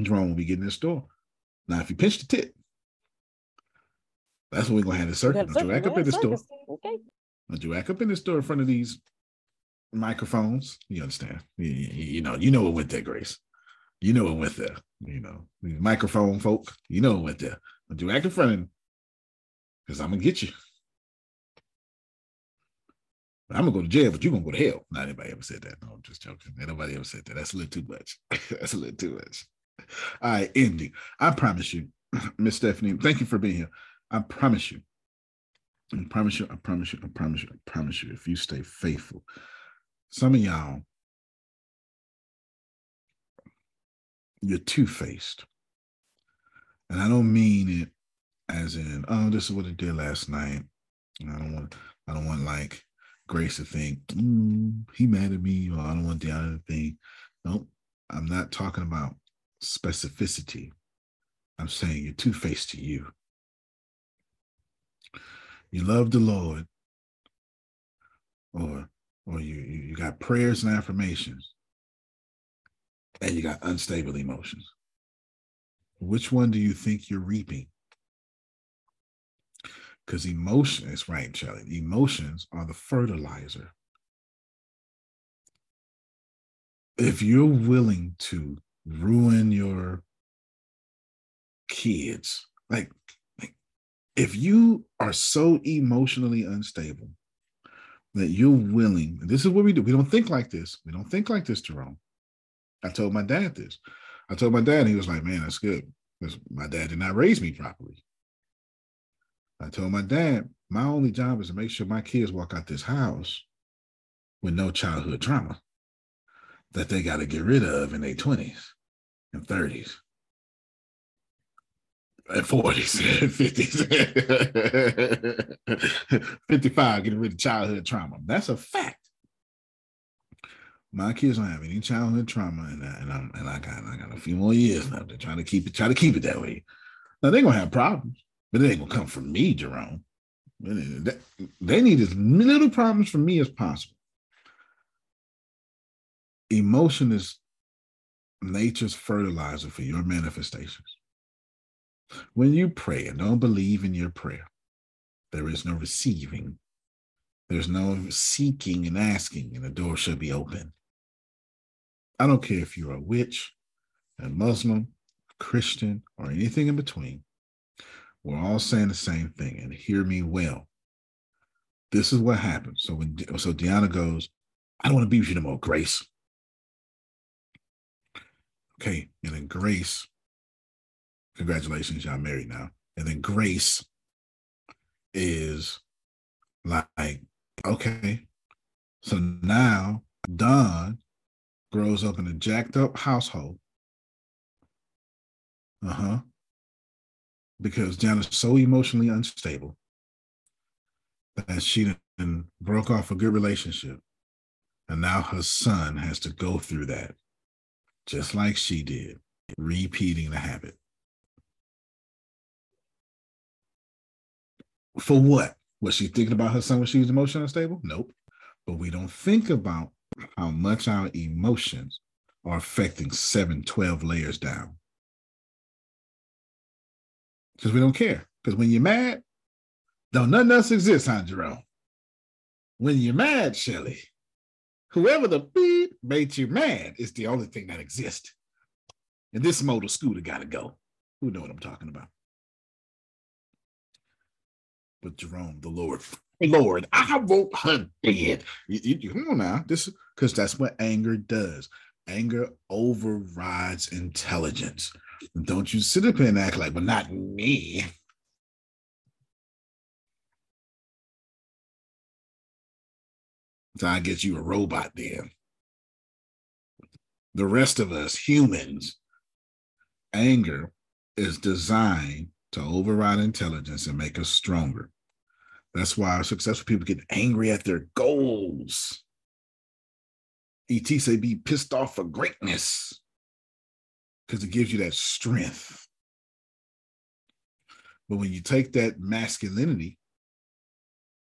Jerome will be getting in the store. Now, if you pinch the tip, that's what we're gonna have the circle. Don't you act up in the store. Okay. Don't you act up in the store in front of these microphones. You understand? You, you know, you know what went there, Grace. You know what went there. You know, microphone folk, you know what went there. Don't you act in front of because I'm gonna get you. I'm gonna go to jail, but you're gonna go to hell. Not anybody ever said that. No, I'm just joking. Nobody ever said that. That's a little too much. That's a little too much. All right, ending. I promise you, Miss Stephanie, thank you for being here. I promise you. I promise you, I promise you, I promise you, I promise you, if you stay faithful, some of y'all, you're two-faced. And I don't mean it as in, oh, this is what it did last night. I don't want, I don't want like Grace to think, mm, he mad at me, or I don't want the other thing. No, I'm not talking about specificity. I'm saying you're two faced to you. You love the Lord, or or you, you got prayers and affirmations, and you got unstable emotions. Which one do you think you're reaping? Because emotions, right, Charlie? Emotions are the fertilizer. If you're willing to ruin your kids, like, like if you are so emotionally unstable that you're willing, this is what we do. We don't think like this. We don't think like this, Jerome. I told my dad this. I told my dad, and he was like, man, that's good. Because my dad did not raise me properly. I told my dad, my only job is to make sure my kids walk out this house with no childhood trauma that they got to get rid of in their 20s and 30s and 40s and 50s 55 getting rid of childhood trauma that's a fact my kids don't have any childhood trauma and, I, and, I'm, and I got I got a few more years now to try to keep it try to keep it that way now they're gonna have problems but it ain't gonna come from me, Jerome. They need as little problems from me as possible. Emotion is nature's fertilizer for your manifestations. When you pray and don't believe in your prayer, there is no receiving. There's no seeking and asking, and the door should be open. I don't care if you're a witch, a Muslim, a Christian, or anything in between. We're all saying the same thing, and hear me well. This is what happens. So when so Deanna goes, I don't want to be with you no more, Grace. Okay, and then Grace, congratulations, y'all married now. And then Grace is like, okay, so now Don grows up in a jacked up household. Uh huh. Because Janet's so emotionally unstable that she broke off a good relationship. And now her son has to go through that, just like she did, repeating the habit. For what? Was she thinking about her son when she was emotionally unstable? Nope. But we don't think about how much our emotions are affecting seven, 12 layers down. Because we don't care. Because when you're mad, don't nothing else exist, huh, Jerome? When you're mad, Shelly, whoever the beat made you mad is the only thing that exists. And this motor scooter got to go. Who know what I'm talking about? But Jerome, the Lord, Lord, I want her dead. You, you, you come on now, this because that's what anger does. Anger overrides intelligence. Don't you sit up and act like, but not me. So I get you a robot then. The rest of us, humans, anger is designed to override intelligence and make us stronger. That's why successful people get angry at their goals. ET say be pissed off for greatness because it gives you that strength. But when you take that masculinity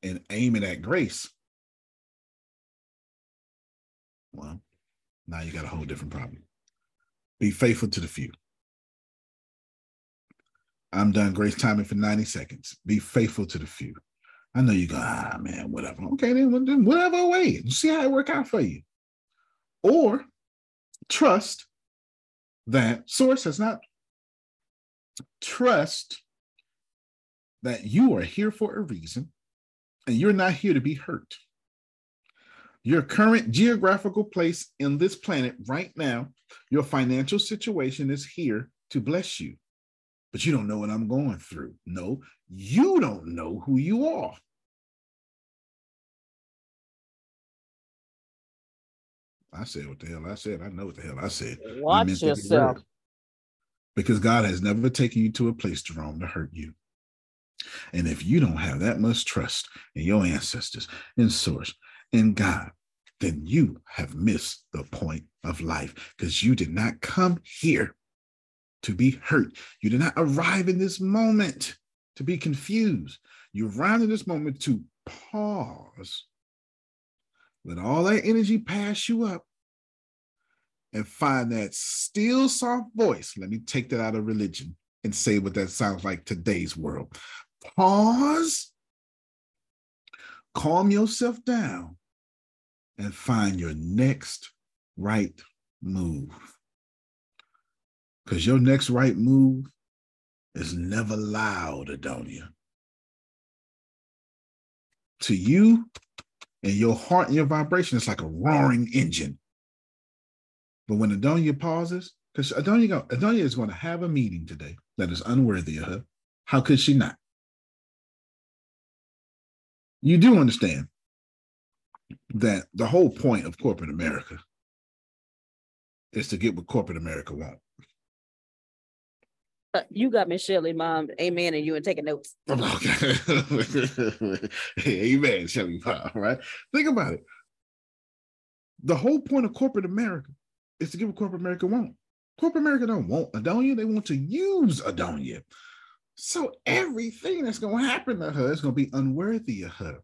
and aim it at grace, well, now you got a whole different problem. Be faithful to the few. I'm done. Grace timing for 90 seconds. Be faithful to the few. I know you go, ah, man, whatever. Okay, then whatever way. See how it work out for you. Or trust that source has not trust that you are here for a reason and you're not here to be hurt. Your current geographical place in this planet right now, your financial situation is here to bless you but you don't know what I'm going through. No, you don't know who you are. I said what the hell I said. I know what the hell I said. Watch yourself. Because God has never taken you to a place, Jerome, to hurt you. And if you don't have that much trust in your ancestors, in Source, in God, then you have missed the point of life because you did not come here to be hurt. You did not arrive in this moment to be confused. You arrived in this moment to pause, let all that energy pass you up, and find that still soft voice. Let me take that out of religion and say what that sounds like today's world. Pause, calm yourself down, and find your next right move. Because your next right move is never loud, Adonia. To you and your heart and your vibration, it's like a roaring engine. But when Adonia pauses, because Adonia, Adonia is going to have a meeting today that is unworthy of her. How could she not? You do understand that the whole point of corporate America is to get what corporate America wants. Uh, you got Miss Shelley, mom. Amen. And you and taking notes. Okay. amen, Shelley, mom. Right? Think about it. The whole point of corporate America is to give what corporate America want. Corporate America don't want Adonia. They want to use Adonia. So everything that's going to happen to her is going to be unworthy of her.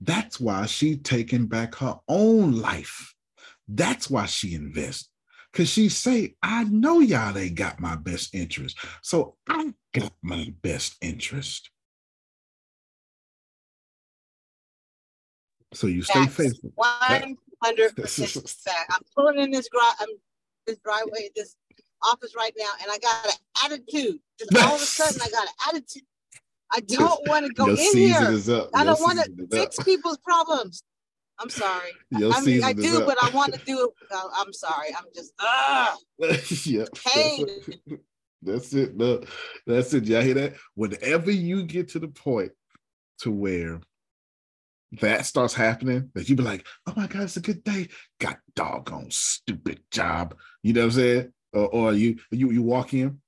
That's why she's taking back her own life. That's why she invests Cause she say, I know y'all ain't got my best interest. So I got my best interest. So you stay Facts. faithful. One hundred percent. I'm pulling in this I'm um, this driveway, this office right now, and I got an attitude. Just all of a sudden, I got an attitude. I don't want to go Your in here. I don't want to fix people's problems. I'm sorry. Your I mean, I do, but I want to do it. I'm sorry. I'm just ah yep. pain. That's it. No, that's it. Y'all hear that? Whenever you get to the point to where that starts happening, that you be like, oh my God, it's a good day. Got doggone stupid job. You know what I'm saying? Or, or you you you walk in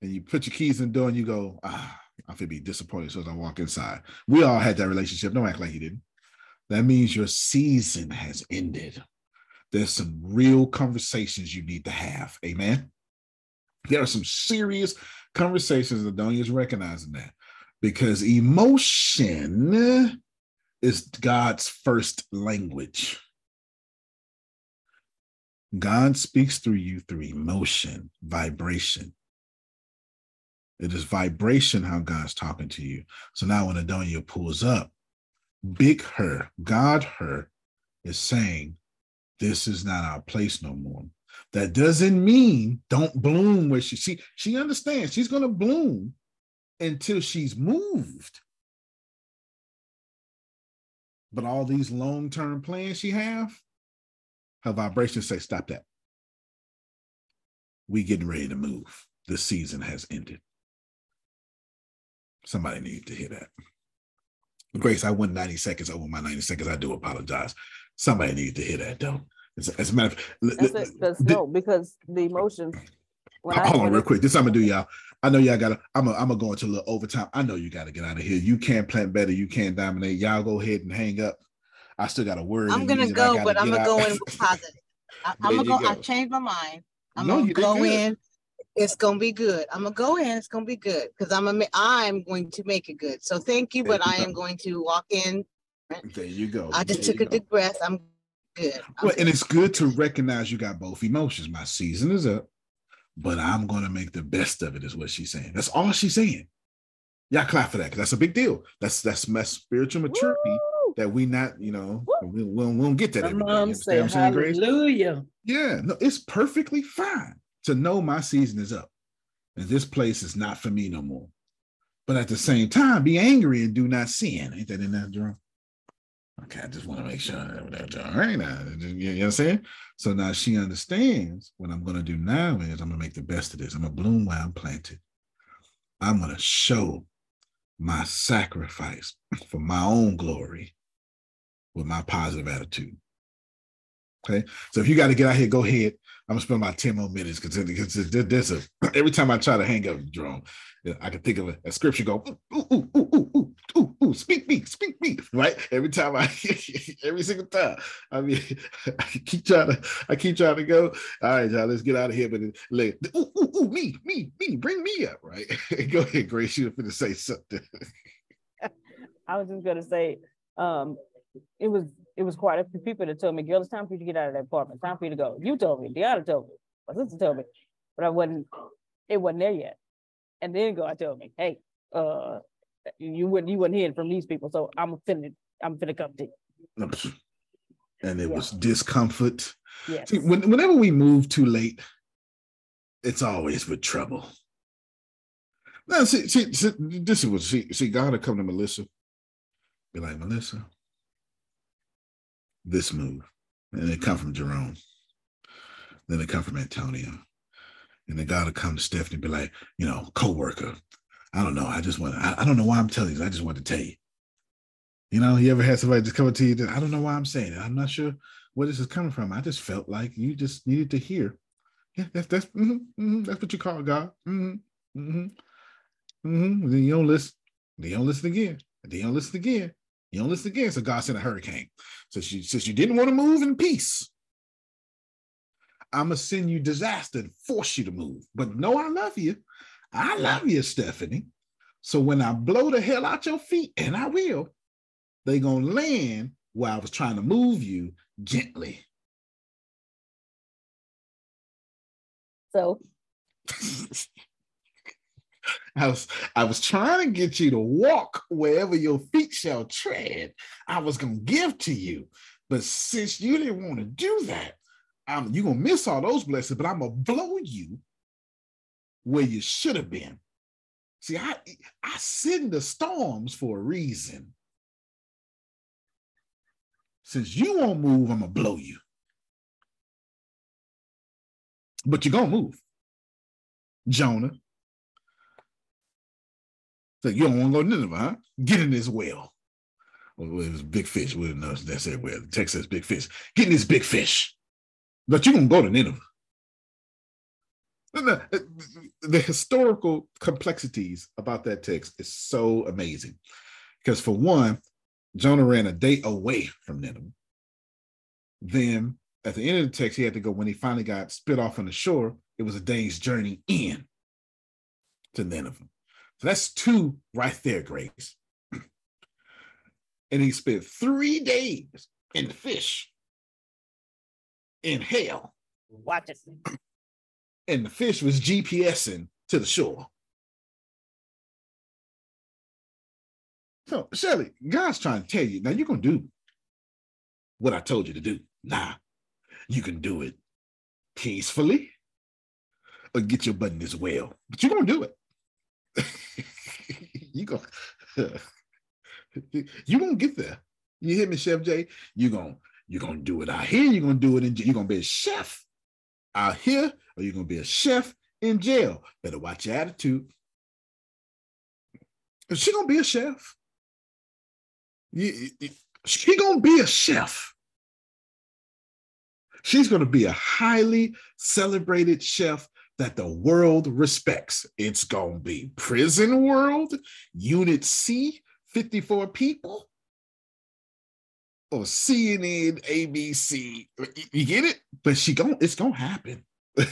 and you put your keys in the door and you go, ah, I feel be disappointed as soon as I walk inside. We all had that relationship. Don't act like you didn't. That means your season has ended. There's some real conversations you need to have. Amen. There are some serious conversations that is recognizing that because emotion is God's first language. God speaks through you through emotion, vibration. It is vibration how God's talking to you. So now when Adonia pulls up, big her, God her, is saying, This is not our place no more. That doesn't mean don't bloom where she she, she understands she's gonna bloom until she's moved. But all these long-term plans she have, her vibrations say, stop that. We getting ready to move. The season has ended. Somebody needed to hear that. Grace, I went 90 seconds over my 90 seconds. I do apologize. Somebody needed to hear that though. As, as a matter of That's it, that's no, because the emotions. when I- Hold on real it- quick. This I'm gonna do, y'all. I know y'all gotta, I'm gonna I'm gonna go into a little overtime. I know you gotta get out of here. You can't plant better, you can't dominate. Y'all go ahead and hang up. I still got a word. I'm gonna me that I go, but I'm gonna go in positive. I, There I'm gonna go. I go. changed my mind. I'm No, gonna you go good. in. It's gonna be good. I'm gonna go in. It's gonna be good because I'm a, I'm going to make it good. So thank you, There but you I go. am going to walk in. There you go. I just There took a go. deep breath. I'm good. I'm Well, and it's good to recognize you got both emotions. My season is up, but I'm going to make the best of it, is what she's saying. That's all she's saying. Y'all clap for that because that's a big deal. That's that's my spiritual maturity that we not, you know, we, we, don't, we don't get that. My every day. Mom understand said, what I'm saying, Grace? Hallelujah. Yeah, no, it's perfectly fine to know my season is up and this place is not for me no more. But at the same time, be angry and do not sin. Ain't that in that drum? Okay, I just want to make sure that that's all right now. You know what I'm saying? So now she understands what I'm going to do now is I'm going to make the best of this. I'm going to bloom while I'm planted. I'm going to show my sacrifice for my own glory with my positive attitude. Okay. So if you got to get out here, go ahead. I'm gonna spend my 10 more minutes because every time I try to hang up the drone, I can think of a, a scripture go, ooh, ooh, ooh, ooh, ooh, ooh, ooh, speak me, speak me, right? Every time I every single time. I mean, I keep trying to, I keep trying to go. All right, y'all, let's get out of here. But like, ooh, ooh, ooh, me, me, me, bring me up, right? go ahead, Grace. You're gonna say something. I was just gonna say, um, it was, it was quite a few people that told me, girl, it's time for you to get out of that apartment. It's time for you to go. You told me, Deanna told me, my sister told me, but I wasn't, it wasn't there yet. And then God told me, hey, uh, you wouldn't, you wouldn't hear from these people, so I'm finna, I'm finna come to you. And it was discomfort. Yes. See, when, whenever we move too late, it's always with trouble. Now, see, see, see, this is what see, see, God will come to Melissa, be like, Melissa, this move. And it come from Jerome. Then it come from Antonio. And then God will come to Stephanie and be like, you know, co-worker. I don't know. I just want I, I don't know why I'm telling you. I just want to tell you. You know, you ever had somebody just come up to you that I don't know why I'm saying it. I'm not sure where this is coming from. I just felt like you just needed to hear. Yeah, that's that's mhm, mhm, that's what you call God. Mm-hmm, hmm hmm Then you don't listen. Then you don't listen again. Then you don't listen again. You don't listen again. So God sent a hurricane. So she since you didn't want to move in peace, I'm gonna send you disaster and force you to move. But no, I love you. I love you, Stephanie. So when I blow the hell out your feet, and I will, they gonna land where I was trying to move you gently. So I was I was trying to get you to walk wherever your feet shall tread. I was gonna give to you, but since you didn't want to do that, I'm you're gonna miss all those blessings. But I'm gonna blow you where you should have been. See, I I send the storms for a reason. Since you won't move, I'm gonna blow you. But you're gonna move. Jonah. So you don't want to go to Nineveh, huh? Get in this well. Oh, well, it was big fish. We didn't know that said text says big fish. Get in this big fish. But you're gonna go to Nineveh. The historical complexities about that text is so amazing. Because for one, Jonah ran a day away from Nineveh. Then at the end of the text, he had to go when he finally got spit off on the shore. It was a day's journey in to Nineveh. So that's two right there, Grace. and he spent three days in fish in hell. Watch it. And the fish was GPSing to the shore. So, Shelly, God's trying to tell you now you're going to do what I told you to do. Nah, you can do it peacefully or get your butt in this well, but you're going to do it. You go, you gonna get there. You hear me, Chef J? You're gonna you're gonna do it out here. You're gonna do it in. You're gonna be a chef out here, or you're gonna be a chef in jail. Better watch your attitude. She gonna be a chef. She gonna be a chef. She's gonna be a highly celebrated chef that the world respects. It's gonna be prison world, Unit C, 54 people, or CNN, ABC. You get it? But she going it's gonna happen.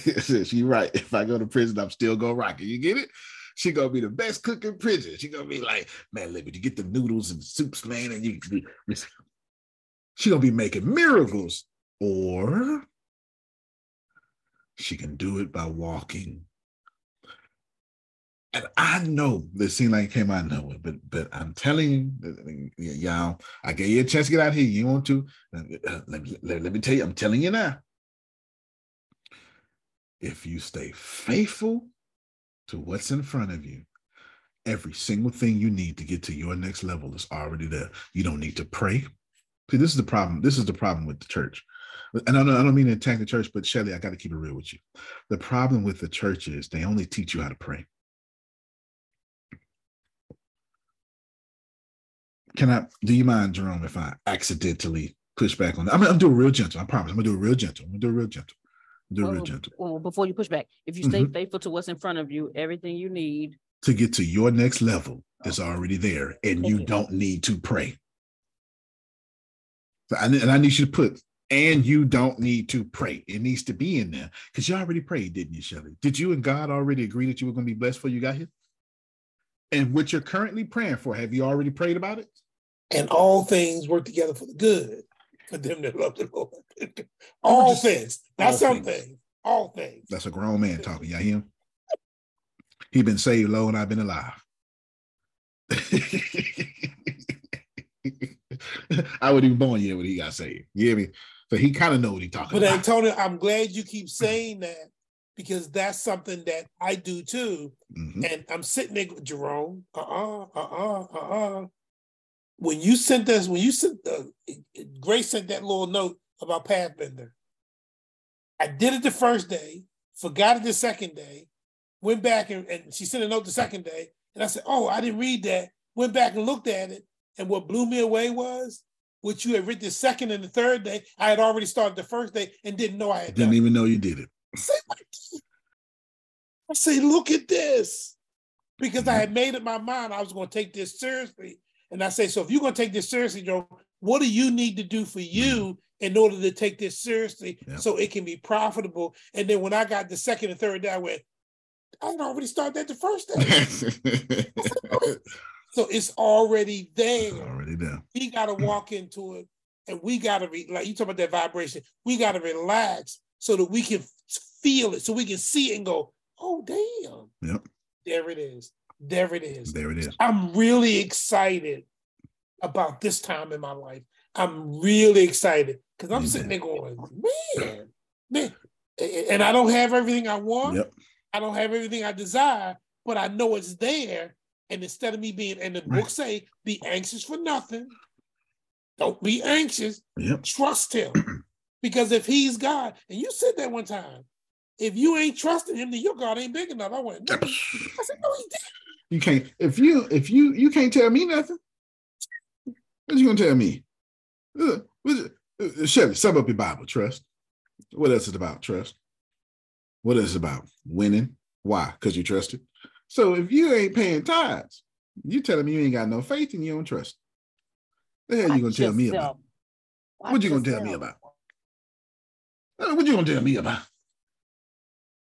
she right. If I go to prison, I'm still gonna rock it. You get it? She gonna be the best cook in prison. She gonna be like, man, let you get the noodles and soups, man, and you she gonna be making miracles. Or she can do it by walking. And I know this seemed like it came out of nowhere, but but I'm telling you, y'all, I gave you a chance to get out here. You want to? Uh, let, me, let, let me tell you, I'm telling you now. If you stay faithful to what's in front of you, every single thing you need to get to your next level is already there. You don't need to pray. See, this is the problem. This is the problem with the church. And I don't, I don't mean to attack the church, but Shelly, I got to keep it real with you. The problem with the church is they only teach you how to pray. Can I, do you mind, Jerome, if I accidentally push back on that? I'm, I'm doing real gentle. I promise. I'm going to do it real gentle. I'm going to do it real gentle. Do it real gentle. Well, before you push back, if you stay mm-hmm. faithful to what's in front of you, everything you need to get to your next level is already there, and you, you, don't need to pray. So I, and I need you to put and you don't need to pray. It needs to be in there because you already prayed, didn't you, Shelly? Did you and God already agree that you were going to be blessed before you got here? And what you're currently praying for, have you already prayed about it? And all things work together for the good for them that love the Lord. all things, not some things. things, all things. That's a grown man talking. Y'all hear him? He been saved low and I've been alive. I wasn't even born yet when he got saved. You hear me? So he kind of know what he's talking but about. But Antonio, I'm glad you keep saying that because that's something that I do too. Mm-hmm. And I'm sitting there, with Jerome, uh-uh, uh-uh, uh-uh. When you sent us, when you sent, uh, Grace sent that little note about Pathfinder, I did it the first day, forgot it the second day, went back and, and she sent a note the second day, and I said, oh, I didn't read that. Went back and looked at it, and what blew me away was which you had written the second and the third day. I had already started the first day and didn't know I had done. didn't even know you did it. I say, look at this. Because mm-hmm. I had made up my mind I was going to take this seriously. And I say, so if you're going to take this seriously, Joe, what do you need to do for you mm-hmm. in order to take this seriously so it can be profitable? And then when I got the second and third day, I went, I had already started that the first day. So it's already there. It's already there. We got to mm. walk into it and we got to, re- like you talk about that vibration, we got to relax so that we can feel it, so we can see it and go, oh damn. Yep. There it is. There it is. There it is. I'm really excited about this time in my life. I'm really excited because I'm sitting there going, man, man, and I don't have everything I want. Yep. I don't have everything I desire, but I know it's there. And instead of me being, and the Right. book say, be anxious for nothing. Don't be anxious. Yep. Trust him. because if he's God, and you said that one time, if you ain't trusting him, then your God ain't big enough. I went, no. I said, no, he did. You can't if you if you you can't tell me nothing. What you gonna tell me? Uh, what- uh, Shelly, sum up your Bible. Trust. What else is it about? Trust. What is it about? Winning. Why? Because you trust it. So if you ain't paying tithes, you telling me you ain't got no faith and you don't trust. The hell you gonna tell me about? What you gonna tell me about? Uh, What you gonna tell me about?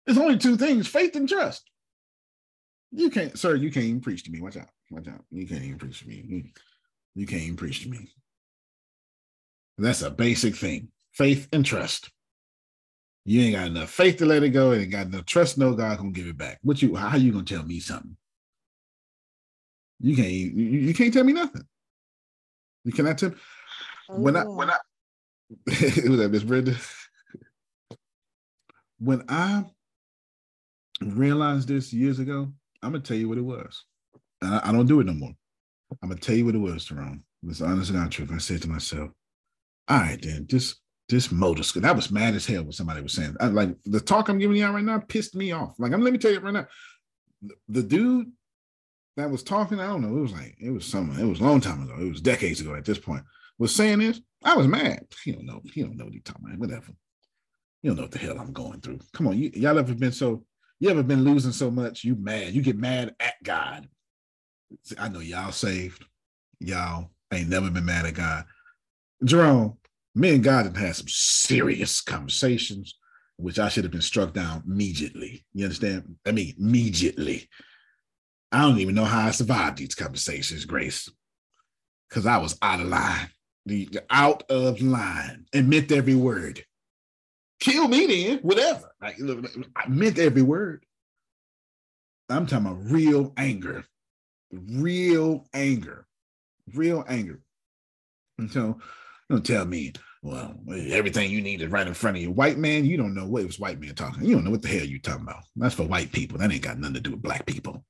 There's only two things: faith and trust. You can't, sir. You can't even preach to me. Watch out. Watch out. You can't even preach to me. You, you can't even preach to me. That's a basic thing: faith and trust. You ain't got enough faith to let it go, and ain't got enough trust. No God gonna give it back. What you? How you gonna tell me something? You can't. You, you can't tell me nothing. You cannot tell. When I when I oh. it was that Miss Brenda. When I realized this years ago, I'm gonna tell you what it was. And I, I don't do it no more. I'm gonna tell you what it was, Jerome. It's honest and truth. I said to myself, all right, then, this this motor school. That was mad as hell what somebody was saying. I, like the talk I'm giving out right now pissed me off. Like, I'm let me tell you right now. The, the dude that was talking, I don't know, it was like, it was something, it was a long time ago. It was decades ago at this point. Was saying this, I was mad. He don't know, he don't know what he's talking about. Whatever. You don't know what the hell I'm going through. Come on, you, y'all ever been so you ever been losing so much? You mad? You get mad at God. I know y'all saved. Y'all ain't never been mad at God. Jerome, me and God have had some serious conversations, which I should have been struck down immediately. You understand? I mean, immediately. I don't even know how I survived these conversations, Grace, because I was out of line. The out of line and meant every word kill me then, whatever. Like, I meant every word. I'm talking about real anger, real anger, real anger. And so, don't tell me, well, everything you need is right in front of you. White man, you don't know what it was white man talking. You don't know what the hell you talking about. That's for white people. That ain't got nothing to do with black people.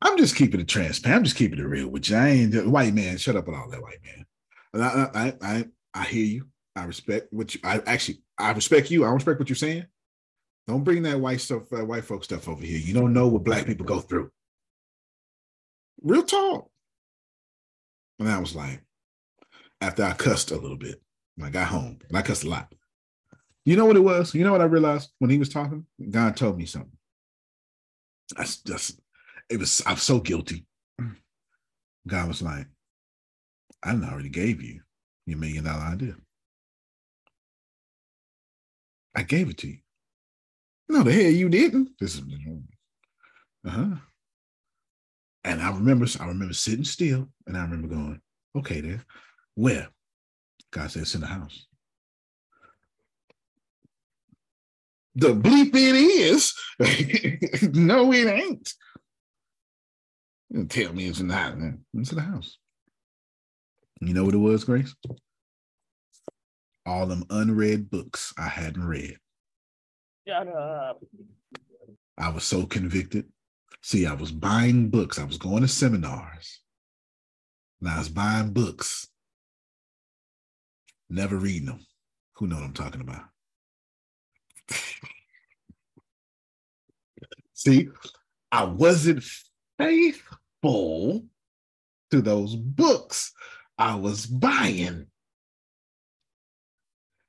I'm just keeping it transparent. I'm just keeping it real with you. I ain't white man. Shut up with all that white man. I, I, I, I hear you. I respect what you. I actually, I respect you. I respect what you're saying. Don't bring that white stuff, white folk stuff over here. You don't know what black people go through. Real talk. And I was like, after I cussed a little bit, when I got home, and I cussed a lot. You know what it was? You know what I realized when he was talking? God told me something. I just, it was, I'm so guilty. God was like, I already gave you your million dollar idea. I gave it to you. No, the hell you didn't. This is uh-huh. And I remember, I remember sitting still, and I remember going, okay, then, where? God said, it's in the house. The bleep it is. no, it ain't. You tell me it's in the house. man. It's in the house. You know what it was, Grace? All them unread books I hadn't read. Shut up. I was so convicted. See, I was buying books. I was going to seminars. And I was buying books. Never reading them. Who know what I'm talking about? See, I wasn't faithful to those books I was buying.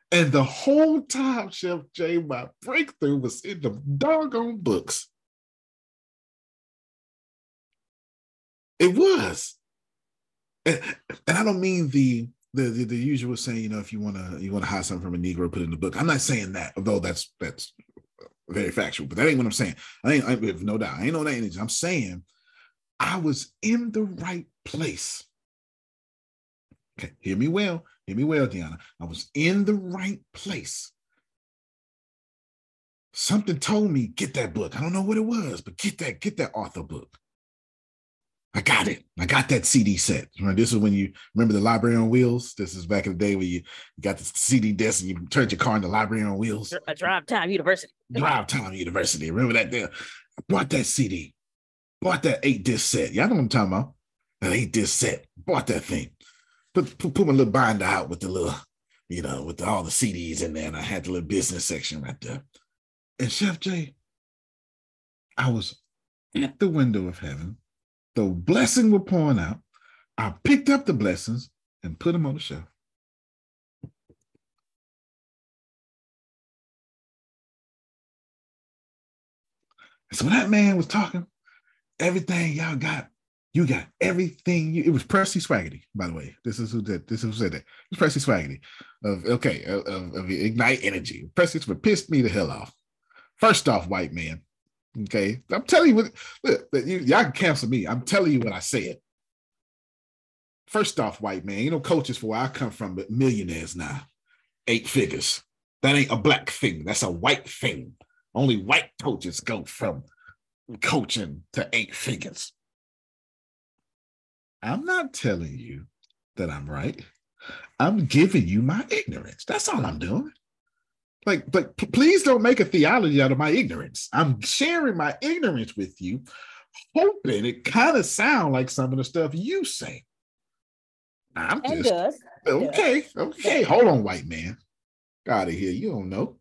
And the whole time, Chef J, my breakthrough was in the doggone books. It was. And, and I don't mean the, the the the usual saying, you know, if you want to you want to hide something from a Negro, put it in the book. I'm not saying that, although that's that's very factual, but that ain't what I'm saying. I ain't I, have no doubt. I ain't on that energy. I'm saying I was in the right place. Okay, hear me well. Hear me well, Deanna. I was in the right place something told me get that book. I don't know what it was, but get that, get that author book. I got it. I got that CD set. Right? This is when you remember the library on wheels. This is back in the day where you got the CD disc and you turned your car into library on wheels. A uh, drive time university. Drive time university. Remember that there? I bought that CD. Bought that eight disc set. Y'all know what I'm talking about. That eight disc set. Bought that thing. Put, put, put my little binder out with the little, you know, with all the CDs in there. And I had the little business section right there. And Chef Jay, I was at the window of heaven the blessing were pouring out. I picked up the blessings and put them on the shelf. so that man was talking, everything y'all got, you got everything. You, it was Percy Swaggerty, by the way. This is who did. This is who said that. It's Percy Swaggerty of okay of, of Ignite Energy. Percy pissed me the hell off. First off, white man, Okay, I'm telling you what. Look, you, y'all can cancel me. I'm telling you what I said. First off, white man, you know, coaches for where I come from, but millionaires now, eight figures. That ain't a black thing. That's a white thing. Only white coaches go from coaching to eight figures. I'm not telling you that I'm right. I'm giving you my ignorance. That's all I'm doing. Like, but please don't make a theology out of my ignorance. I'm sharing my ignorance with you, hoping it kind of sound like some of the stuff you say. I'm It just does. It okay, does. okay. Hold on, white man. Out of here. You don't know.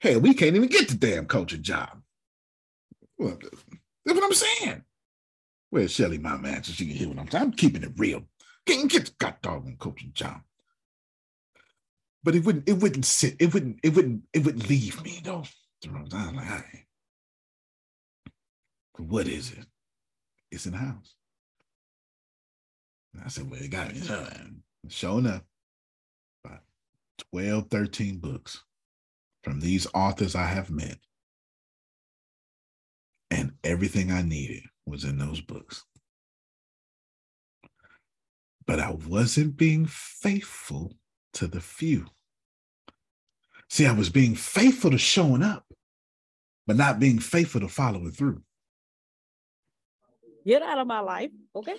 Hey, we can't even get the damn coaching job. Well, that's what I'm saying. Where's Shelly, my man, so she can hear what I'm saying? I'm keeping it real. Can't get the goddamn coaching job but it wouldn't it wouldn't sit it wouldn't it wouldn't it wouldn't leave me though. Like what is it? It's in the house. And i said well it got me showing up. About 12 13 books from these authors i have met. And everything i needed was in those books. But i wasn't being faithful to the few. See, I was being faithful to showing up, but not being faithful to following through. Get out of my life, okay?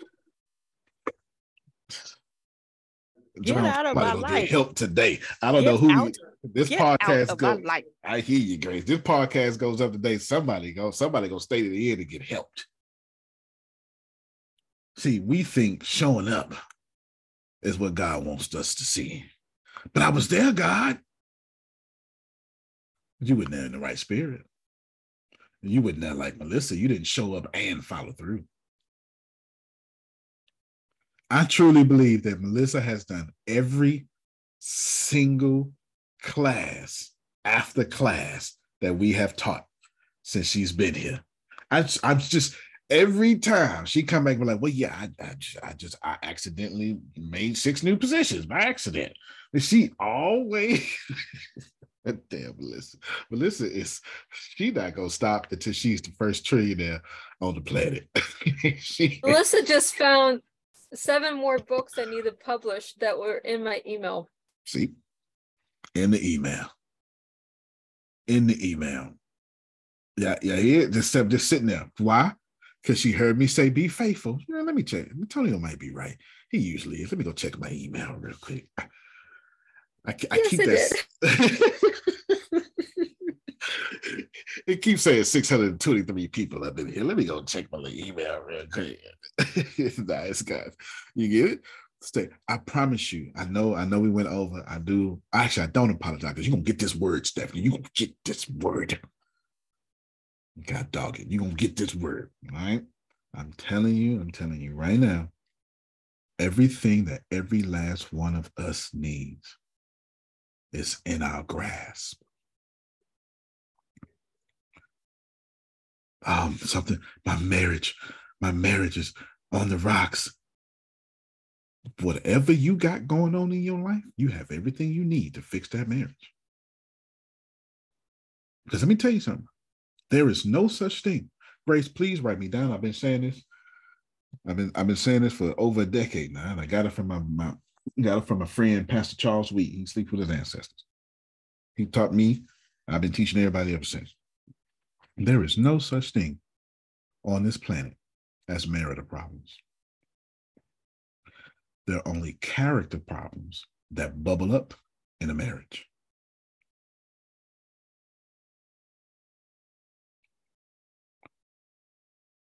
Get Jerome, out of my life. Get help today. I don't Get know who you- this get podcast goes. I hear you, Grace. This podcast goes up today. Somebody go. Somebody go stay to the end to get helped. See, we think showing up is what God wants us to see. But I was there, God. But you weren't there in the right spirit. You weren't there like Melissa. You didn't show up and follow through. I truly believe that Melissa has done every single class after class that we have taught since she's been here. I, I'm just every time she come back and be like, well, yeah, I, I, I just I accidentally made six new positions by accident. And she always damn Melissa. Melissa is she not gonna stop until she's the first trillionaire on the planet. she, Melissa just found seven more books I to publish that were in my email. See, in the email. In the email. Yeah, yeah, here, just, just sitting there. Why? Because she heard me say, be faithful. You know, let me check. Antonio might be right. He usually is. Let me go check my email real quick. I, I Yes, keep it that. it keeps saying 623 people up in here. Let me go check my email real quick. nice guys. You get it? Stay. I promise you. I know. I know we went over. I do. Actually, I don't apologize because you're gonna get this word, Stephanie. You're gonna get this word. God dog it. You're gonna get this word. Right. I'm telling you. I'm telling you right now. Everything that every last one of us needs is in our grasp. Um, something. My marriage. My marriage is on the rocks whatever you got going on in your life, you have everything you need to fix that marriage. Because let me tell you something. There is no such thing. Grace, please write me down. I've been saying this. I've been I've been saying this for over a decade now, and I got it from my, my got it from a friend, Pastor Charles Wheat. He sleeps with his ancestors. He taught me I've been teaching everybody ever since. There is no such thing on this planet as marital problems. There are only character problems that bubble up in a marriage.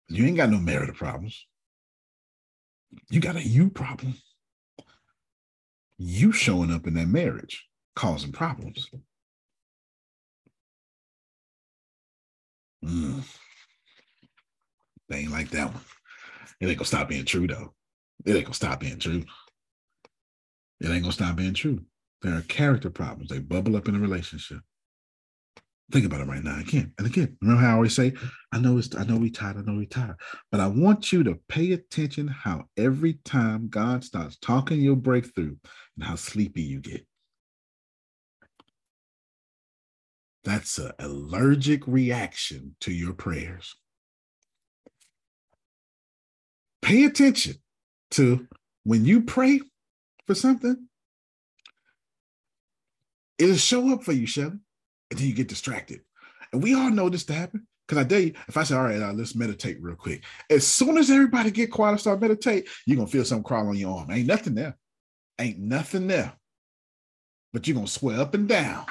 You ain't got no marital problems. You got a you problem. You showing up in that marriage causing problems. Mm. They ain't like that one. It ain't gonna stop being true though. It ain't gonna stop being true. It ain't gonna stop being true. There are character problems. They bubble up in a relationship. Think about it right now. Again and again. Remember how I always say, I know it's I know we tired, I know we tired. But I want you to pay attention how every time God starts talking your breakthrough and how sleepy you get. That's an allergic reaction to your prayers. Pay attention to when you pray for something, it'll show up for you, Shelly and then you get distracted. And we all know this to happen. Because I tell you, if I say, all right, uh, let's meditate real quick. As soon as everybody get quiet and start meditate, you're gonna feel something crawl on your arm. Ain't nothing there. Ain't nothing there. But you're gonna swear up and down.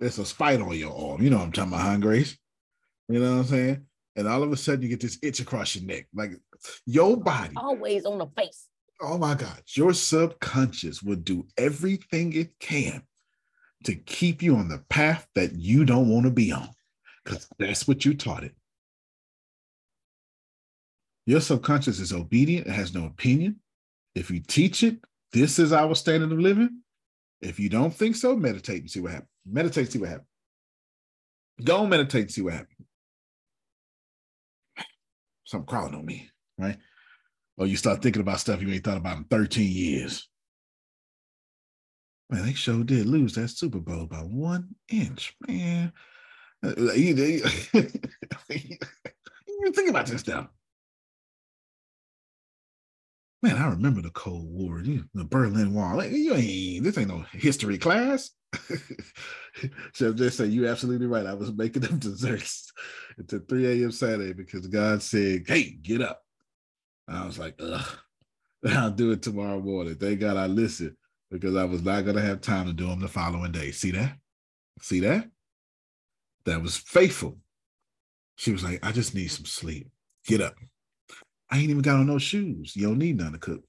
There's a spider on your arm. You know what I'm talking about, huh, Grace? You know what I'm saying? And all of a sudden you get this itch across your neck. Like your body. Always on the face. Oh my God. Your subconscious will do everything it can to keep you on the path that you don't want to be on because that's what you taught it. Your subconscious is obedient, it has no opinion. If you teach it, this is our standard of living. If you don't think so, meditate and see what happens. Meditate, and see what happens. Go meditate and see what happens. Something crawling on me, right? Or you start thinking about stuff you ain't thought about in 13 years. Man, they sure did lose that Super Bowl by one inch, man. Uh, you, you, think about this now. Man, I remember the Cold War, the Berlin Wall. You ain't this ain't no history class. so just say you absolutely right. I was making them desserts until 3 a.m. Saturday because God said, Hey, get up. I was like, ugh, I'll do it tomorrow morning. Thank God I listened because I was not going to have time to do them the following day. See that? See that? That was faithful. She was like, I just need some sleep. Get up. I ain't even got on no shoes. You don't need none to cook.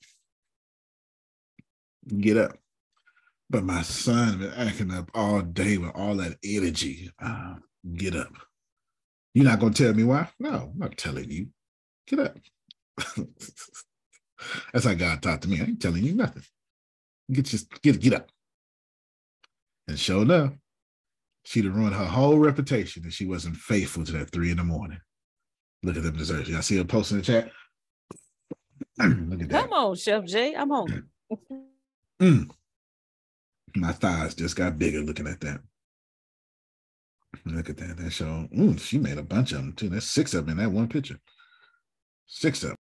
Get up. But my son been acting up all day with all that energy. Uh, get up. You're not gonna tell me why? No, I'm not telling you. Get up. That's how God talked to me. I ain't telling you nothing. Get your get get up. And sure enough, she'd have ruined her whole reputation if she wasn't faithful to that three in the morning. Look at them desserts. Y'all see her post in the chat? Look at that. Come on, Chef Jay. I'm hungry. Mm. My thighs just got bigger looking at that. Look at that. That show. Ooh, she made a bunch of them too. That's six of them in that one picture. Six of them.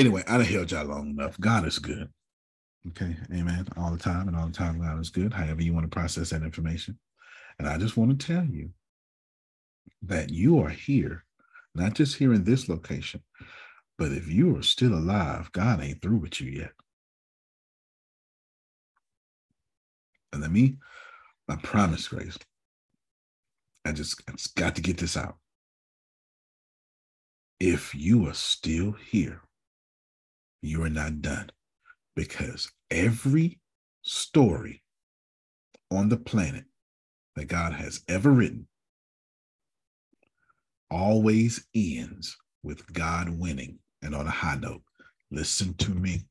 Anyway, I done held y'all long enough. God is good. Okay. Amen. All the time and all the time, God is good. However, you want to process that information. And I just want to tell you that you are here, not just here in this location, but if you are still alive, God ain't through with you yet. And let me, I promise, Grace, I just, I just got to get this out. If you are still here, you are not done because every story on the planet that God has ever written always ends with God winning and on a high note. Listen to me.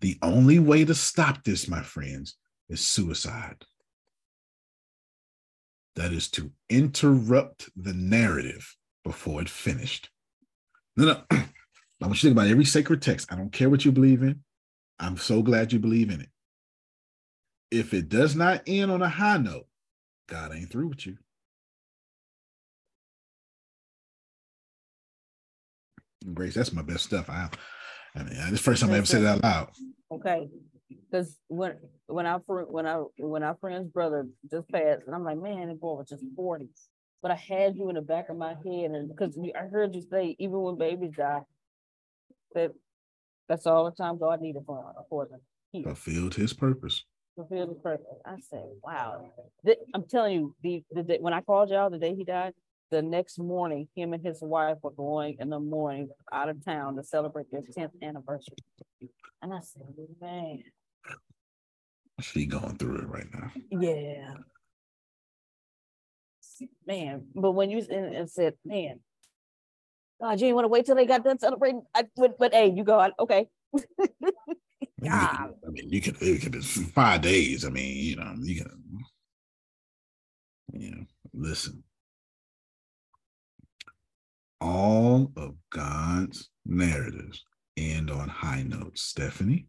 The only way to stop this, my friends, is suicide. That is to interrupt the narrative before it finished. No, no. I want you to think about every sacred text. I don't care what you believe in. I'm so glad you believe in it. If it does not end on a high note, God ain't through with you. Grace, that's my best stuff. I, I mean, this first time I ever said it out loud. Okay. Because when when friend when I when our friend's brother just passed, and I'm like, man, the boy was just 40. But I had you in the back of my head, and because I heard you say, even when babies die, that that's all the time God needed for for them. He Fulfilled his purpose. fulfilled his purpose. I said, wow. I'm telling you, the, the day when I called y'all the day he died, the next morning, him and his wife were going in the morning out of town to celebrate their 10th anniversary. And I said, man, She going through it right now. yeah. Man, but when you and said, man, Oh, God, you didn't want to wait till they got done celebrating. I, but, but hey, you go, I- okay. Ah. I mean, you can, you could, it's five days. I mean, you know, you can, you know, listen. All of God's narratives end on high notes, Stephanie.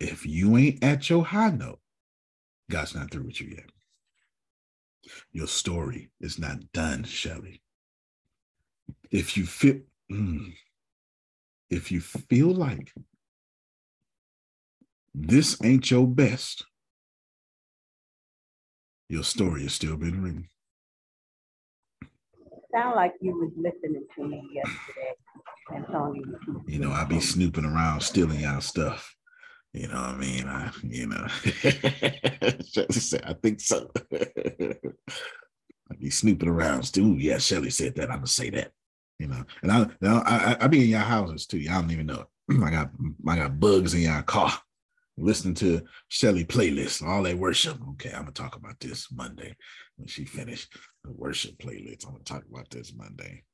If you ain't at your high note, God's not through with you yet. Your story is not done, Shelley. If you feel, mm, if you feel like this ain't your best, your story is still being written. Sound like you was listening to me yesterday, Antonio. You know, I be snooping around stealing y'all stuff. You know what I mean? I, you know, I think so. I be snooping around. Still, yeah, Shelly said that. I'm gonna say that. You know, and I, now I, I be in your houses too. Y'all don't even know. I got, I got bugs in your car, listening to Shelly playlist, all that worship. Okay, I'm gonna talk about this Monday when she finished the worship playlist. I'm gonna talk about this Monday.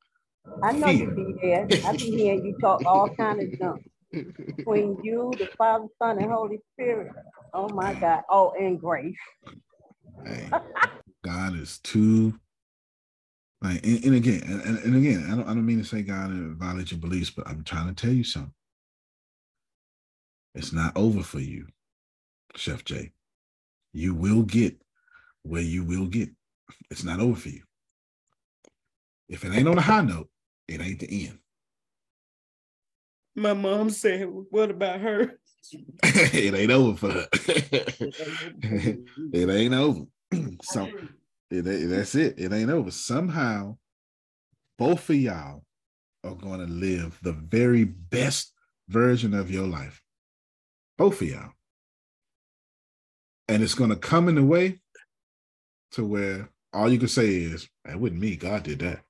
I know you be there. I be hearing you talk all kind of junk. Between you, the Father, Son, and Holy Spirit. Oh my God. Oh, and grace. God is too like and, and again and, and- again I don't I don't mean to say God uh, violate your beliefs, but I'm trying to tell you something. It's not over for you, Chef J. You will get where you will get. It's not over for you. If it ain't on a high note, it ain't the end. My mom said, What about her? it ain't over for her. it ain't over. so it, ain't- that's it. It ain't over. Somehow, both of y'all are going to live the very best version of your life. Both of y'all. And it's going to come in a way to where all you can say is, that wasn't me. God did that.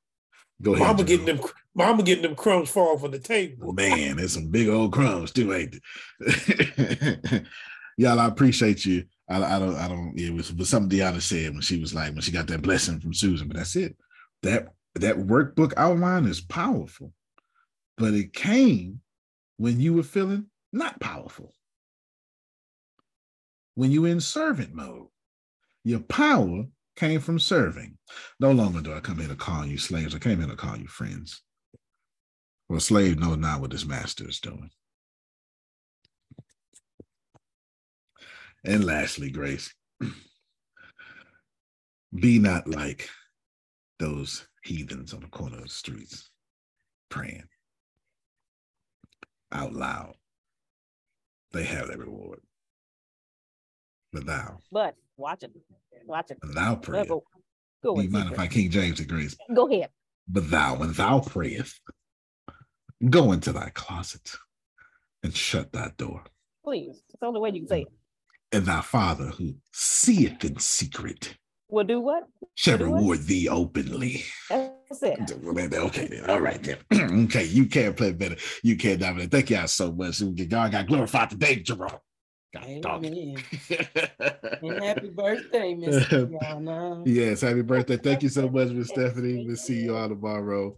Go ahead. Mama Jerome. getting them, mama getting them crumbs fall from the table. Man, there's some big old crumbs too, ain't there? Y'all, I appreciate you. I, I don't, I don't, it was, but something Deanna said when she was like, when she got that blessing from Susan, but that's it. That, that workbook outline is powerful, but it came when you were feeling not powerful. When you in servant mode, your power came from serving. No longer do I come here to call you slaves. I came here to call you friends. Well, a slave knows not what his master is doing. And lastly, Grace, be not like those heathens on the corner of the streets praying out loud. They have their reward. But thou, But watch it. Watch it. thou prayest. Go, go, Do you mind if. I King James agrees? Go ahead. But thou, when thou prayest, go into thy closet and shut thy door. Please. It's the only way you can say it. And thy father who seeth in secret Will do what? shall Do what? reward thee openly. That's it. Okay, then. All right, then. okay, you can't play better. You can't dominate. Thank y'all so much. God got glorified today, Jerome. God dog. Amen. and happy birthday, Miss Yes, happy birthday. Thank you so much, Miss Stephanie. We'll see you all tomorrow.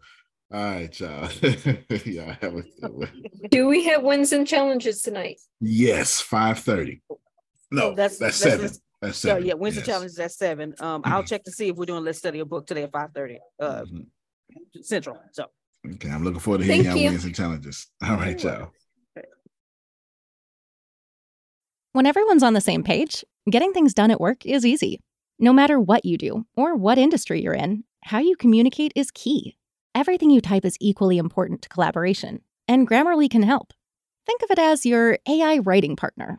All right, y'all. y'all have a good one. Do we have wins and challenges tonight? Yes, 5:30. No, Oh, that's, that's- seven. that's- That's So seven. yeah, Wednesday yes. challenge is at seven. Um, I'll check to see if we're doing let's study a book today at five thirty, uh, Mm-hmm. central. So Okay, I'm looking forward to hearing Thank y'all you. challenges. All right, y'all. When everyone's on the same page, getting things done at work is easy. No matter what you do or what industry you're in, how you communicate is key. Everything you type is equally important to collaboration, and Grammarly can help. Think of it as your AI writing partner,